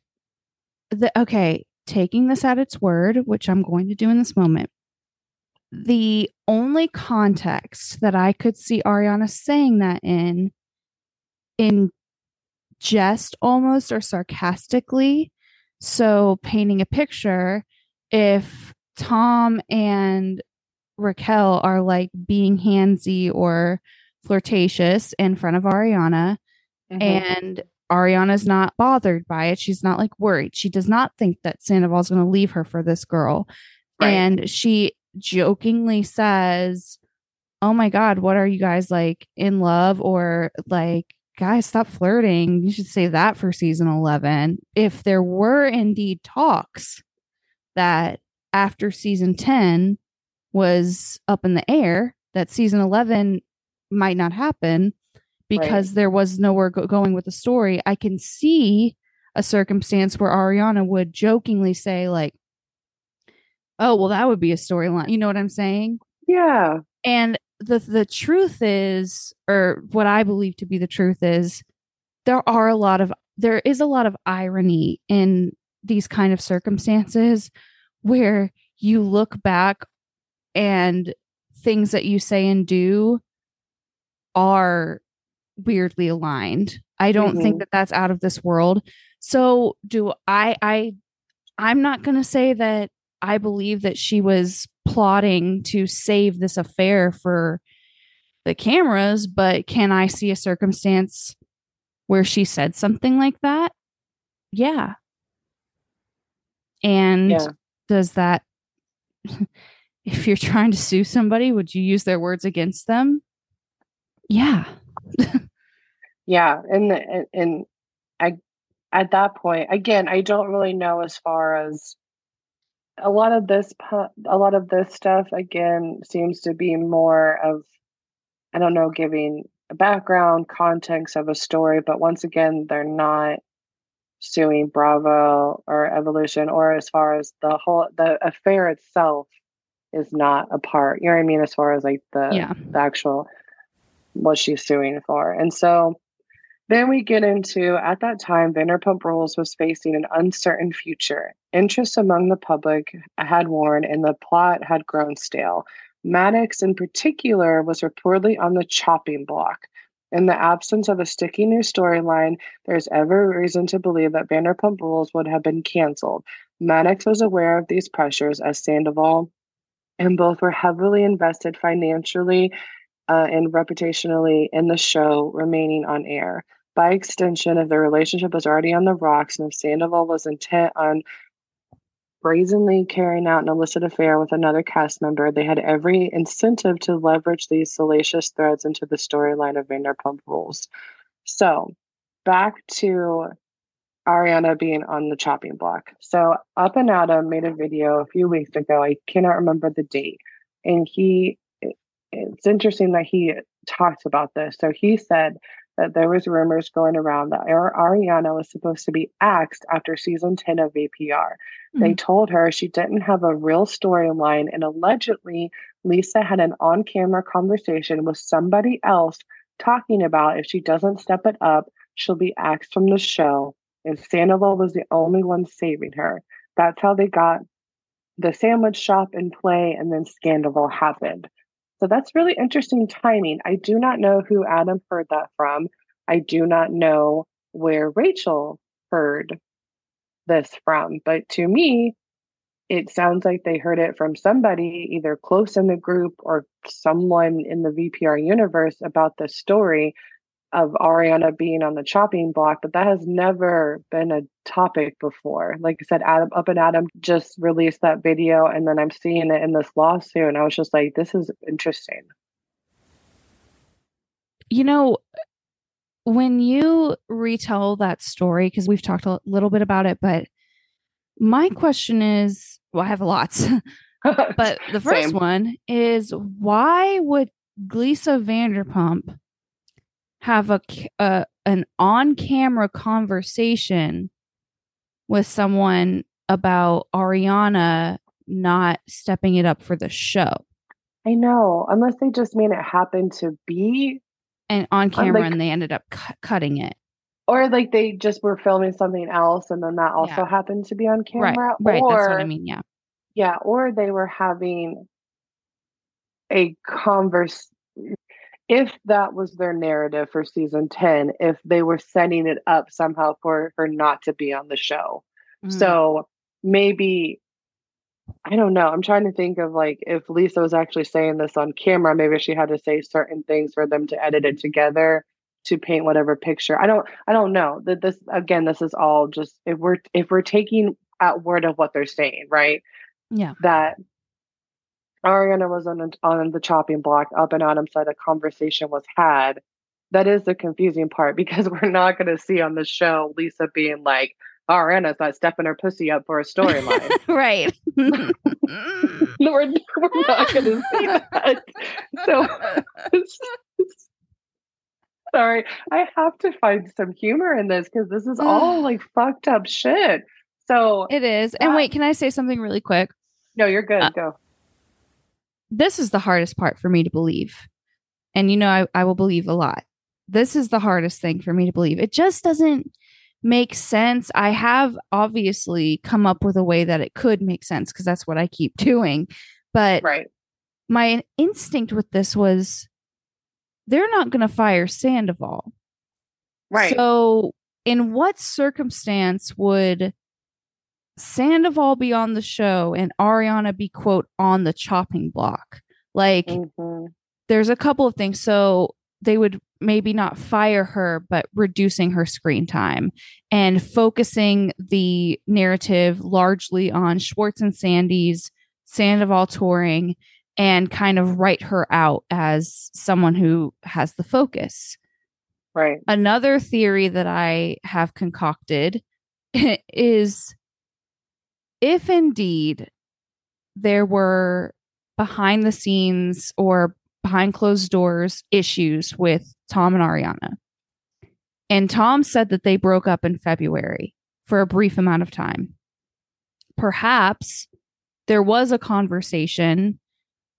the okay. Taking this at its word, which I'm going to do in this moment. The only context that I could see Ariana saying that in, in jest almost or sarcastically, so painting a picture, if Tom and Raquel are like being handsy or flirtatious in front of Ariana, Mhm. and Ariana's not bothered by it. She's not like worried. She does not think that Sandoval's going to leave her for this girl. Right. And she jokingly says, Oh my God, what are you guys like in love? Or like, guys, stop flirting. You should save that for season 11. If there were indeed talks that after season 10 was up in the air, that season 11 might not happen because there was nowhere go- going with the story. I can see a circumstance where Ariana would jokingly say, like, oh, well, that would be a storyline. You know what I'm saying? yeah. And the the truth is, or what I believe to be the truth is, there are a lot of there is a lot of irony in these kind of circumstances where you look back and things that you say and do are weirdly aligned. I don't think Mhm. that that's out of this world. So do I I I'm not going to say that I believe that she was plotting to save this affair for the cameras, but can I see a circumstance where she said something like that? Yeah. And Yeah. does that if you're trying to sue somebody, would you use their words against them? Yeah. Yeah, and and, and I at that point again, I don't really know as far as a lot of this a lot of this stuff again seems to be more of I don't know giving a background context of a story, but once again, they're not suing Bravo or Evolution or as far as the whole the affair itself is not a part. You know what I mean? As far as like the Yeah. the actual what she's suing for. And so then we get into at that time, Vanderpump Rules was facing an uncertain future. Interest among the public had worn and the plot had grown stale. Madix, in particular, was reportedly on the chopping block. In the absence of a sticky new storyline, there's every reason to believe that Vanderpump Rules would have been canceled. Madix was aware of these pressures as Sandoval and both were heavily invested financially uh, and reputationally in the show remaining on air. By extension, if their relationship was already on the rocks and if Sandoval was intent on brazenly carrying out an illicit affair with another cast member, they had every incentive to leverage these salacious threads into the storyline of Vanderpump Rules. So, back to Ariana being on the chopping block. So, Up and Adam made a video a few weeks ago. I cannot remember the date. And he, it's interesting that he talked about this. So, he said that there was rumors going around that Ar- Ariana was supposed to be axed after season 10 of VPR. They mm. told her she didn't have a real storyline, and allegedly, Lisa had an on camera conversation with somebody else talking about if she doesn't step it up, she'll be axed from the show. And Sandoval was the only one saving her. That's how they got the sandwich shop in play, and then Scandal happened. So that's really interesting timing. I do not know who Adam heard that from. I do not know where Rachel heard this from. But to me, it sounds like they heard it from somebody either close in the group or someone in the VPR universe about the story. Of Ariana being on the chopping block, but that has never been a topic before. Like I said, Adam Up and Adam just released that video, and then I'm seeing it in this lawsuit, and I was just like, this is interesting. You know, when you retell that story, because we've talked a little bit about it, but my question is well, I have lots, but the first Same. one is why would Lisa Vanderpump have a uh, an on camera conversation with someone about Ariana not stepping it up for the show I know, unless they just mean it happened to be, and on camera like- and they ended up cu- cutting it or like they just were filming something else, and then that also Yeah. happened to be on right camera. right or, that's what i mean yeah Yeah, or they were having a converse. If that was their narrative for season 10, if they were setting it up somehow for her not to be on the show. Mhm. So maybe, I don't know. I'm trying to think of like if Lisa was actually saying this on camera, maybe she had to say certain things for them to edit it together to paint whatever picture. I don't I don't know. That this again, this is all just if we're if we're taking at word of what they're saying, right? yeah that Ariana was on on the chopping block. Up and Adam said a conversation was had. That is the confusing part because we're not going to see on the show Lisa being like, "Ariana's not stepping her pussy up for a storyline." right we're, we're not going to see that. So sorry, I have to find some humor in this because this is all like fucked up shit. So it is and That- wait can i say something really quick no, you're good. Uh, Go. This is the hardest part for me to believe. And you know, I, I will believe a lot. This is the hardest thing for me to believe. It just doesn't make sense. I have obviously come up with a way that it could make sense because that's what I keep doing. But Right. my instinct with this was they're not going to fire Sandoval. Right. So, in what circumstance would Sandoval be on the show and Ariana be, quote, on the chopping block? Like, Mhm. there's a couple of things. So, they would maybe not fire her, but reducing her screen time and focusing the narrative largely on Schwartz and Sandy's Sandoval touring and kind of write her out as someone who has the focus Right. another theory that I have concocted is if indeed there were behind the scenes or behind closed doors issues with Tom and Ariana. And Tom said that they broke up in February for a brief amount of time. Perhaps there was a conversation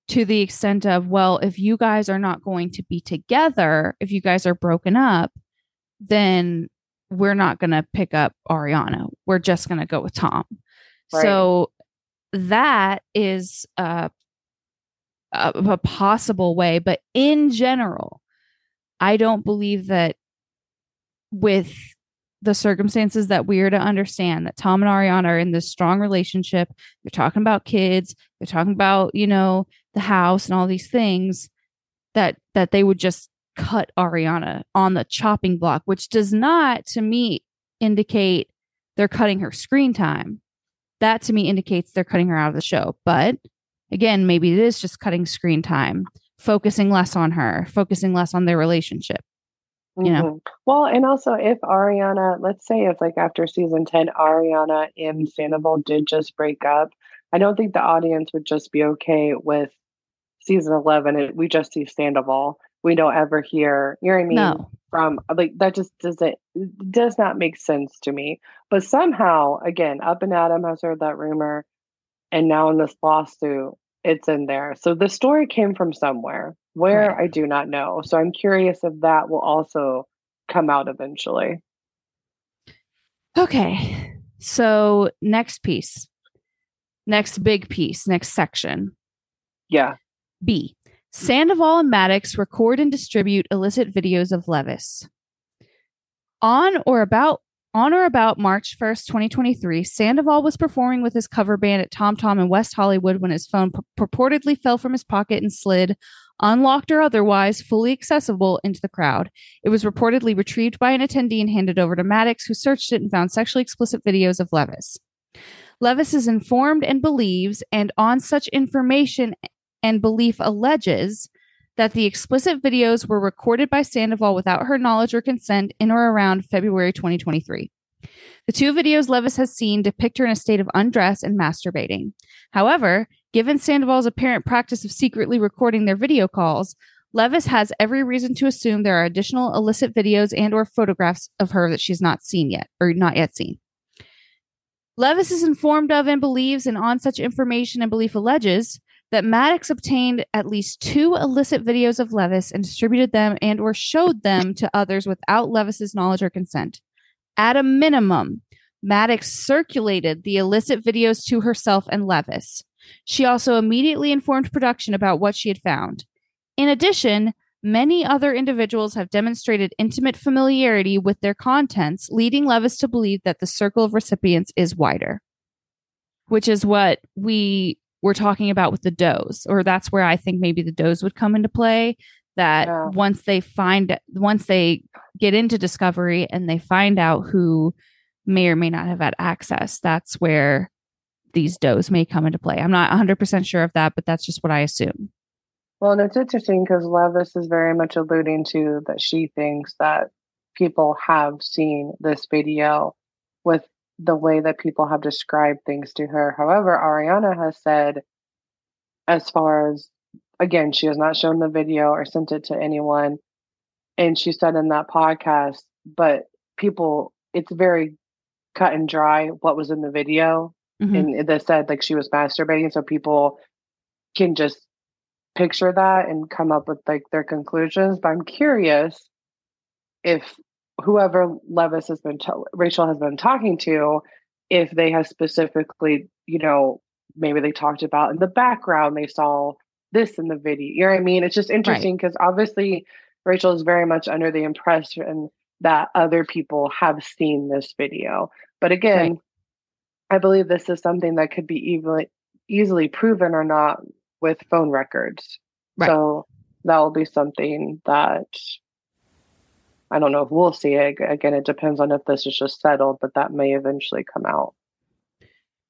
to the extent of, well, if you guys are not going to be together, if you guys are broken up, then we're not going to pick up Ariana. We're just going to go with Tom. Right. So that is a, a, a possible way. But in general, I don't believe that with the circumstances that we are to understand that Tom and Ariana are in this strong relationship. They're talking about kids. They're talking about, you know, the house and all these things that that they would just cut Ariana on the chopping block, which does not to me indicate they're cutting her screen time. That to me indicates they're cutting her out of the show. But again, maybe it is just cutting screen time, focusing less on her, focusing less on their relationship. You know? Mhm. Well, and also if Ariana, let's say if like after season 10, Ariana and Sandoval did just break up, I don't think the audience would just be okay with season 11. and We just see Sandoval. We don't ever hear, you know what I mean? No. From like that just doesn't does not make sense to me. But somehow, again, Up and Adam has heard that rumor, and now in this lawsuit, it's in there. So the story came from somewhere. Where Right. I do not know. So I'm curious if that will also come out eventually. Okay. So next piece. Next big piece, next section. Yeah. B. Sandoval and Madix record and distribute illicit videos of Leviss. On or about on or about March 1st, 2023, Sandoval was performing with his cover band at Tom Tom in West Hollywood when his phone pur- purportedly fell from his pocket and slid unlocked or otherwise, fully accessible into the crowd. It was reportedly retrieved by an attendee and handed over to Madix, who searched it and found sexually explicit videos of Leviss. Leviss is informed and believes, and on such information and belief alleges, that the explicit videos were recorded by Sandoval without her knowledge or consent in or around February 2023. The two videos Leviss has seen depict her in a state of undress and masturbating. However, given Sandoval's apparent practice of secretly recording their video calls, Leviss has every reason to assume there are additional illicit videos and or photographs of her that she's not seen yet or not yet seen. Leviss is informed of and believes, and on such information and belief alleges that Madix obtained at least two illicit videos of Leviss and distributed them and or showed them to others without Leviss's knowledge or consent. At a minimum, Madix circulated the illicit videos to herself and Leviss. She also immediately informed production about what she had found. In addition, many other individuals have demonstrated intimate familiarity with their contents, leading Leviss to believe that the circle of recipients is wider, which is what we were talking about with the does, or that's where I think maybe the does would come into play. That Yeah. once they find, once they get into discovery and they find out who may or may not have had access, that's where these does may come into play. I'm not 100% sure of that, but that's just what I assume. Well, and it's interesting because Leviss is very much alluding to that she thinks that people have seen this video with the way that people have described things to her. However, Ariana has said, as far as again, she has not shown the video or sent it to anyone. And she said in that podcast, but people, it's very cut and dry what was in the video Mhm. and they said like she was masturbating so people can just picture that and come up with like their conclusions but i'm curious if whoever leviss has been rachel has been talking to if they have specifically you know maybe they talked about in the background they saw this in the video you know what i mean it's just interesting because obviously rachel is very much under the impression that other people have seen this video but again Right. I believe this is something that could be easily easily proven or not with phone records. Right. So that will be something that I don't know if we'll see it. Again, it depends on if this is just settled, but that may eventually come out.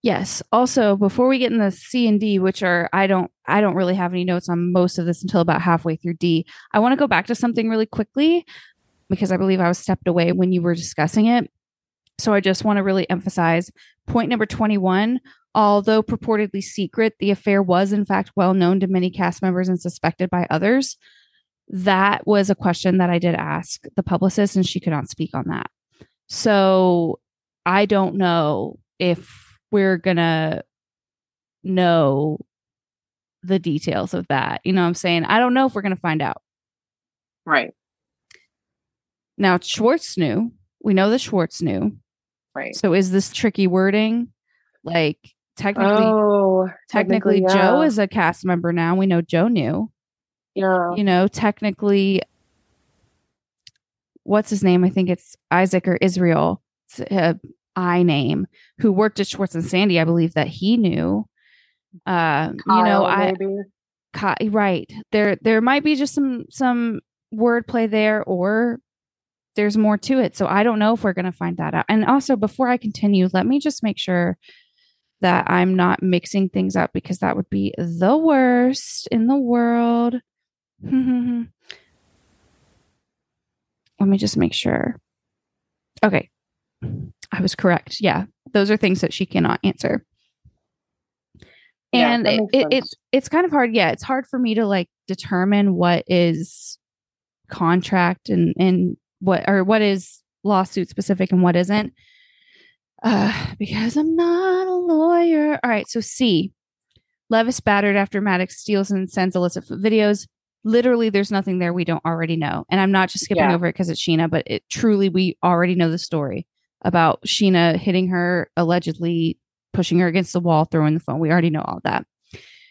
Yes. Also, before we get in the C and D, which are I don't I don't really have any notes on most of this until about halfway through D. I want to go back to something really quickly because I believe I was stepped away when you were discussing it. So I just want to really emphasize point number 21. Although purportedly secret, the affair was in fact well known to many cast members and suspected by others. That was a question that I did ask the publicist, and she could not speak on that. So I don't know if we're gonna know the details of that. You know what I'm saying? I don't know if we're gonna find out. Right. Now Schwartz knew. We know that Schwartz knew. Right. So is this tricky wording? Like technically oh, technically yeah. Joe is a cast member now. We know Joe knew. Yeah. You know, technically what's his name? I think it's Isaac or Israel. It's a I name who worked at Schwartz and Sandy. I believe that he knew. Uh, you know, I right there there might be just some some wordplay there or there's more to it so i don't know if we're going to find that out and also before i continue let me just make sure that i'm not mixing things up because that would be the worst in the world let me just make sure. Okay. I was correct. Yeah. Those are things that she cannot answer. And that it, it, it's it's kind of hard. Yeah it's hard for me to like determine what is contract and and what or what is lawsuit specific and what isn't. Uh because i'm not a lawyer. All right so c. Leviss battered after madix steals and sends illicit videos literally there's nothing there we don't already know and i'm not just skipping Yeah. over it because it's scheana but it truly we already know the story about scheana hitting her allegedly pushing her against the wall throwing the phone we already know all that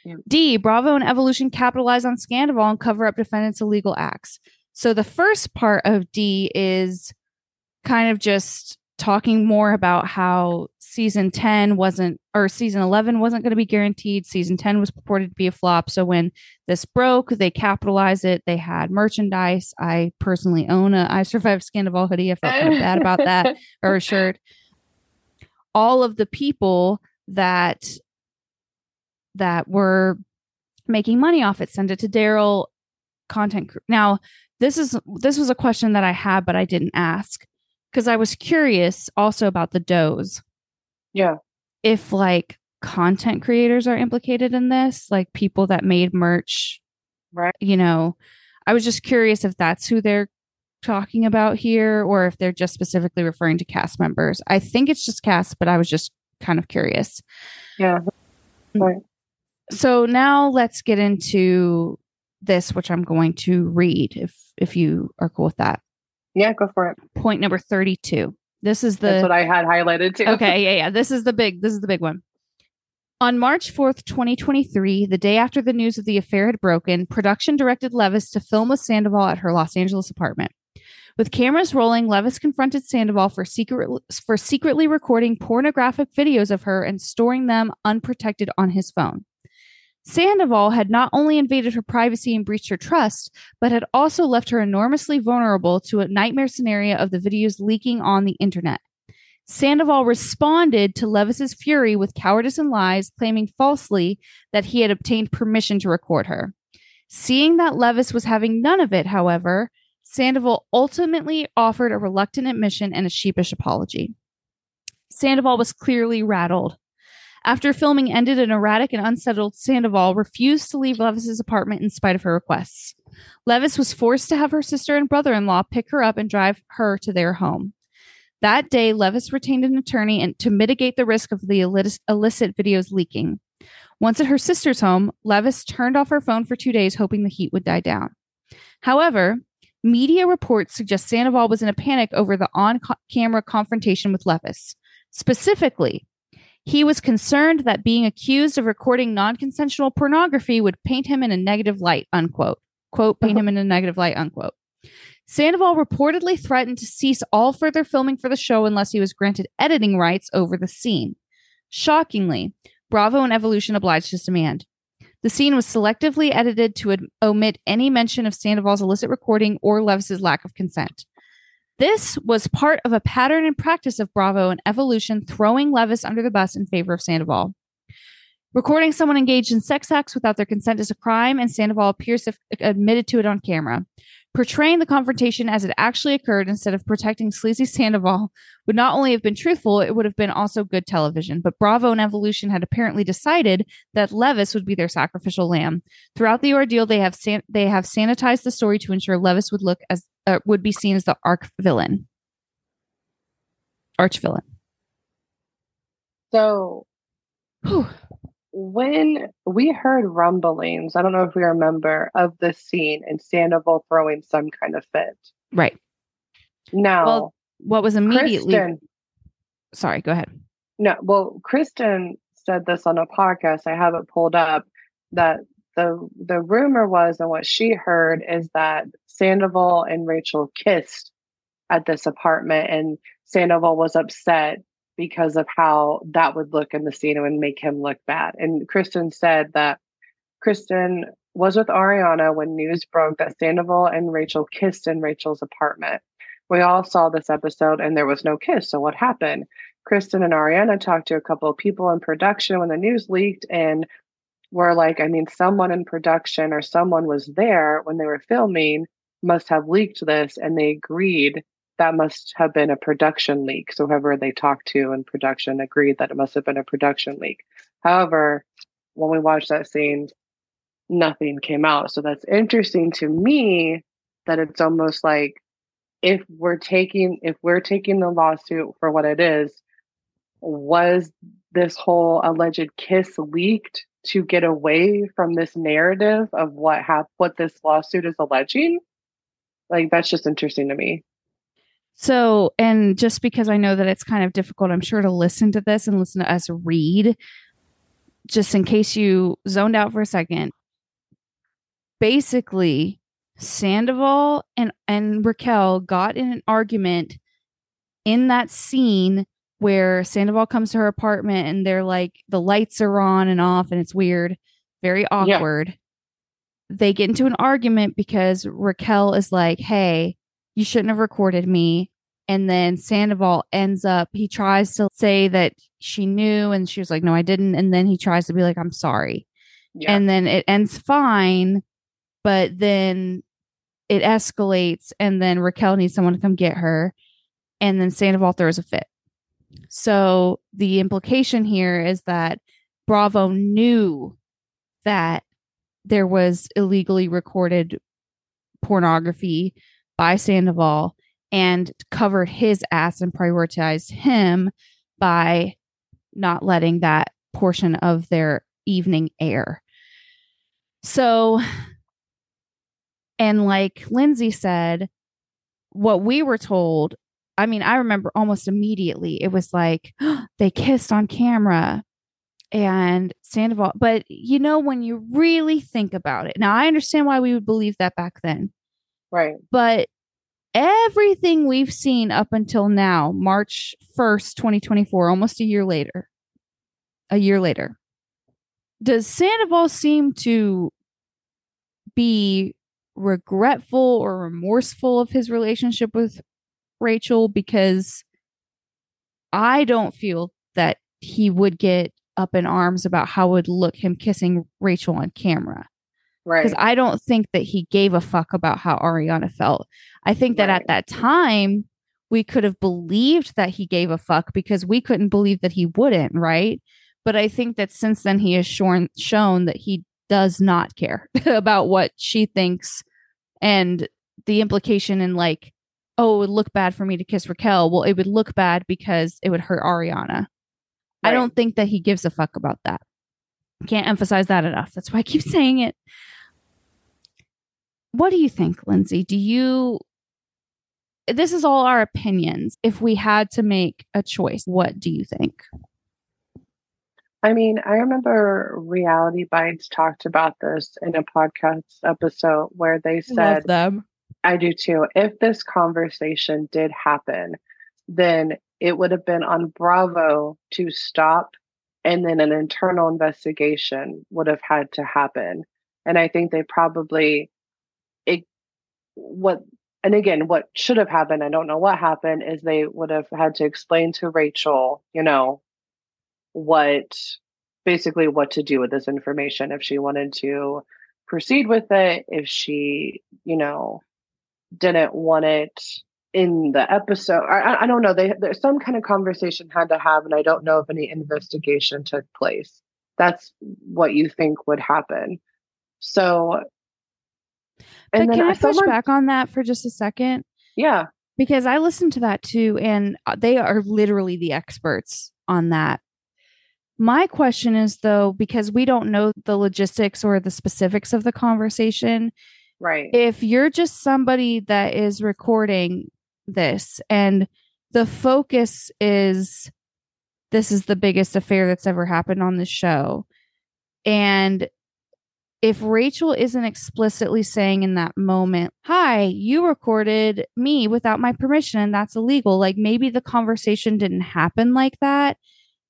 Yeah. D, Bravo and Evolution capitalize on Scandoval and cover up defendants' illegal acts. So the first part of D is kind of just talking more about how season 10 wasn't or season 11 wasn't going to be guaranteed. Season 10 was purported to be a flop. So when this broke they capitalized it. They had merchandise. I personally own a i survived Scandoval hoodie. I felt kind of bad about that or a shirt all of the people that that were making money off it send it to daryl content now this is this was a question that i had but i didn't ask because i was curious also about the does Yeah. if like content creators are implicated in this like people that made merch Right. you know i was just curious if that's who they're talking about here or if they're just specifically referring to cast members i think it's just cast but i was just kind of curious Yeah. Mm. Right. so now let's get into this which i'm going to read if if you are cool with that Yeah, go for it. point number 32 this is the That's what I had highlighted too. okay yeah yeah. This is the big this is the big one. On march 4th 2023 the day after the news of the affair had broken production directed leviss to film with sandoval at her los angeles apartment. With cameras rolling leviss confronted sandoval for secret for secretly recording pornographic videos of her and storing them unprotected on his phone Sandoval had not only invaded her privacy and breached her trust, but had also left her enormously vulnerable to a nightmare scenario of the videos leaking on the internet. Sandoval responded to Leviss's fury with cowardice and lies, claiming falsely that he had obtained permission to record her. Seeing that Leviss was having none of it, however, Sandoval ultimately offered a reluctant admission and a sheepish apology. Sandoval was clearly rattled. After filming ended, an erratic and unsettled Sandoval refused to leave Leviss's apartment in spite of her requests. Leviss was forced to have her sister and brother in law pick her up and drive her to their home. That day, Leviss retained an attorney and to mitigate the risk of the illicit videos leaking. Once at her sister's home, Leviss turned off her phone for two days, hoping the heat would die down. However, media reports suggest Sandoval was in a panic over the on camera confrontation with Leviss. Specifically, he was concerned that being accused of recording non consensual pornography would paint him in a negative light, unquote. Quote, paint uh-huh. him in a negative light, unquote. Sandoval reportedly threatened to cease all further filming for the show unless he was granted editing rights over the scene. Shockingly, Bravo and Evolution obliged his demand. The scene was selectively edited to ad- omit any mention of Sandoval's illicit recording or Leviss's lack of consent. This was part of a pattern and practice of Bravo and Evolution throwing Leviss under the bus in favor of Sandoval. Recording someone engaged in sex acts without their consent is a crime, and Sandoval appears to have admitted to it on camera. Portraying the confrontation as it actually occurred instead of protecting sleazy Sandoval would not only have been truthful, it would have been also good television. But Bravo and Evolution had apparently decided that Leviss would be their sacrificial lamb. Throughout the ordeal, they have san- they have sanitized the story to ensure Leviss would look as uh, would be seen as the arch villain, arch villain. So Whew. when we heard rumblings, I don't know if we remember of the scene and Sandoval throwing some kind of fit. Right. Now, Well, What was immediately Kristen, sorry. Go ahead. no, well, Kristen said this on a podcast. I have it pulled up that the the rumor was and what she heard is that Sandoval and Rachel kissed at this apartment, and Sandoval was upset because of how that would look in the scene and make him look bad. And Kristen said that Kristen was with Ariana when news broke that Sandoval and Rachel kissed in Rachel's apartment. We all saw this episode and there was no kiss. So what happened? Kristen and Ariana talked to a couple of people in production when the news leaked and were like, I mean, someone in production or someone was there when they were filming must have leaked this and they agreed that must have been a production leak. So whoever they talked to in production agreed that it must have been a production leak. However, when we watched that scene, nothing came out. So that's interesting to me that it's almost like if we're taking if we're taking the lawsuit for what it is, was this whole alleged kiss leaked to get away from this narrative of what hap- what this lawsuit is alleging? Like that's just interesting to me. So, and just because I know that it's kind of difficult, I'm sure to listen to this and listen to us read, just in case you zoned out for a second. Basically, Sandoval and, and Raquel got in an argument in that scene where Sandoval comes to her apartment and they're like the lights are on and off and it's weird, very awkward. They get into an argument because Raquel is like, "Hey, you shouldn't have recorded me." And then Sandoval ends up he tries to say that she knew and she was like, "No, I didn't." And then he tries to be like, "I'm sorry." Yeah. And then it ends fine, but then it escalates and then Raquel needs someone to come get her and then Sandoval throws a fit. So the implication here is that Bravo knew that there was illegally recorded pornography by Sandoval and covered his ass and prioritized him by not letting that portion of their evening air. So, and like Lyndsay said, what we were told I mean, I remember almost immediately it was like they kissed on camera and Sandoval. But you know, when you really think about it, now I understand why we would believe that back then, right. but everything we've seen up until now, March 1st, 2024, almost a year later, a year later, does Sandoval seem to be regretful or remorseful of his relationship with Rachel because I don't feel that he would get up in arms about how it would look him kissing Rachel on camera. Right. Because I don't think that he gave a fuck about how Ariana felt. I think that Right. at that time, we could have believed that he gave a fuck because we couldn't believe that he wouldn't, right? But I think that since then, he has shown, shown that he does not care about what she thinks and the implication in like, oh, it would look bad for me to kiss Raquel. Well, it would look bad because it would hurt Ariana. I don't think that he gives a fuck about that. Can't emphasize that enough. That's why I keep saying it. What do you think, Lyndsay? Do you this is all our opinions. If we had to make a choice, what do you think? I mean, I remember Reality Bites talked about this in a podcast episode where they said, them. I do too. If this conversation did happen, then it would have been on Bravo to stop, and then an internal investigation would have had to happen. And I think they probably, it, what, and again, what should have happened, I don't know what happened, is they would have had to explain to Rachel, you know, what basically what to do with this information if she wanted to proceed with it, if she, you know, didn't want it in the episode. I, I- don't know. They there's some kind of conversation had to have, and I don't know if any investigation took place. That's what you think would happen. So, But can I push someone- back on that for just a second? Yeah, because I listened to that too, and uh, they are literally the experts on that. My question is though, because we don't know the logistics or the specifics of the conversation, right. if you're just somebody that is recording this and the focus is this is the biggest affair that's ever happened on the show and if Rachel isn't explicitly saying in that moment, Hi, you recorded me without my permission, and that's illegal, like maybe the conversation didn't happen like that.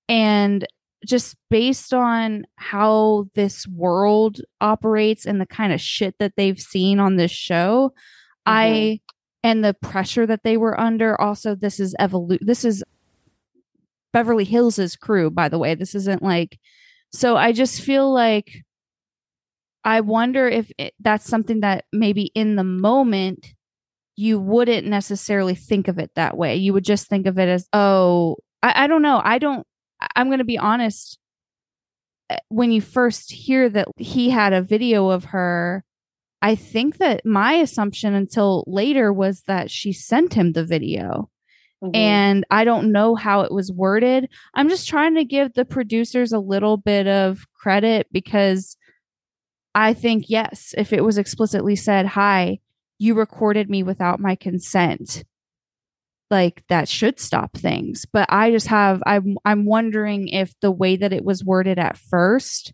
And just based on how this world operates and the kind of shit that they've seen on this show, mm-hmm. I and the pressure that they were under. Also, this is evolu- This is Beverly Hills's crew, by the way. This isn't like. So I just feel like I wonder if it, that's something that maybe in the moment you wouldn't necessarily think of it that way. You would just think of it as, oh, I, I don't know. I don't. I'm going to be honest. Uh, When you first hear that he had a video of her, I think that my assumption until later was that she sent him the video Mhm. and I don't know how it was worded. I'm just trying to give the producers a little bit of credit because I think, yes, if it was explicitly said, Hi, you recorded me without my consent, like that should stop things. But I just have, I'm, I'm wondering if the way that it was worded at 1st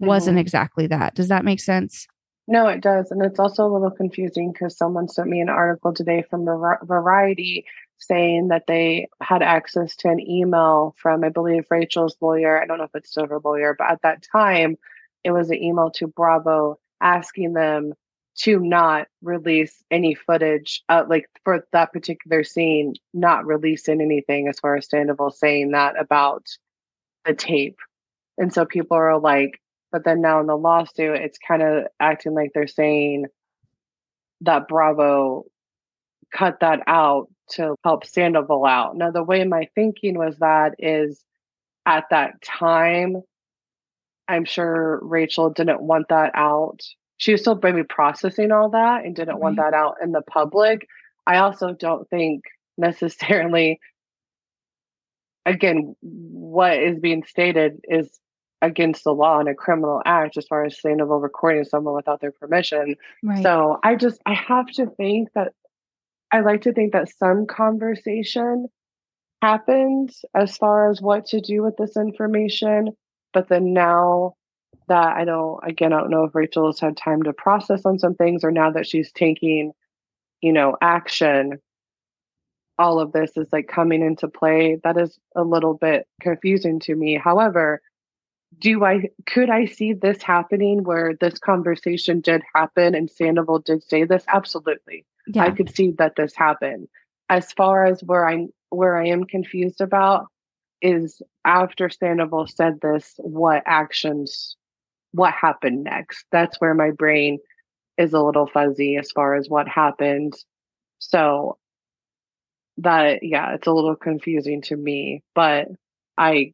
wasn't Mhm. exactly that. Does that make sense? No, it does. And it's also a little confusing because someone sent me an article today from Var- Variety saying that they had access to an email from, I believe, Rachel's lawyer. I don't know if it's still her lawyer, but at that time, it was an email to Bravo asking them to not release any footage, uh, like for that particular scene, not releasing anything as far as Sandoval saying that about the tape. And so people are like, but then now in the lawsuit, it's kind of acting like they're saying that Bravo cut that out to help Sandoval out. Now, the way my thinking was that is at that time, I'm sure Rachel didn't want that out. She was still maybe processing all that and didn't right. want that out in the public. I also don't think necessarily, again, what is being stated is against the law and a criminal act as far as Sandoval recording someone without their permission. Right. So I just I have to think that I like to think that some conversation happened as far as what to do with this information. But then now that I don't again I don't know if Rachel has had time to process on some things or now that she's taking, you know, action, all of this is like coming into play. That is a little bit confusing to me. However, do I could I see this happening where this conversation did happen and Sandoval did say this? Absolutely. Yeah. I could see that this happened. As far as where I'm where I am confused about is after Sandoval said this, what actions what happened next? That's where my brain is a little fuzzy as far as what happened. So that yeah, it's a little confusing to me, but I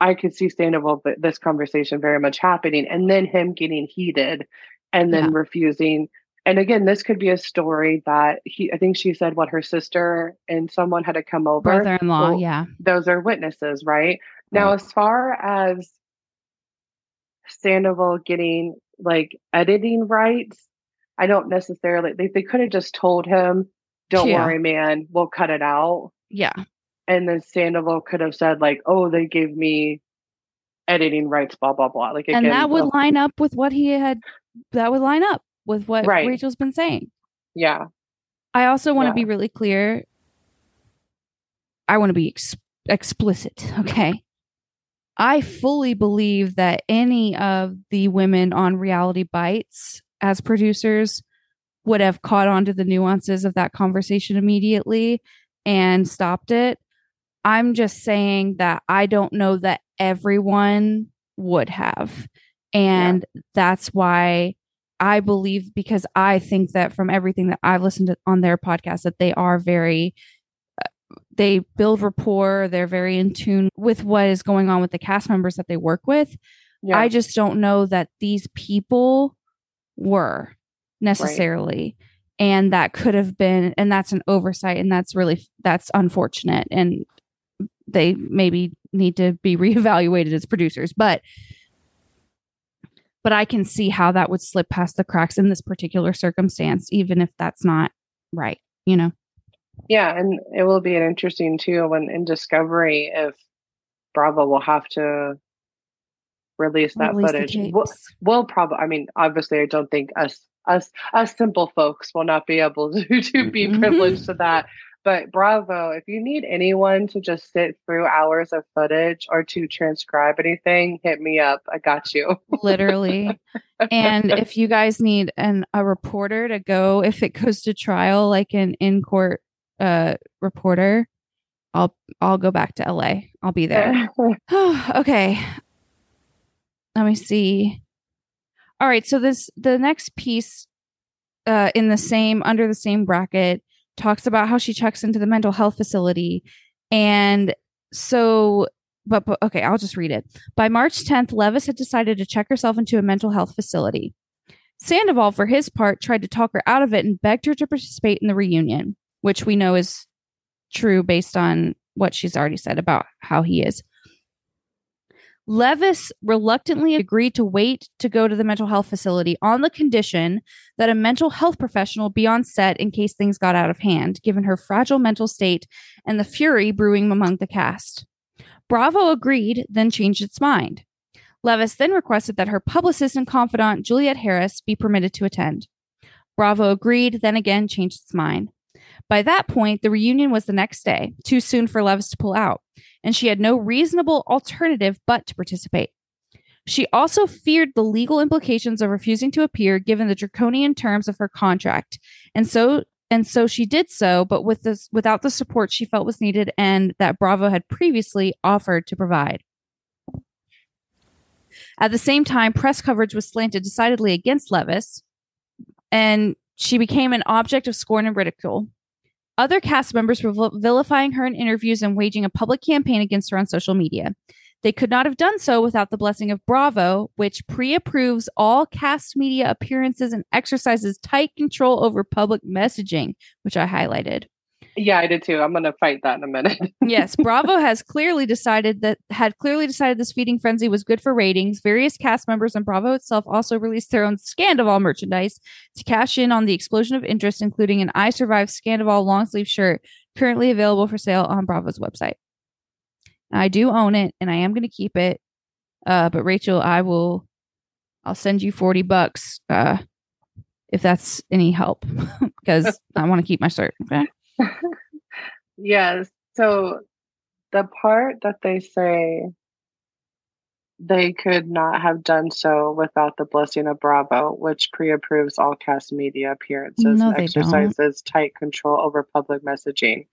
I could see Sandoval this conversation very much happening and then him getting heated and then yeah. refusing. And again, this could be a story that he I think she said what her sister and someone had to come over. Brother-in-law, well, yeah. Those are witnesses, right? Now, as far as Sandoval getting like editing rights, I don't necessarily they, they could have just told him, Don't yeah. worry, man, we'll cut it out. Yeah and then Sandoval could have said like, "Oh, they gave me editing rights, blah blah blah." Like, again, and that would line up with what he had. That would line up with what right. Rachel's been saying. Yeah. I also want to yeah. be really clear. I want to be ex- explicit. Okay. I fully believe that any of the women on Reality Bites as producers would have caught on to the nuances of that conversation immediately and stopped it. I'm just saying that I don't know that everyone would have. And yeah. that's why I believe because I think that from everything that I've listened to on their podcast that they are very they build rapport, they're very in tune with what is going on with the cast members that they work with. Yeah. I just don't know that these people were necessarily. Right. And that could have been, and that's an oversight, and that's really that's unfortunate. And they maybe need to be reevaluated as producers but but I can see how that would slip past the cracks in this particular circumstance even if that's not right you know yeah and it will be an interesting too when in discovery if bravo will have to release that release footage we'll, we'll probably i mean obviously i don't think us us us simple folks will not be able to, to be privileged to that but bravo, if you need anyone to just sit through hours of footage or to transcribe anything, hit me up. I got you. Literally. and if you guys need an a reporter to go if it goes to trial like an in-court uh reporter, I'll I'll go back to LA. I'll be there. okay. Let me see. All right, so this the next piece uh in the same under the same bracket talks about how she checks into the mental health facility. And so, but, but okay, I'll just read it. By March 10th, Leviss had decided to check herself into a mental health facility. Sandoval, for his part, tried to talk her out of it and begged her to participate in the reunion, which we know is true based on what she's already said about how he is. Leviss reluctantly agreed to wait to go to the mental health facility on the condition that a mental health professional be on set in case things got out of hand, given her fragile mental state and the fury brewing among the cast. Bravo agreed, then changed its mind. Leviss then requested that her publicist and confidant, Juliet Harris, be permitted to attend. Bravo agreed, then again changed its mind. By that point, the reunion was the next day, too soon for Leviss to pull out, and she had no reasonable alternative but to participate. She also feared the legal implications of refusing to appear given the draconian terms of her contract. And so and so she did so, but with this without the support she felt was needed and that Bravo had previously offered to provide. At the same time, press coverage was slanted decidedly against Leviss, and she became an object of scorn and ridicule. Other cast members were vilifying her in interviews and waging a public campaign against her on social media. They could not have done so without the blessing of Bravo, which pre approves all cast media appearances and exercises tight control over public messaging, which I highlighted. Yeah, I did too. I'm going to fight that in a minute. yes, Bravo has clearly decided that had clearly decided this feeding frenzy was good for ratings. Various cast members and Bravo itself also released their own Scandoval merchandise to cash in on the explosion of interest, including an I Survive Scandoval long sleeve shirt currently available for sale on Bravo's website. I do own it and I am going to keep it. Uh, but Rachel, I will, I'll send you 40 bucks uh, if that's any help because I want to keep my shirt. Okay. yes. So the part that they say they could not have done so without the blessing of Bravo, which pre approves all cast media appearances No, and they don't. exercises tight control over public messaging.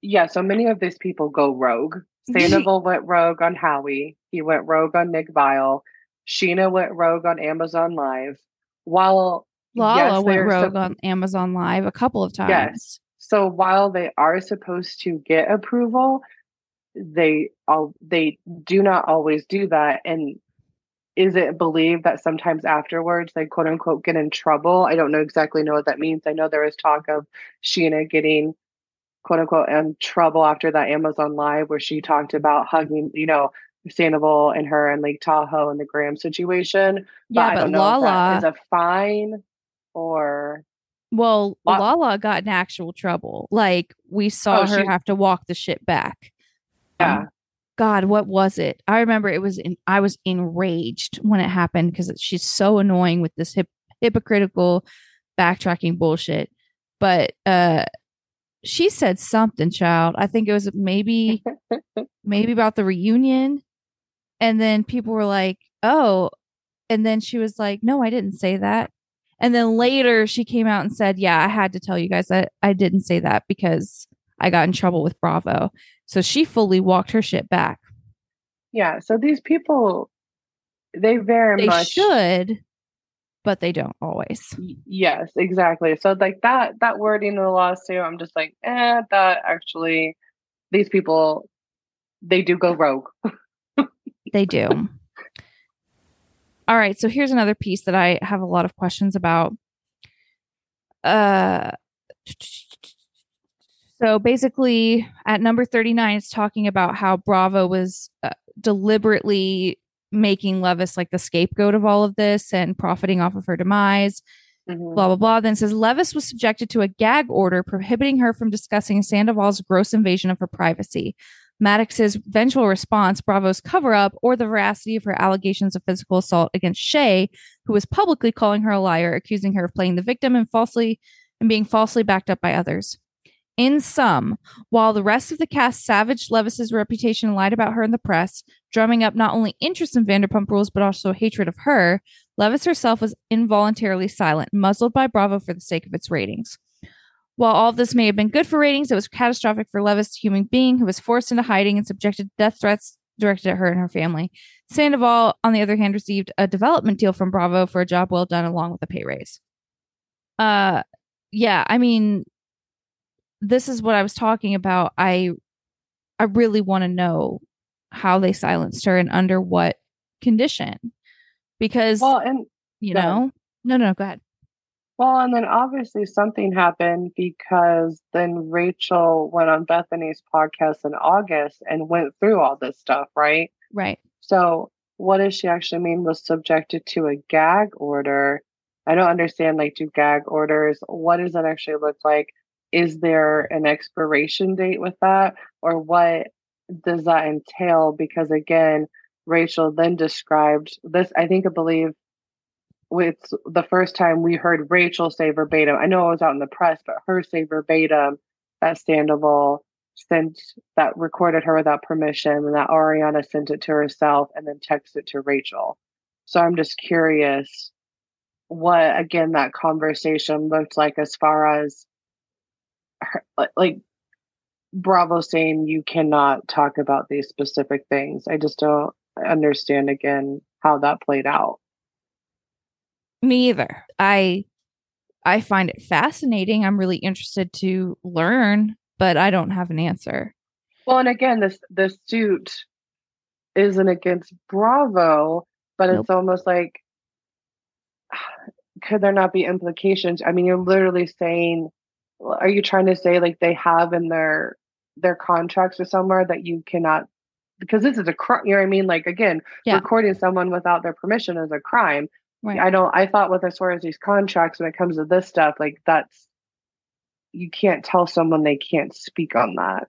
Yeah, so many of these people go rogue. Sandoval went rogue on Howie. He went rogue on Nick Viall. Scheana went rogue on Amazon Live. While Lala yes, went rogue sup- on Amazon Live a couple of times. Yes. So while they are supposed to get approval, they all they do not always do that. And is it believed that sometimes afterwards they quote unquote get in trouble? I don't know exactly know what that means. I know there was talk of Scheana getting quote unquote in trouble after that Amazon live where she talked about hugging, you know, Sandoval and her and Lake Tahoe and the Graham situation. Yeah, but don't know if that Lala, is a fine or well, La- Lala got in actual trouble. Like we saw Oh, her she- have to walk the shit back. yeah. Um, God, what was it? I remember it was in, I was enraged when it happened because she's so annoying with this hip, hypocritical backtracking bullshit. But uh she said something, child. I think it was maybe maybe about the reunion. And then people were like, "Oh." And then she was like, "No, I didn't say that." And then later she came out and said, "Yeah, I had to tell you guys that I didn't say that because I got in trouble with Bravo." So she fully walked her shit back. Yeah. So these people they very They much should, but they don't always. Yes, exactly. So like that that wording in the lawsuit, I'm just like, eh, that actually these people they do go rogue. They do. All right, so here's another piece that I have a lot of questions about. Uh so basically at number 39 it's talking about how Bravo was uh, deliberately making Leviss like the scapegoat of all of this and profiting off of her demise Mhm. blah blah blah. Then says Leviss was subjected to a gag order prohibiting her from discussing Sandoval's gross invasion of her privacy. Madix's eventual response, Bravo's cover up, or the veracity of her allegations of physical assault against Shay, who was publicly calling her a liar, accusing her of playing the victim and falsely and being falsely backed up by others. In sum, while the rest of the cast savaged Leviss's reputation and lied about her in the press, drumming up not only interest in Vanderpump Rules but also hatred of her, Leviss herself was involuntarily silent, muzzled by Bravo for the sake of its ratings. While all this may have been good for ratings, it was catastrophic for Leviss, a human being who was forced into hiding and subjected to death threats directed at her and her family. Sandoval, on the other hand, received a development deal from Bravo for a job well done along with a pay raise. Uh yeah, I mean this is what I was talking about. I I really want to know how they silenced her and under what condition. Because Well, and you know, no, no, go ahead. Well, and then obviously something happened because then Rachel went on Bethenny's podcast in August and went through all this stuff, right? Right. So what does she actually mean was subjected to a gag order? I don't understand like do gag orders, what does that actually look like? Is there an expiration date with that? Or what does that entail? Because again, Rachel then described this, I think I believe with the first time we heard Rachel say verbatim. I know I was out in the press, but her say verbatim that Sandoval sent that recorded her without permission and that Ariana sent it to herself and then texted to Rachel. So I'm just curious what again that conversation looked like as far as her, like Bravo saying you cannot talk about these specific things. I just don't understand again how that played out. Me either. I I find it fascinating. I'm really interested to learn, but I don't have an answer. Well, and again, this the suit isn't against Bravo, but Nope. it's almost like could there not be implications? I mean, you're literally saying are you trying to say like they have in their their contracts or somewhere that you cannot because this is a crime, you know what I mean? Like again, Yeah. recording someone without their permission is a crime. Right. I don't I thought with as far as these contracts when it comes to this stuff, like that's you can't tell someone they can't speak on that.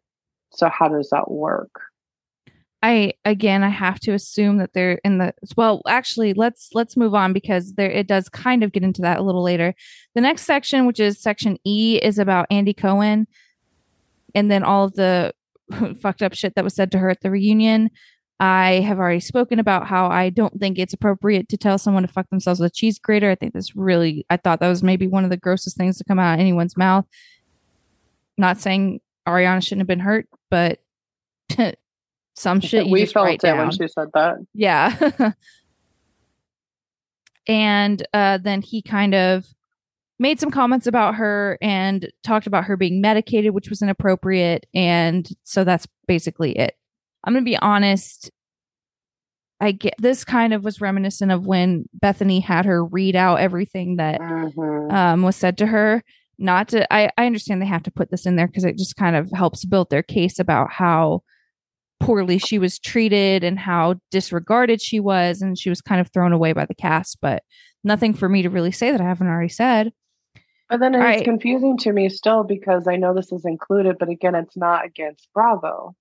So how does that work? I again I have to assume that they're in the well actually let's let's move on because there it does kind of get into that a little later. The next section which is section E is about Andy Cohen and then all of the fucked up shit that was said to her at the reunion. I have already spoken about how I don't think it's appropriate to tell someone to fuck themselves with a cheese grater. I think this really I thought that was maybe one of the grossest things to come out of anyone's mouth. Not saying Ariana shouldn't have been hurt, but some shit you we felt it down. when she said that. Yeah. and uh, then he kind of made some comments about her and talked about her being medicated, which was inappropriate. And so that's basically it. I'm going to be honest. I get this kind of was reminiscent of when Bethenny had her read out everything that Mhm. um, was said to her. Not to, I, I understand they have to put this in there because it just kind of helps build their case about how poorly she was treated and how disregarded she was. And she was kind of thrown away by the cast, but nothing for me to really say that I haven't already said. But then it's Right. confusing to me still because I know this is included, but again, it's not against Bravo.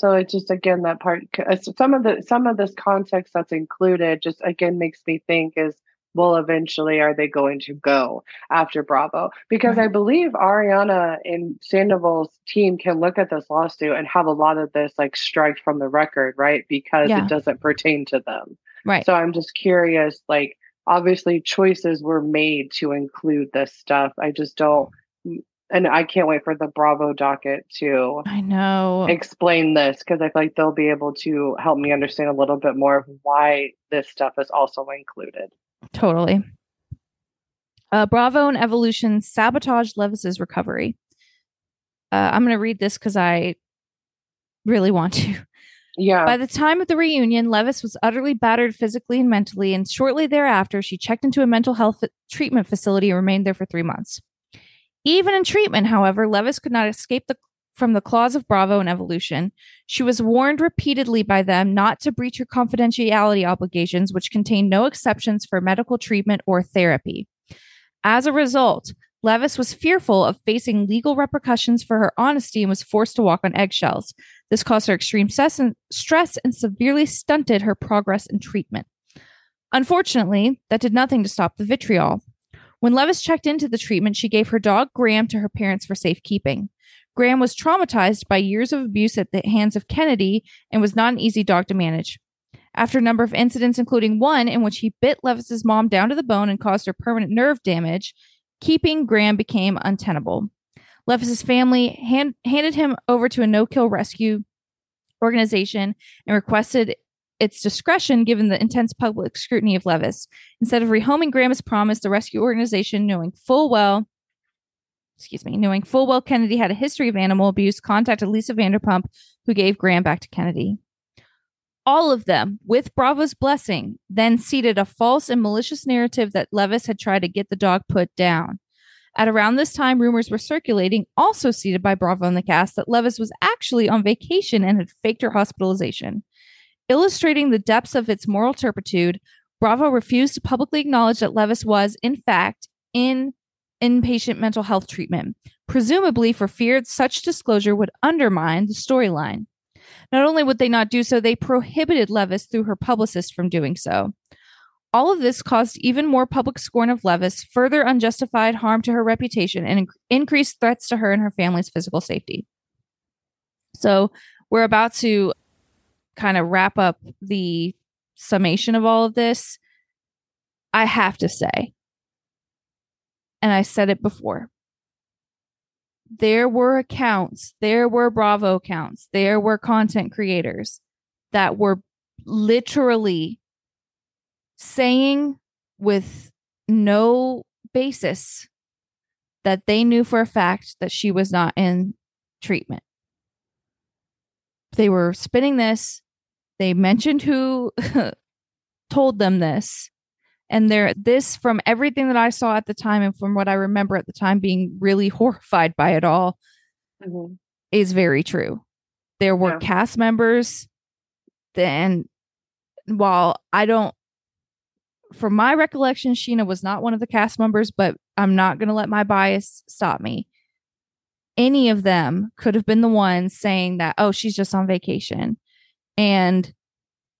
So it's just again that part. uh, Some of the some of this context that's included just again makes me think is well, eventually are they going to go after Bravo? Because I believe Ariana and Sandoval's team can look at this lawsuit and have a lot of this like striked from the record, right? Because Yeah. it doesn't pertain to them. Right. So I'm just curious, like obviously choices were made to include this stuff. I just don't and I can't wait for the Bravo docket to I know. explain this because I feel like they'll be able to help me understand a little bit more of why this stuff is also included. Totally. Uh, Bravo and Evolution sabotage Leviss's recovery. Uh, I'm going to read this because I really want to. Yeah. By the time of the reunion, Leviss was utterly battered physically and mentally, and shortly thereafter, she checked into a mental health treatment facility and remained there for three months. Even in treatment, however, Leviss could not escape the, from the claws of Bravo and Evolution. She was warned repeatedly by them not to breach her confidentiality obligations, which contain no exceptions for medical treatment or therapy. As a result, Leviss was fearful of facing legal repercussions for her honesty and was forced to walk on eggshells. This caused her extreme stress and, stress and severely stunted her progress in treatment. Unfortunately, that did nothing to stop the vitriol. When Leviss checked into the treatment, she gave her dog Graham to her parents for safekeeping. Graham was traumatized by years of abuse at the hands of Kennedy and was not an easy dog to manage. After a number of incidents, including one in which he bit Leviss's mom down to the bone and caused her permanent nerve damage, keeping Graham became untenable. Leviss's family hand, handed him over to a no-kill rescue organization and requested its discretion given the intense public scrutiny of Leviss. Instead of rehoming Graham as promised, the rescue organization, knowing full well, excuse me, knowing full well Kennedy had a history of animal abuse, contacted Lisa Vanderpump, who gave Graham back to Kennedy. All of them, with Bravo's blessing, then seeded a false and malicious narrative that Leviss had tried to get the dog put down. At around this time, rumors were circulating, also seeded by Bravo and the cast, that Leviss was actually on vacation and had faked her hospitalization. Illustrating the depths of its moral turpitude, Bravo refused to publicly acknowledge that Leviss was, in fact, in inpatient mental health treatment, presumably for fear such disclosure would undermine the storyline. Not only would they not do so, they prohibited Leviss through her publicist from doing so. All of this caused even more public scorn of Leviss, further unjustified harm to her reputation, and inc- increased threats to her and her family's physical safety. So, we're about to kind of wrap up the summation of all of this. I have to say, and I said it before, there were accounts, there were Bravo accounts, there were content creators that were literally saying with no basis that they knew for a fact that she was not in treatment. They were spinning this. They mentioned who told them this. And there, this from everything that I saw at the time and from what I remember at the time being really horrified by it all Mhm. is very true. There were Yeah. cast members, then while I don't, from my recollection, Scheana was not one of the cast members, but I'm not going to let my bias stop me. Any of them could have been the ones saying that, oh, she's just on vacation. And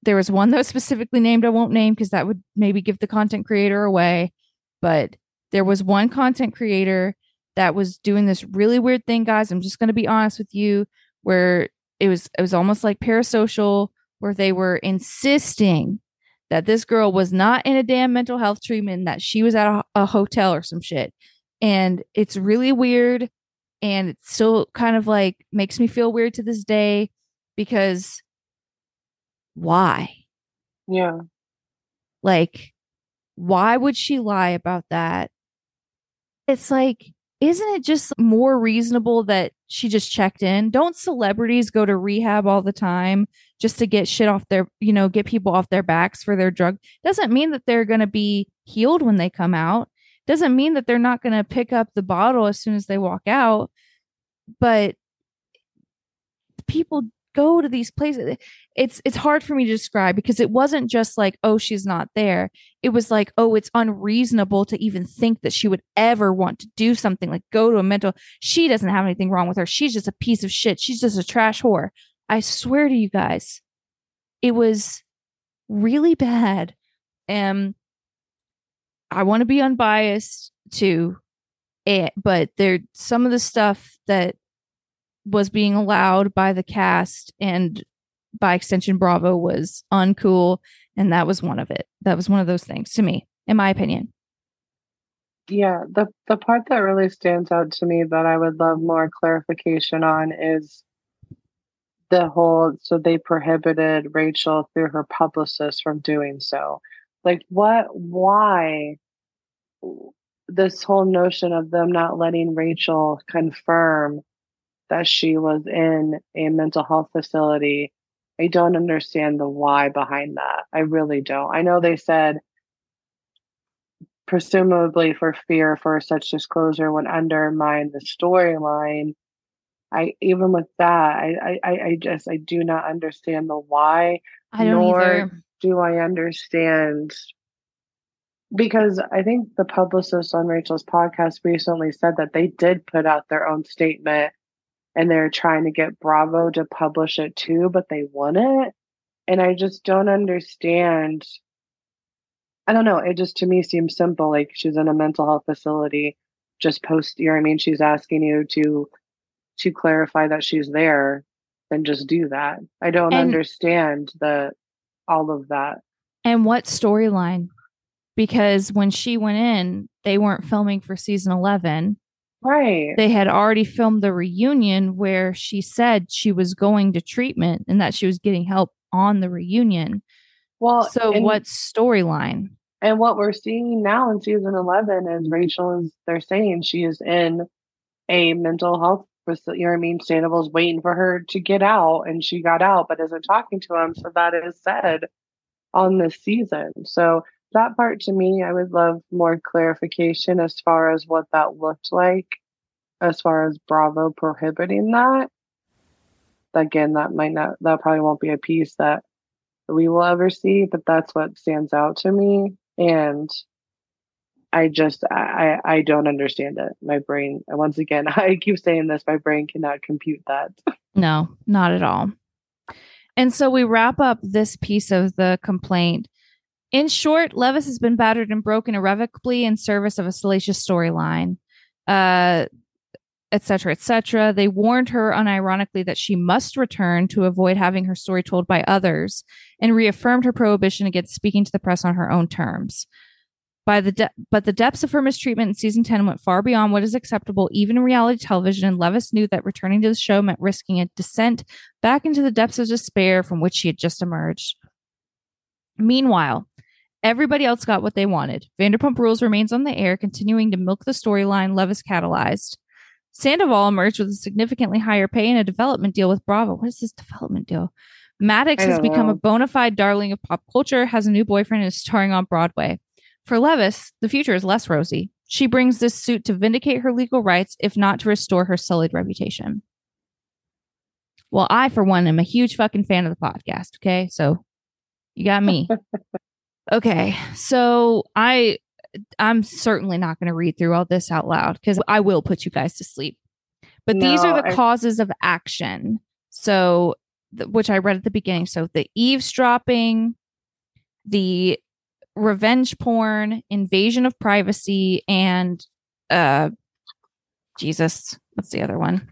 there was one that was specifically named, I won't name because that would maybe give the content creator away. But there was one content creator that was doing this really weird thing, guys. I'm just going to be honest with you, where it was it was almost like parasocial, where they were insisting that this girl was not in a damn mental health treatment, that she was at a, a hotel or some shit. And it's really weird. And it still kind of like makes me feel weird to this day because why? Yeah. Like, why would she lie about that? It's like, isn't it just more reasonable that she just checked in? Don't celebrities go to rehab all the time just to get shit off their, you know, get people off their backs for their drug? Doesn't mean that they're going to be healed when they come out. Doesn't mean that they're not going to pick up the bottle as soon as they walk out. But people go to these places. It's it's hard for me to describe because it wasn't just like oh she's not there. It was like oh it's unreasonable to even think that she would ever want to do something like go to a mental she doesn't have anything wrong with her. She's just a piece of shit. She's just a trash whore. I swear to you guys it was really bad. And i want to be unbiased too it, but there some of the stuff that was being allowed by the cast and by extension bravo was uncool. And that was one of it. That was one of those things to me in my opinion. Yeah, the the part that really stands out to me that I would love more clarification on is the whole so they prohibited Rachel through her publicist from doing so. Like what why this whole notion of them not letting Rachel confirm that she was in a mental health facility. I don't understand the why behind that. I really don't. I know they said presumably for fear for such disclosure would undermine the storyline. I even with that, I, I I just I do not understand the why. i don't Nor- either Do I understand? Because I think the publicist on Rachel's podcast recently said that they did put out their own statement and they're trying to get Bravo to publish it too, but they wouldn't. And I just don't understand. I don't know. It just to me seems simple. Like she's in a mental health facility. Just post. You know what I mean? She's asking you to to clarify that she's there. and just do that. I don't And- understand the all of that. and what storyline because when she went in they weren't filming for season 11 Right. they had already filmed the reunion where she said she was going to treatment and that she was getting help on the reunion well, so and- what storyline And what we're seeing now in season 11 is Rachel is, they're saying she is in a mental health facility. You know what I mean? Sandoval's waiting for her to get out and she got out, but isn't talking to him. So that is said on this season. So that part to me, I would love more clarification as far as what that looked like, as far as Bravo prohibiting that. Again, that might not, that probably won't be a piece that we will ever see, but that's what stands out to me. And I just I I don't understand it. My brain once again, I keep saying this, my brain cannot compute that. No, not at all. And so we wrap up this piece of the complaint In short, Leviss has been battered and broken irrevocably in service of a salacious storyline. Uh etc etc they warned her unironically that she must return to avoid having her story told by others and reaffirmed her prohibition against speaking to the press on her own terms by the de- but the depths of her mistreatment in season 10 went far beyond what is acceptable even in reality television and leviss knew that returning to the show meant risking a descent back into the depths of despair from which she had just emerged meanwhile everybody else got what they wanted vanderpump rules remains on the air continuing to milk the storyline leviss catalyzed sandoval emerged with a significantly higher pay and a development deal with bravo what is this development deal madix has become know. a bona fide darling of pop culture has a new boyfriend and is starring on broadway for Leviss, the future is less rosy. She brings this suit to vindicate her legal rights, if not to restore her sullied reputation. Well, I, for one, am a huge fucking fan of the podcast. Okay. So you got me. okay. So I, I'm certainly not going to read through all this out loud because I will put you guys to sleep. But these are the I- causes of action. So, th- which I read at the beginning. So the eavesdropping, the revenge porn, invasion of privacy, and uh Jesus, what's the other one?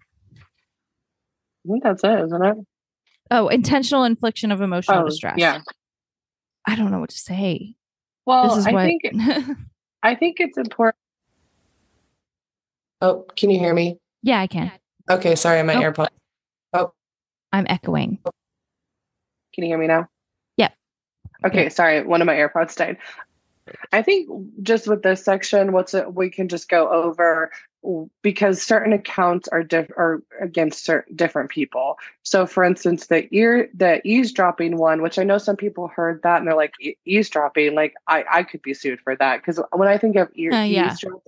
I think that's it, isn't it? Oh, intentional infliction of emotional Oh, distress. yeah. I don't know what to say. Well, this is I what think I think it's important. Oh, can you hear me? Yeah, I can. Okay, sorry, my Oh. AirPod. Oh, I'm echoing. Can you hear me now? Yeah. Okay, sorry, one of my AirPods died. I think just with this section, what's it, we can just go over because certain accounts are diff- are against certain different people. So, for instance, the ear the eavesdropping one, which I know some people heard that and they're like "E- eavesdropping, like I I could be sued for that because when I think of ear Uh, yeah. eavesdropping,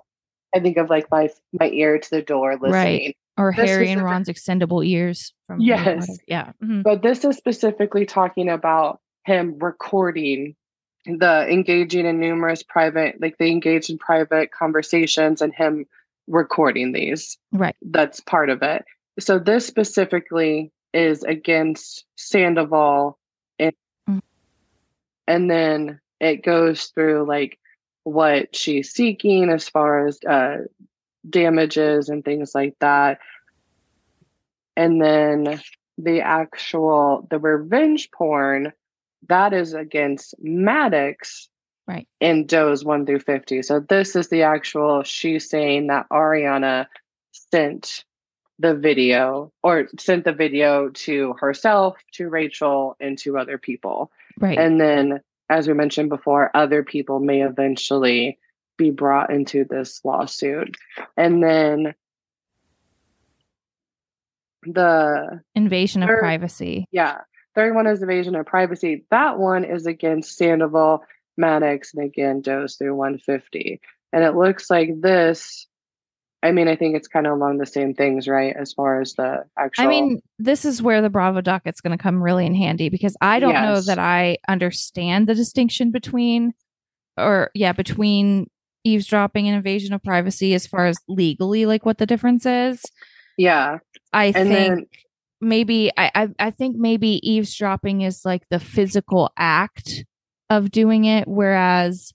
I think of like my my ear to the door listening. Or This Harry and Ron's extendable ears from Yes. Yeah. mhm. But this is specifically talking about him recording the engaging in numerous private, like they engaged in private conversations and him recording these. Right. That's part of it. So this specifically is against Sandoval and Mm. and then it goes through like what she's seeking as far as uh damages and things like that. And then the actual the revenge porn that is against Madix Right. in Doe's 1 through 50. So this is the actual she's saying that Ariana sent the video or sent the video to herself, to Rachel, and to other people. Right. And then, as we mentioned before, other people may eventually be brought into this lawsuit. And then the Invasion of Third- privacy. yeah. Third one is invasion of privacy. That one is against Sandoval, Madix, and again Dose through 150. And it looks like this. I mean, I think it's kind of along the same things, right? As far as the actual. I mean, this is where the Bravo docket's going to come really in handy because I don't know that I understand the distinction between, or yeah, between eavesdropping and invasion of privacy as far as legally, like what the difference is. yeah. I And think then maybe I, I I think maybe eavesdropping is like the physical act of doing it, whereas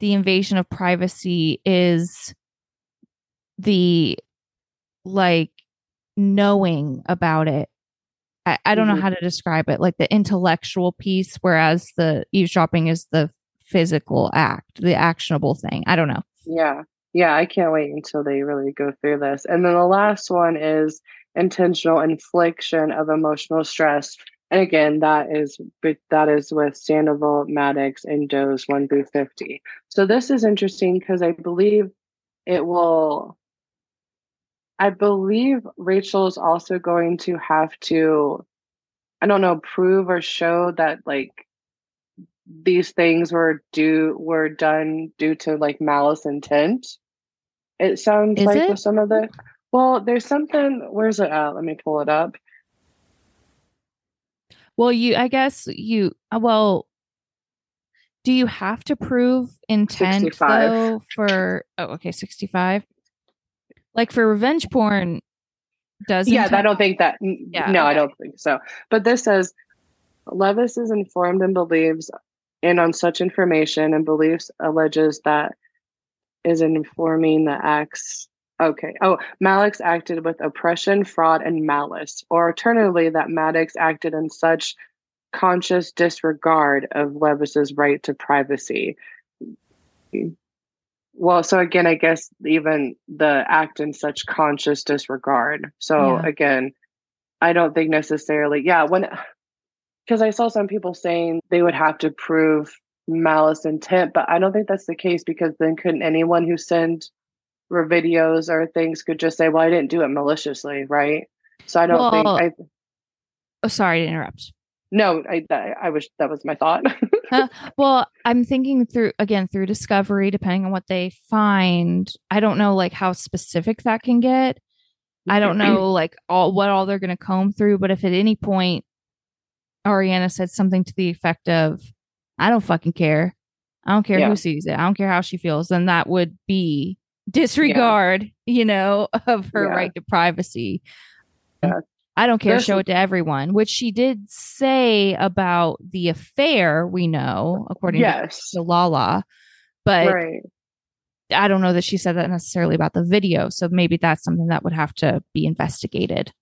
the invasion of privacy is the like knowing about it. I, I don't know Mhm. how to describe it, like the intellectual piece, whereas the eavesdropping is the physical act, the actionable thing. I don't know. Yeah. Yeah. I can't wait until they really go through this. And then the last one is intentional infliction of emotional stress. And again, that is that is with Sandoval, Madix, and Doe's one through fifty. So this is interesting because I believe it will. I believe Rachel is also going to have to, I don't know, prove or show that like these things were do were done due to like malice intent. It sounds Is like it? with some of the well, there's something. Where's it at? Let me pull it up. Well, you, I guess you, uh, well, do you have to prove intent 65. though for, oh, okay, 65? Like for revenge porn, does Yeah, I don't think that. Yeah, no, I don't think so. But this says Leviss is informed and believes and on such information and beliefs alleges that is informing the acts. Okay. Oh, Madix acted with oppression, fraud, and malice, or alternatively, that Madix acted in such conscious disregard of Leviss's right to privacy. Well, so again, I guess even the act in such conscious disregard. So Yeah. again, I don't think necessarily, yeah, when because I saw some people saying they would have to prove malice intent, but I don't think that's the case because then couldn't anyone who send or videos or things could just say, "Well, I didn't do it maliciously," right? So I don't Well- think I Oh, sorry to interrupt. no, I I wish that was my thought. Well, I'm thinking through again through discovery, depending on what they find. I don't know like how specific that can get. I don't mm-hmm. know like all what all they're going to comb through, but if at any point Ariana said something to the effect of, "I don't fucking care. I don't care Yeah. who sees it. I don't care how she feels," then that would be disregard, you know, of her Yeah. right to privacy. Yeah. I don't care. There's show it to everyone, which she did say about the affair. We know, according yes, to Lala, but right. I don't know that she said that necessarily about the video. So maybe that's something that would have to be investigated.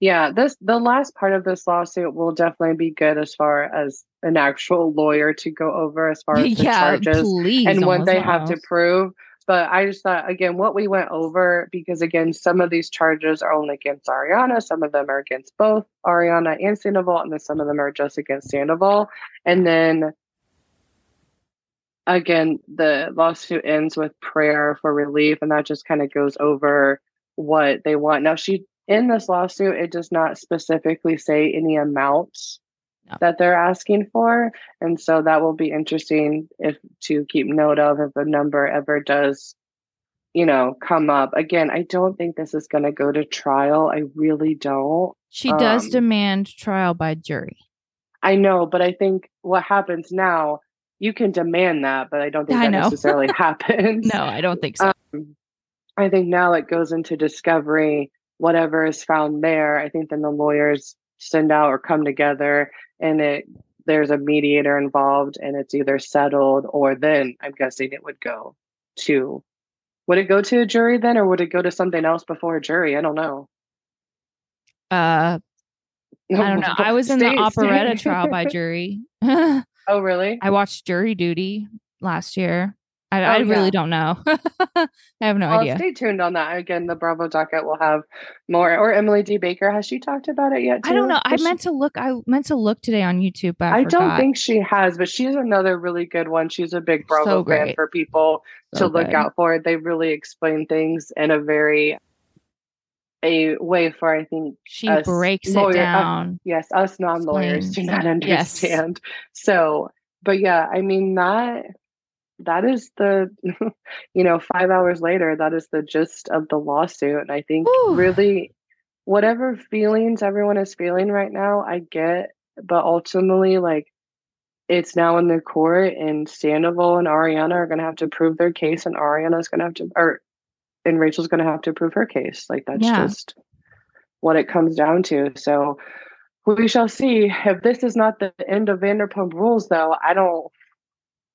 Yeah, this the last part of this lawsuit will definitely be good as far as an actual lawyer to go over as far as the yeah, charges please. and what almost, they have to prove. But I just thought again what we went over because again some of these charges are only against Ariana, some of them are against both Ariana and Sandoval, and then some of them are just against Sandoval. And then again, the lawsuit ends with prayer for relief, and that just kind of goes over what they want. Now she in this lawsuit, it does not specifically say any amounts No. that they're asking for. And so that will be interesting if to keep note of if a number ever does, you know, come up. Again, I don't think this is going to go to trial. I really don't. She does um, demand trial by jury. I know, but I think what happens now, you can demand that, but I don't think I that know. necessarily happens. No, I don't think so. Um, I think now it goes into discovery, whatever is found there. I think then the lawyers send out or come together and it there's a mediator involved and it's either settled or then I'm guessing it would go to would it go to a jury then or would it go to something else before a jury? I don't know. uh, I don't know. I was in the operetta trial by jury. Oh really? I watched Jury Duty last year. I, Oh, I really yeah. don't know. I have no Well, idea. stay tuned on that. Again, the Bravo docket will have more. Or Emily D. Baker has she talked about it yet? I don't too? know. I Has she- meant to look. I meant to look today on YouTube, but I, I don't think she has, but she's another really good one. She's a big Bravo So fan for people So to look good. out for. They really explain things in a very a way for I think She breaks lawyer- it uh, down. yes, us non-lawyers do Explains. not Yes. understand. So, but yeah, I mean that that is the you know, 5 hours later that is the gist of the lawsuit and I think Whew. really whatever feelings everyone is feeling right now, I get, but ultimately like it's now in the court and Sandoval and Ariana are going to have to prove their case and Ariana's going to have to or and Rachel's going to have to prove her case. Like that's Yeah. just what it comes down to. So we shall see. If this is not the end of Vanderpump Rules, though, I don't.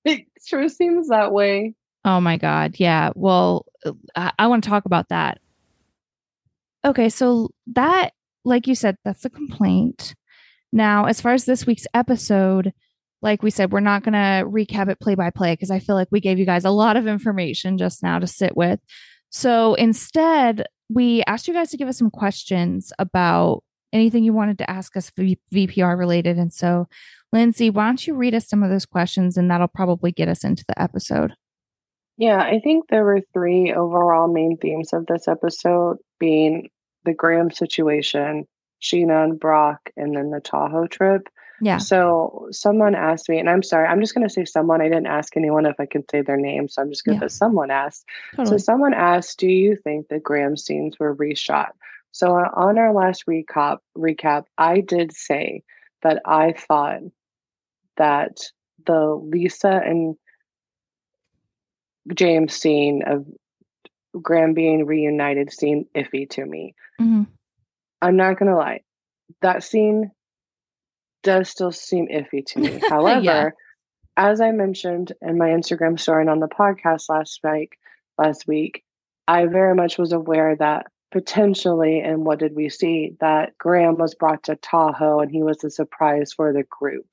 It sure seems that way. Oh my God. Yeah. Well, uh, I, I want to talk about that. Okay. So, that, like you said, that's the complaint. Now, as far as this week's episode, like we said, we're not going to recap it play by play because I feel like we gave you guys a lot of information just now to sit with. So, instead, we asked you guys to give us some questions about anything you wanted to ask us v- VPR related. And so, Lyndsay, why don't you read us some of those questions and that'll probably get us into the episode. Yeah, I think there were three overall main themes of this episode being the Graham situation, Scheana and Brock, and then the Tahoe trip. Yeah. So someone asked me, and I'm sorry, I'm just going to say someone. I didn't ask anyone if I could say their name, so I'm just going to Yeah. put someone asked. Totally. So someone asked, "Do you think the Graham scenes were reshot?" So on our last recap, recap, I did say that I thought that the Lisa and James scene of Graham being reunited seemed iffy to me. Mhm. I'm not gonna lie, that scene does still seem iffy to me. However, as I mentioned in my Instagram story and on the podcast last week, last week, I very much was aware that potentially, and what did we see? That Graham was brought to Tahoe and he was a surprise for the group.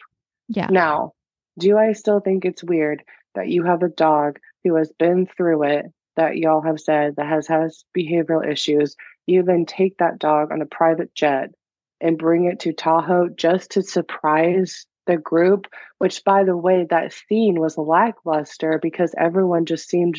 Yeah. Now, do I still think it's weird that you have a dog who has been through it, that y'all have said that has has behavioral issues? You then take that dog on a private jet and bring it to Tahoe just to surprise the group, which by the way, that scene was lackluster because everyone just seemed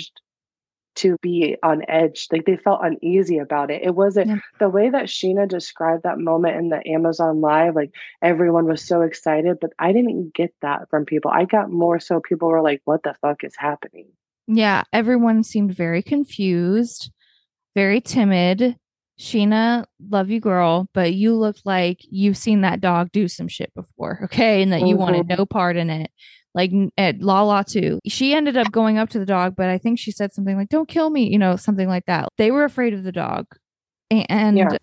to be on edge. Like they felt uneasy about it. It wasn't Yeah. the way that Scheana described that moment in the Amazon Live, like everyone was so excited, but I didn't get that from people. I got more so people were like, what the fuck is happening? Yeah, everyone seemed very confused, very timid. Scheana, love you, girl, but you look like you've seen that dog do some shit before, okay? And that you wanted mm-hmm. no part in it. Like at Lala too. She ended up going up to the dog, but I think she said something like, Don't kill me, you know, something like that. They were afraid of the dog. And Yeah.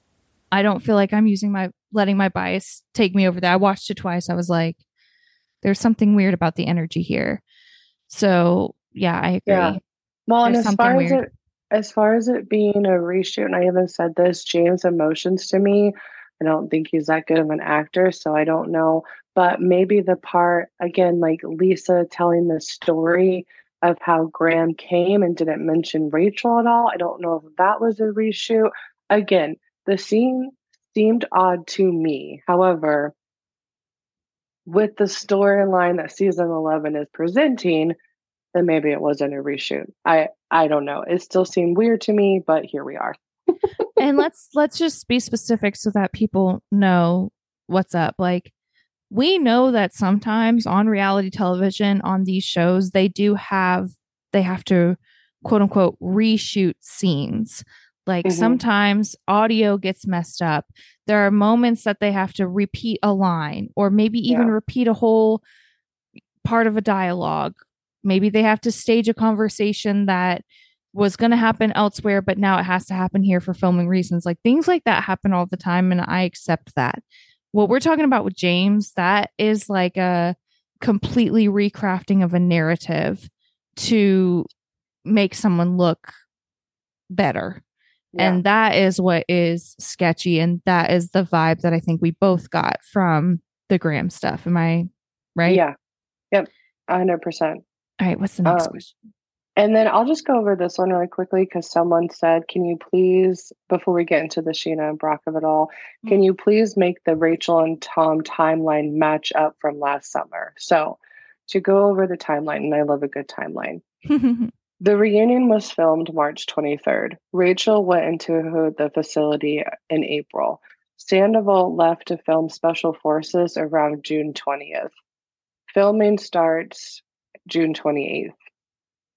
I don't feel like I'm using my letting my bias take me over that. I watched it twice. I was like, there's something weird about the energy here. So yeah, I agree. Yeah. Well, and as far something as it as far as it being a reshoot, and I even said this, James emotions to me. I don't think he's that good of an actor, so I don't know. But maybe the part again, like Lisa telling the story of how Graham came and didn't mention Rachel at all. I don't know if that was a reshoot. Again, the scene seemed odd to me. However, with the storyline that season 11 is presenting, then maybe it wasn't a reshoot. I I don't know. It still seemed weird to me, but here we are. and let's let's just be specific so that people know what's up like we know that sometimes on reality television on these shows they do have they have to quote unquote reshoot scenes like Mhm. sometimes audio gets messed up there are moments that they have to repeat a line or maybe even Yeah. repeat a whole part of a dialogue maybe they have to stage a conversation that was going to happen elsewhere, but now it has to happen here for filming reasons. Like things like that happen all the time, and I accept that. What we're talking about with James, that is like a completely recrafting of a narrative to make someone look better. Yeah. And that is what is sketchy. And that is the vibe that I think we both got from the Graham stuff. Am I right? yeah. Yep. hundred percent. All right. What's the next Um, question? And then I'll just go over this one really quickly because someone said, Can you please, before we get into the Scheana and Brock of it all, mm-hmm. can you please make the Rachel and Tom timeline match up from last summer? So to go over the timeline, and I love a good timeline. The reunion was filmed March 23rd. Rachel went into the facility in April. Sandoval left to film Special Forces around June 20th. Filming starts June 28th.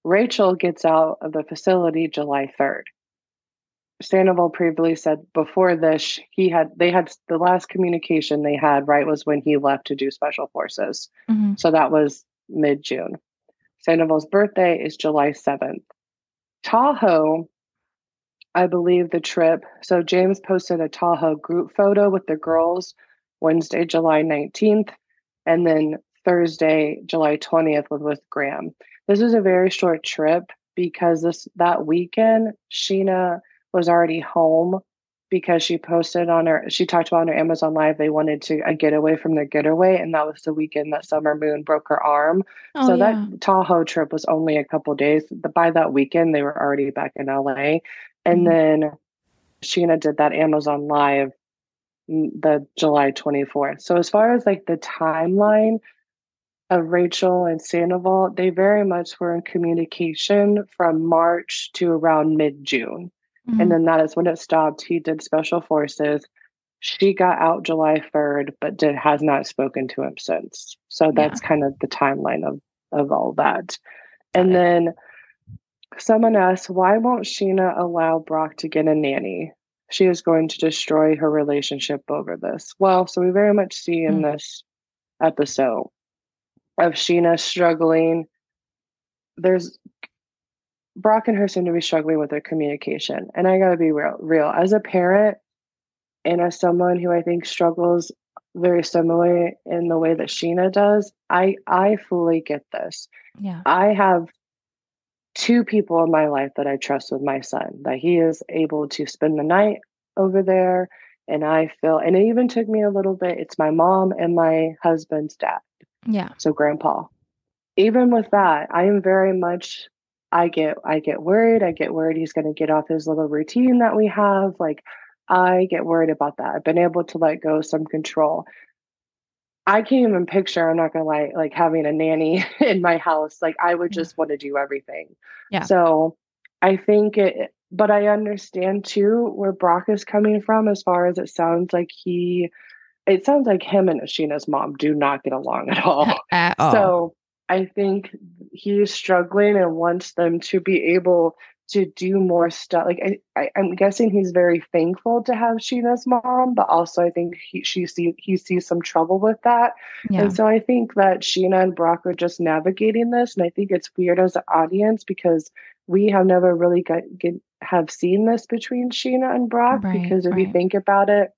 Rachel gets out of the facility July 3rd. Sandoval previously said before this he had they had the last communication they had right was when he left to do special forces. Mhm. So that was mid June. Sandoval's birthday is July 7th. Tahoe, I believe the trip. So James posted a Tahoe group photo with the girls Wednesday, July 19th, and then Thursday, July 20th was with Graham. This was a very short trip because this that weekend, Scheana was already home because she posted on her she talked about on her Amazon Live they wanted to a getaway from their getaway, and that was the weekend that Summer Moon broke her arm. Oh, so yeah. that Tahoe trip was only a couple days. But by that weekend, they were already back in LA. And Mhm. then Scheana did that Amazon Live mm, the July 24th. So as far as like the timeline of Rachel and Sandoval, they very much were in communication from March to around mid June. Mhm. And then that is when it stopped. He did special forces. She got out July 3rd, but did has not spoken to him since. So that's kind of the timeline of of all that. And it. then someone asked, why won't Scheana allow Brock to get a nanny? She is going to destroy her relationship over this. Well, so we very much see in Hmm. this episode of Scheana struggling. There's Brock and her seem to be struggling with their communication. And I gotta be real real. As a parent and as someone who I think struggles very similar in the way that Scheana does. I I fully get this. Yeah. I have two people in my life that I trust with my son, that he is able to spend the night over there. And I feel, and it even took me a little bit. It's my mom and my husband's dad. Yeah. So grandpa. Even with that, I am very much I get I get worried. I get worried he's gonna get off his little routine that we have. Like I get worried about that. I've been able to let go some control. I can't even picture, I'm not gonna lie, like having a nanny in my house. Like I would just want to do everything. Yeah. So I think it but I understand too where Brock is coming from as far as it sounds like he it sounds like him and Ashina's mom do not get along at all. At all. So I think he's struggling and wants them to be able to do more stuff. Like I, I, I'm guessing he's very thankful to have Scheana's mom, but also I think he she see he sees some trouble with that. yeah. And so I think that Scheana and Brock are just navigating this, and I think it's weird as an audience because we have never really got get, have seen this between Scheana and Brock. Right, because if you think about it,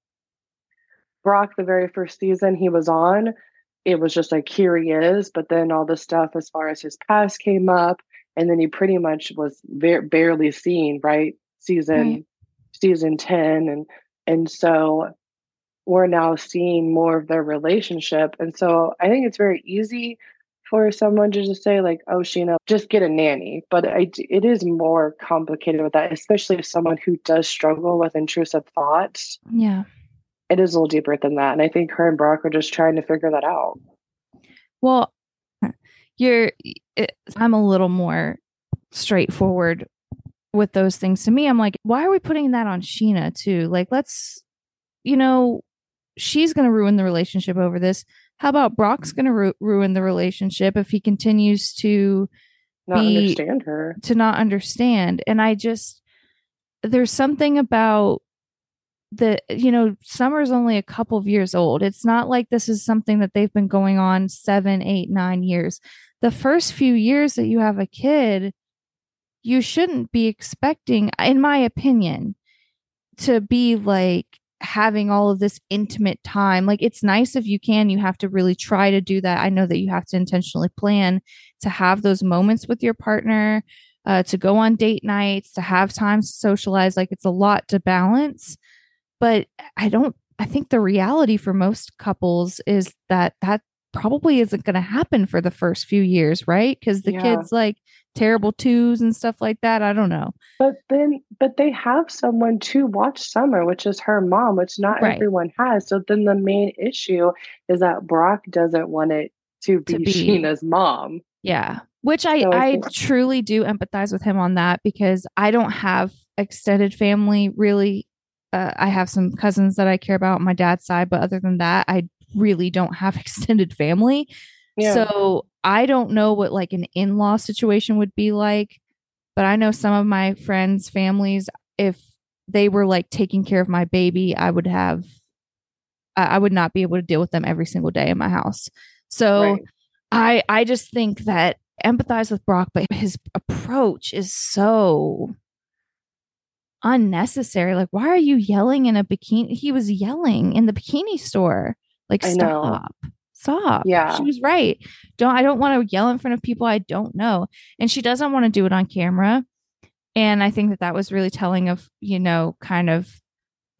Brock, the very first season he was on, it was just like here he is. But then all the stuff as far as his past came up, and then he pretty much was barely seen, right? Season Right. season ten, and and so we're now seeing more of their relationship. And so I think it's very easy for someone to just say like, "Oh, Scheana, just get a nanny." But I, it is more complicated with that, especially if someone who does struggle with intrusive thoughts. yeah. It is a little deeper than that, and I think her and Brock are just trying to figure that out. Well, you're, it, I'm a little more straightforward with those things. To me, I'm like, why are we putting that on Scheana too? Like, let's, you know, she's going to ruin the relationship over this. How about Brock's going to ru- ruin the relationship if he continues to Not Be- understand her. to not understand? And I just, there's something about the you know summer's only a couple of years old. It's not like this is something that they've been going on seven eight nine years. The first few years that you have a kid you shouldn't be expecting in my opinion to be like having all of this intimate time. Like it's nice if you can you have to really try to do that. I know that you have to intentionally plan to have those moments with your partner uh, to go on date nights to have time to socialize. Like it's a lot to balance but i don't i think the reality for most couples is that that probably isn't going to happen for the first few years right because the Yeah. kids like terrible twos and stuff like that i don't know But then, but they have someone to watch Summer, which is her mom, which not Right. everyone has. So then the main issue is that Brock doesn't want it to be, To be- Scheana's mom. Yeah. Which I, So I I truly do empathize with him on that because I don't have extended family really. Uh, I have some cousins that I care about on my dad's side, but other than that, I really don't have extended family. Yeah. So I don't know what like an in law situation would be like, but I know some of my friends' families, if they were like taking care of my baby, I would have, I I would not be able to deal with them every single day in my house. So Right. I I just think that empathize with Brock, but his approach is so unnecessary. Like, why are you yelling in a bikini? He was yelling in the bikini store. Like, stop. Stop. Yeah. She was right. Don't I don't want to yell in front of people I don't know. And she doesn't want to do it on camera. And I think that that was really telling of, you know, kind of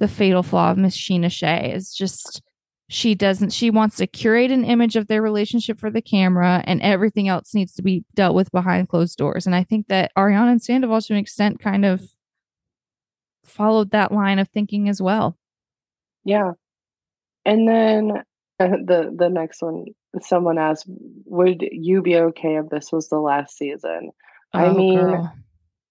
the fatal flaw of Miss Scheana Shay is just she doesn't she wants to curate an image of their relationship for the camera and everything else needs to be dealt with behind closed doors and i think that ariana and sandoval to an extent kind of followed that line of thinking as well Yeah. And then uh, the the next one, someone asked, "Would you be okay if this was the last season?" I Oh, mean, girl.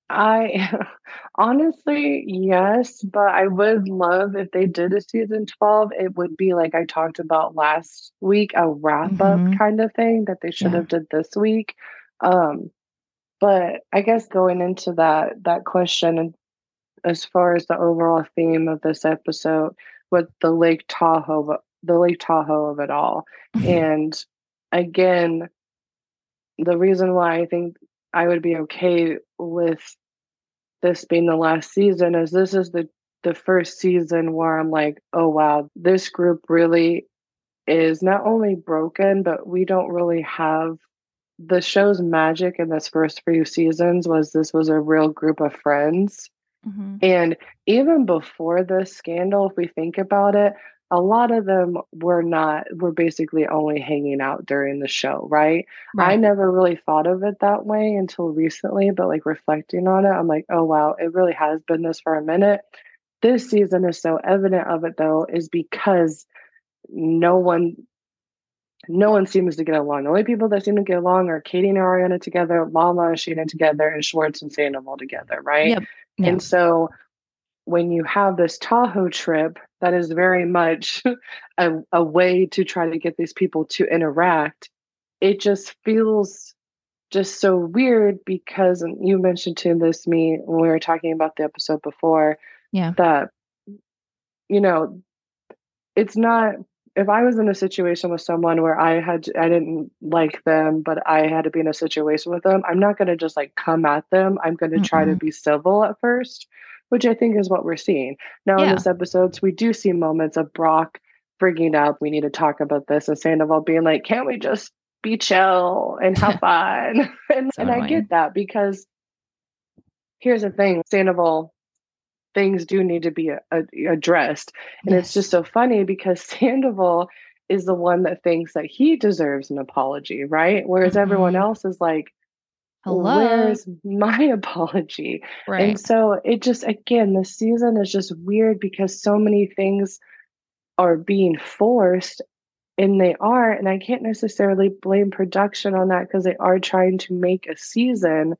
I honestly, yes, but I would love if they did a season 12, it would be like I talked about last week, a wrap up Mhm. kind of thing that they should Yeah. have did this week. Um, but I guess going into that that question and as far as the overall theme of this episode with the Lake Tahoe the Lake Tahoe of it all. Mm-hmm. And again, the reason why I think I would be okay with this being the last season is this is the the first season where I'm like, oh wow, this group really is not only broken, but we don't really have the show's magic in this first few seasons was this was a real group of friends. Mhm. And even before the scandal, if we think about it, a lot of them were not were basically only hanging out during the show, right? I never really thought of it that way until recently, but like reflecting on it, I'm like, oh wow, it really has been this for a minute. This season is so evident of it though, is because no one no one seems to get along. The only people that seem to get along are Katie and Ariana together, Lala and Scheana together, and Schwartz and Sandoval together, right? Yep. Yeah. And so when you have this Tahoe trip that is very much a, a way to try to get these people to interact, it just feels just so weird because you mentioned to this me when we were talking about the episode before Yeah. that you know it's not if I was in a situation with someone where I had I didn't like them, but I had to be in a situation with them, I'm not going to just like come at them. I'm going to try to mm-hmm. be civil at first, which I think is what we're seeing. Now in Yeah. this episodes, we do see moments of Brock bringing up, we need to talk about this, and Sandoval being like, "Can't we just be chill and have fun?" and So and I get that because here's the thing, Sandoval things do need to be a, a- addressed. And it's just so funny because Sandoval is the one that thinks that he deserves an apology, right? Whereas everyone Mhm. else is like, Hello. where's my apology? right. And so it just, again, the season is just weird because so many things are being forced and they are. And I can't necessarily blame production on that because they are trying to make a season.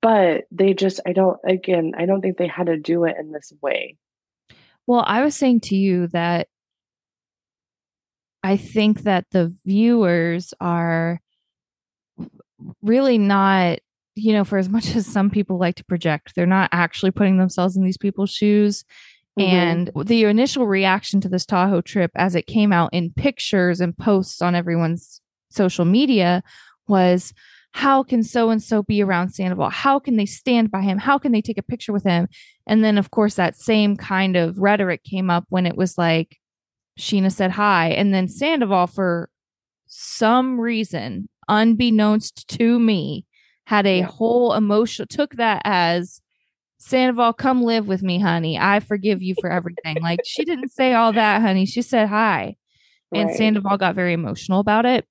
But they just, I don't, again, I don't think they had to do it in this way. Well, I was saying to you that I think that the viewers are really not, you know, for as much as some people like to project, they're not actually putting themselves in these people's shoes. Mhm. And the initial reaction to this Tahoe trip, as it came out in pictures and posts on everyone's social media, was how can so and so be around Sandoval? How can they stand by him? How can they take a picture with him? And then, of course, that same kind of rhetoric came up when it was like Scheana said hi. And then Sandoval, for some reason, unbeknownst to me, had a whole emotional, took that as Sandoval, come live with me, honey. I forgive you for everything. like she didn't say all that, honey. She said hi. And Right. Sandoval got very emotional about it.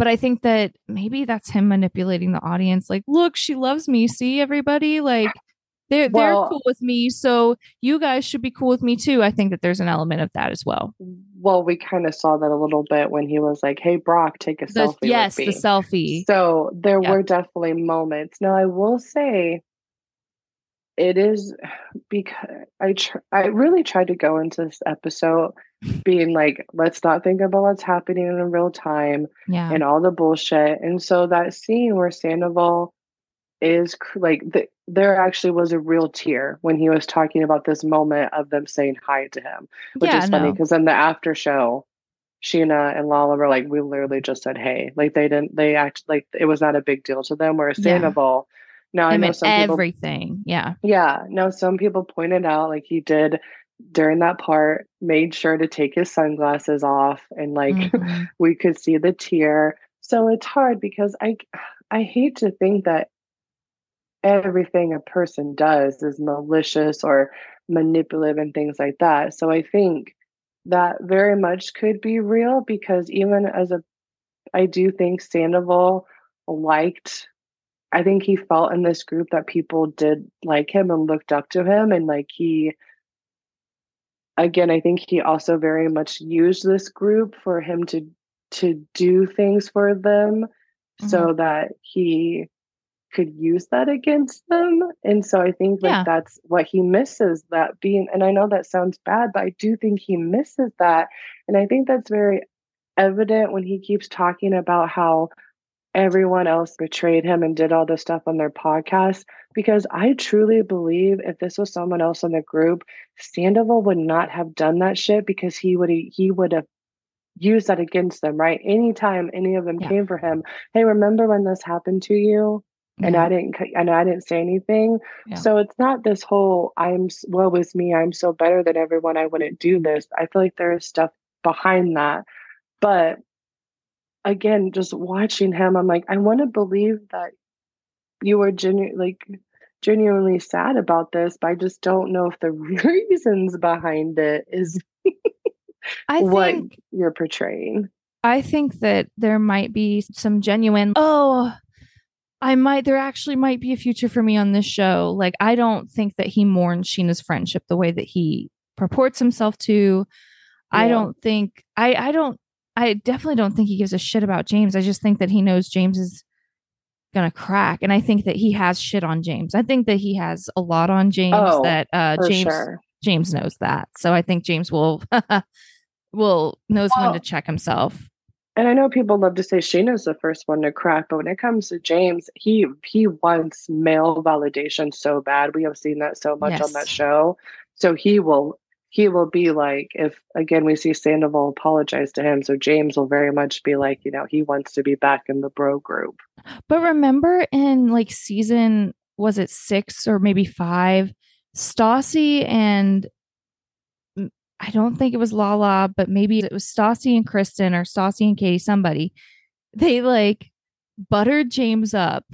But I think that maybe that's him manipulating the audience. Like, look, she loves me. See, everybody, like they're they're cool with me. So you guys should be cool with me too. I think that there's an element of that as well. Well, we kind of saw that a little bit when he was like, "Hey, Brock, take a The, selfie." yes, the me." selfie. So there Yeah. were definitely moments. Now, I will say, it is because I tr- I really tried to go into this episode being like, let's not think about what's happening in real time Yeah. and all the bullshit. And so that scene where Sandoval is cr- like, the, there actually was a real tear when he was talking about this moment of them saying hi to him which yeah, is funny no. because in the after show, Scheana and Lala were like, we literally just said hey. Like they didn't they act like it was not a big deal to them. Whereas Yeah. Sandoval, now I I know some people everything. Yeah. yeah, no, some people pointed out like he did during that part, made sure to take his sunglasses off and like Mhm. we could see the tear. So it's hard because I I hate to think that everything a person does is malicious or manipulative and things like that. So I think that very much could be real because even as a I do think Sandoval liked I think he felt in this group that people did like him and looked up to him and like he again I think he also very much used this group for him to to do things for them so mm-hmm. that he could use that against them and so I think like Yeah. that's what he misses that being and I know that sounds bad but I do think he misses that and I think that's very evident when he keeps talking about how everyone else betrayed him and did all this stuff on their podcast because I truly believe if this was someone else in the group, Sandoval would not have done that shit because he would he would have used that against them, right? Anytime any of them Yeah. came for him, hey, remember when this happened to you? And. I didn't and I didn't say anything. Yeah. So it's not this whole I'm woe is me, I'm so better than everyone, I wouldn't do this. I feel like there is stuff behind that. But again, just watching him, I'm like, I want to believe that you were genu- like genuinely sad about this, but I just don't know if the reasons behind it is I what think you're portraying. I think that there might be some genuine, oh, I might, there actually might be a future for me on this show. Like, I don't think that he mourns Scheana's friendship the way that he purports himself to. I don't think, I, I don't, I definitely don't think he gives a shit about James. I just think that he knows James is gonna crack. And I think that he has shit on James. I think that he has a lot on James Oh, that uh James sure. James knows that. So I think James will will knows when to check himself. And I know people love to say Scheana's the first one to crack, but when it comes to James, he he wants male validation so bad. We have seen that so much on that show. So he will he will be like if again we see Sandoval apologize to him. So James will very much be like, you know, he wants to be back in the bro group. But remember in like season was it six or maybe five, Stassi and I don't think it was Lala, but maybe it was Stassi and Kristen or Stassi and Katie, somebody. They like buttered James up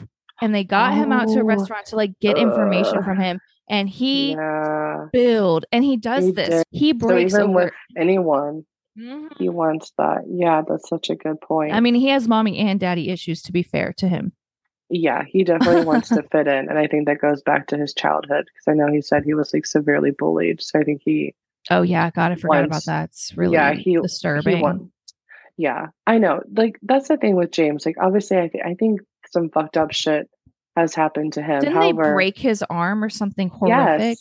and they got him out to a Oh. restaurant to like get information Ugh. from him. And he yeah. build and he does He this. did. He So breaks even over. with anyone, Mhm. he wants that. Yeah, that's such a good point. I mean, he has mommy and daddy issues to be fair to him. Yeah, he definitely wants to fit in. And I think that goes back to his childhood because I know he said he was like severely bullied. So I think he, Oh yeah, God, I forgot about that. It's really yeah, he, disturbing. he won. Yeah, I know. Like, that's the thing with James. Like, obviously, I, th- I think some fucked up shit has happened to him. Didn't However, they break his arm or something horrific? Yes.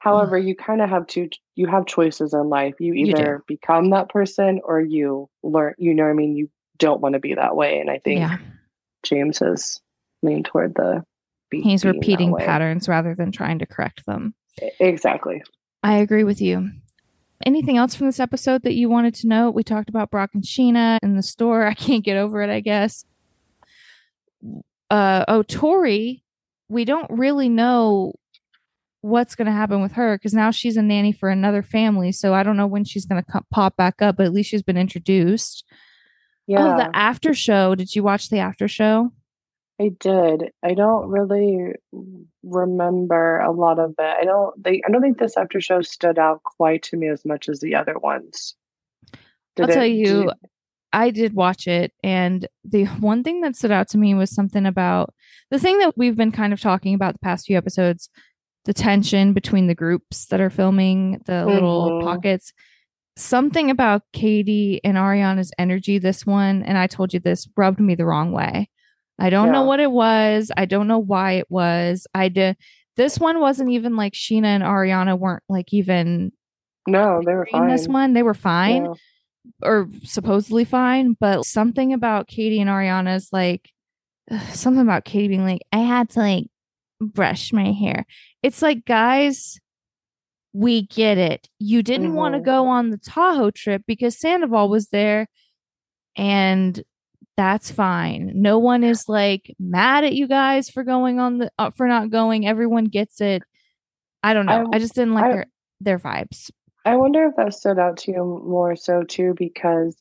However, you kind of have two, you have choices in life. You You either become that person or you learn, you know what I mean? You don't want to be that way. And I think Yeah, James has leaned toward the, be- he's repeating patterns rather than trying to correct them. Exactly. I agree with you. Anything else from this episode that you wanted to know? We talked about Brock and Scheana in the store. I can't get over it, I guess. Uh oh, Tori, we don't really know what's going to happen with her because now she's a nanny for another family. So I don't know when she's going to co- pop back up, but at least she's been introduced. Yeah. Oh, the after show. Did you watch the after show? I did. I don't really remember a lot of it. I don't they I don't think this after show stood out quite to me as much as the other ones. I'll Did tell you, did I did watch it, and the one thing that stood out to me was something about the thing that we've been kind of talking about the past few episodes the tension between the groups that are filming the little Mhm. pockets. Something about Katie and Ariana's energy, this one, and I told you this rubbed me the wrong way. I don't know what it was. I don't know why it was. I did. This one wasn't even like Scheana and Ariana weren't like even no, they were fine. this one. They were fine Yeah. Or supposedly fine, but something about Katie and Ariana's like ugh, something about Katie being like, I had to like brush my hair. It's like, guys, we get it. You didn't want to Mhm. go on the Tahoe trip because Sandoval was there, and that's fine. No one is like mad at you guys for going on the uh, for not going. Everyone gets it. I don't know. I, I- just didn't like I- their their vibes. I wonder if that stood out to you more so too, because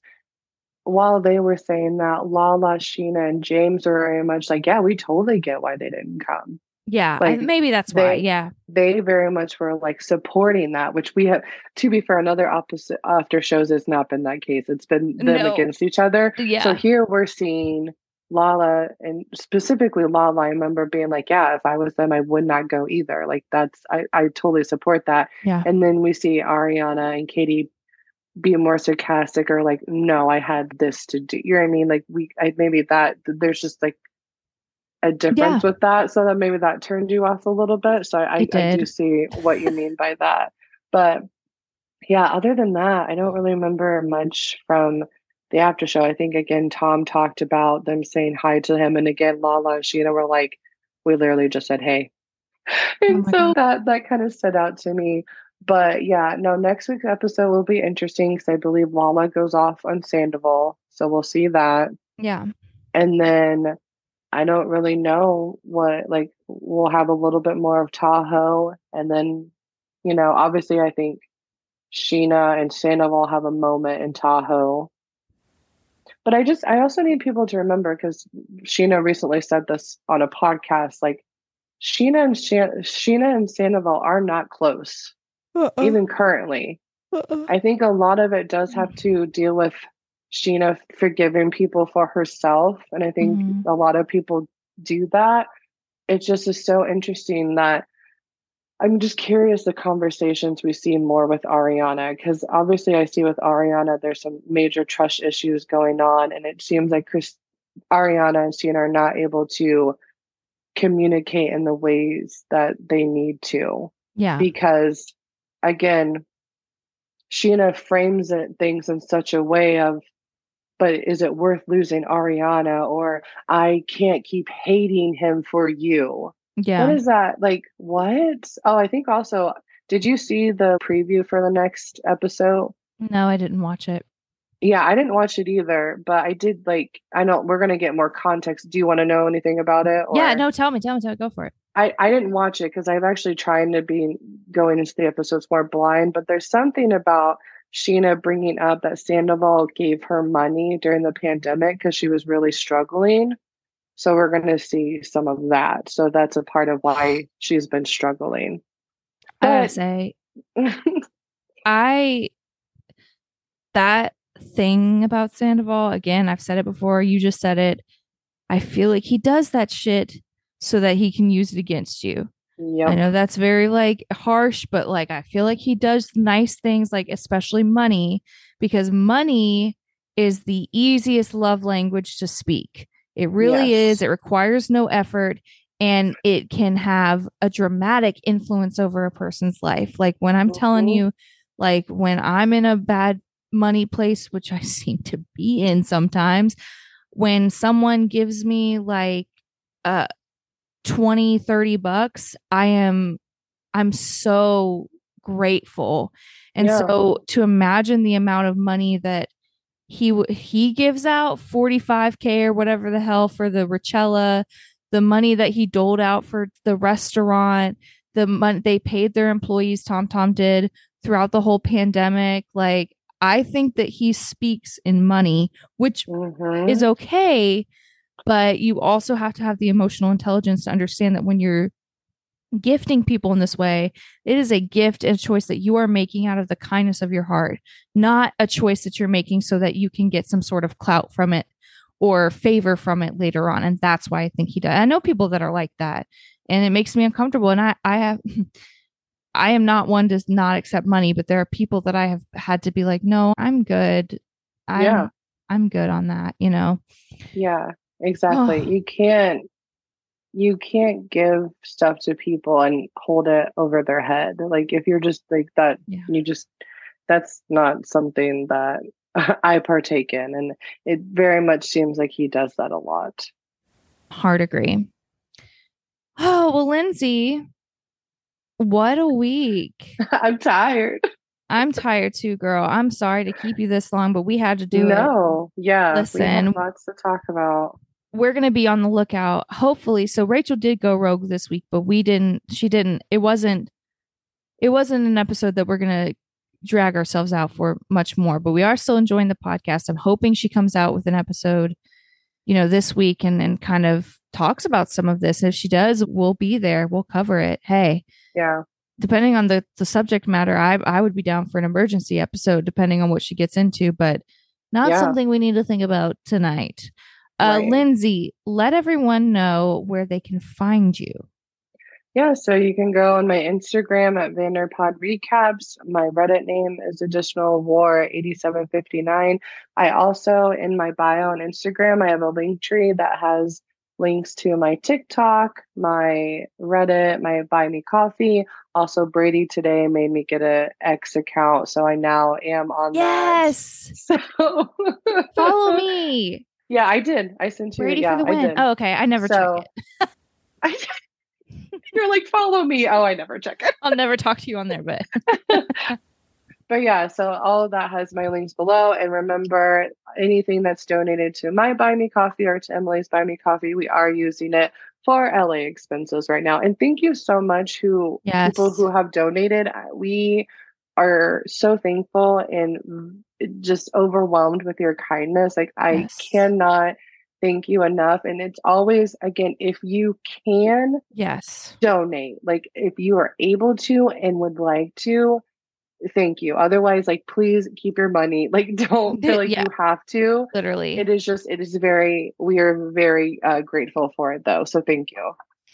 while they were saying that, Lala, Scheana, and James were very much like, yeah, we totally get why they didn't come. Yeah, Like, maybe that's why. Yeah, They very much were like supporting that, which we have, to be fair, another opposite after shows has not been that case. It's been them No. against each other. yeah. So here we're seeing Lala and specifically Lala. I remember being like, yeah, if I was them, I would not go either. Like that's, I, I totally support that. Yeah. And then we see Ariana and Katie be more sarcastic or like, no, I had this to do. You know what I mean? Like we, I, maybe that there's just like a difference with that. So that maybe that turned you off a little bit. So I, It I do see what you mean by that. But yeah, other than that, I don't really remember much from the after show. I think again, Tom talked about them saying hi to him, and again, Lala and Scheana were like, "We literally just said hey," oh and my so God. that that kind of stood out to me. But yeah, no, next week's episode will be interesting because I believe Lala goes off on Sandoval, so we'll see that, yeah. and then. I don't really know what like we'll have a little bit more of Tahoe and then you know obviously I think Scheana and Sandoval have a moment in Tahoe. But I just, I also need people to remember because Scheana recently said this on a podcast. Like, Scheana and Shan- Scheana and Sandoval are not close, Uh-uh. even currently. I think a lot of it does have to deal with Scheana forgiving people for herself. And I think Mhm. a lot of people do that. It just is so interesting that I'm just curious the conversations we see more with Ariana because obviously I see with Ariana there's some major trust issues going on, and it seems like Chris, Ariana and Scheana are not able to communicate in the ways that they need to yeah. because again scheana frames it things in such a way of but is it worth losing ariana or i can't keep hating him for you Yeah. what is that like what oh i think also did you see the preview for the next episode no, I didn't watch it. yeah i didn't watch it either but i did like i know we're gonna get more context do you want to know anything about it Yeah, no, tell me, tell me, tell me, go for it. I, I didn't watch it because I've actually trying to be going into the episodes more blind, but there's something about Scheana bringing up that Sandoval gave her money during the pandemic because she was really struggling. So we're going to see some of that. So that's a part of why she's been struggling. I gotta say, I that thing about Sandoval, again, I've said it before, you just said it. I feel like he does that shit so that he can use it against you. I know that's very like harsh, but like I feel like he does nice things, like especially money, because money is the easiest love language to speak. It really Yes. is. It requires no effort and it can have a dramatic influence over a person's life. Like when I'm telling Mhm. you, like when I'm in a bad money place, which I seem to be in sometimes, when someone gives me like uh 20 30 bucks i am i'm so grateful and Yeah. so to imagine the amount of money that he he gives out 45k or whatever the hell for the Richella, the money that he doled out for the restaurant, the money they paid their employees Tom Tom did throughout the whole pandemic like I think that he speaks in money which Mhm. is okay but you also have to have the emotional intelligence to understand that when you're gifting people in this way it is a gift and a choice that you are making out of the kindness of your heart not a choice that you're making so that you can get some sort of clout from it or favor from it later on and that's why i think he does i know people that are like that and it makes me uncomfortable and i i have i am not one to not accept money but there are people that i have had to be like no i'm good i'm Yeah. i'm good on that you know Yeah, exactly. you can't you can't give stuff to people and hold it over their head. Like if you're just like that, Yeah. you just that's not something that I partake in. And it very much seems like he does that a lot. hard agree oh well lyndsay what a week I'm tired. i'm tired too girl i'm sorry to keep you this long but we had to do it no, yeah. Listen. lots to talk about. We're going to be on the lookout hopefully. So rachel did go rogue this week but we didn't she didn't it wasn't it wasn't an episode that we're going to drag ourselves out for much more but we are still enjoying the podcast. I'm hoping she comes out with an episode you know this week and and kind of talks about some of this. If she does we'll be there. We'll cover it. Hey. Yeah. depending on the the subject matter i i would be down for an emergency episode depending on what she gets into but not Yeah. something we need to think about tonight uh Right. lyndsay let everyone know where they can find you Yeah, so you can go on my Instagram at Vanderpod Recaps. My Reddit name is Additional War 8759. I also, in my bio on Instagram, I have a Linktree that has links to my TikTok, my Reddit, my Buy Me Coffee. Also, Brady today made me get a X account, so I now am on yes that. So follow me Yeah, I did. I sent you. brady yeah, for the win oh okay i never So- check it you're like, follow me. Oh, I never check it. i'll never talk to you on there but But yeah, so all of that has my links below. And remember, anything that's donated to my Buy Me Coffee or to Emily's Buy Me Coffee, we are using it for LA expenses right now. And thank you so much who Yes. people who have donated. We are so thankful and just overwhelmed with your kindness. Like I Yes. cannot thank you enough. And it's always again, if you can Yes. donate, like if you are able to and would like to, thank you. Otherwise, like please keep your money. Like don't feel like Yeah. you have to. Literally. It is just it is very we are very uh, grateful for it though. So thank you.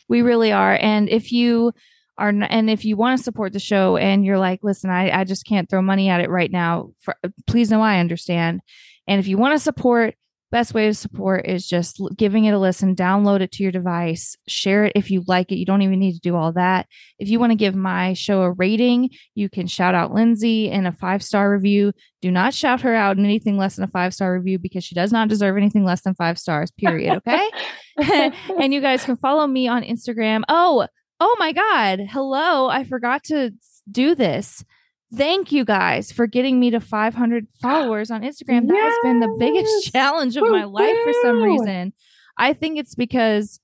We really are. And if you are, and if you want to support the show and you're like, listen, I, I just can't throw money at it right now, for, please know I understand. And if you want to support, best way to support is just giving it a listen, download it to your device, share it if you like it. You don't even need to do all that. If you want to give my show a rating, you can shout out Lyndsay in a five star review. Do not shout her out in anything less than a five star review because she does not deserve anything less than five stars, period. Okay. and you guys can follow me on Instagram. Oh, oh my God. Hello. I forgot to do this. Thank you guys for getting me to 500 followers on Instagram. That has been the biggest challenge of my life for some reason. I think it's because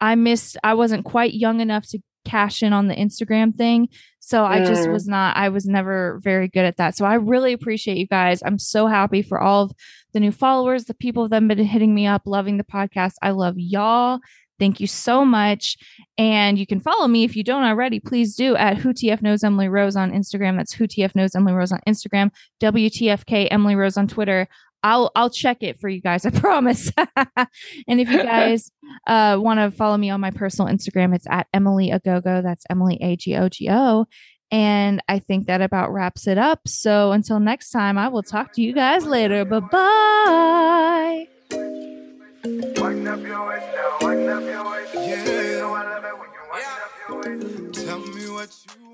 I missed, I wasn't quite young enough to cash in on the Instagram thing. So I just was not, I was never very good at that. So I really appreciate you guys. I'm so happy for all of the new followers, the people that have been hitting me up, loving the podcast. I love y'all. Thank you so much. And you can follow me if you don't already. Please do at Who TF Knows Emily Rose on Instagram. That's Who TF Knows Emily Rose on Instagram. WTFK Emily Rose on Twitter. I'll I'll check it for you guys. I promise. and if you guys uh, want to follow me on my personal Instagram, it's at Emily Agogo. That's Emily A G O G O. And I think that about wraps it up. So until next time, I will talk to you guys later. Bye bye. Wind up your waist now, wind up your waist. Yeah. You know I love it when you wind up your waist. Tell me what you.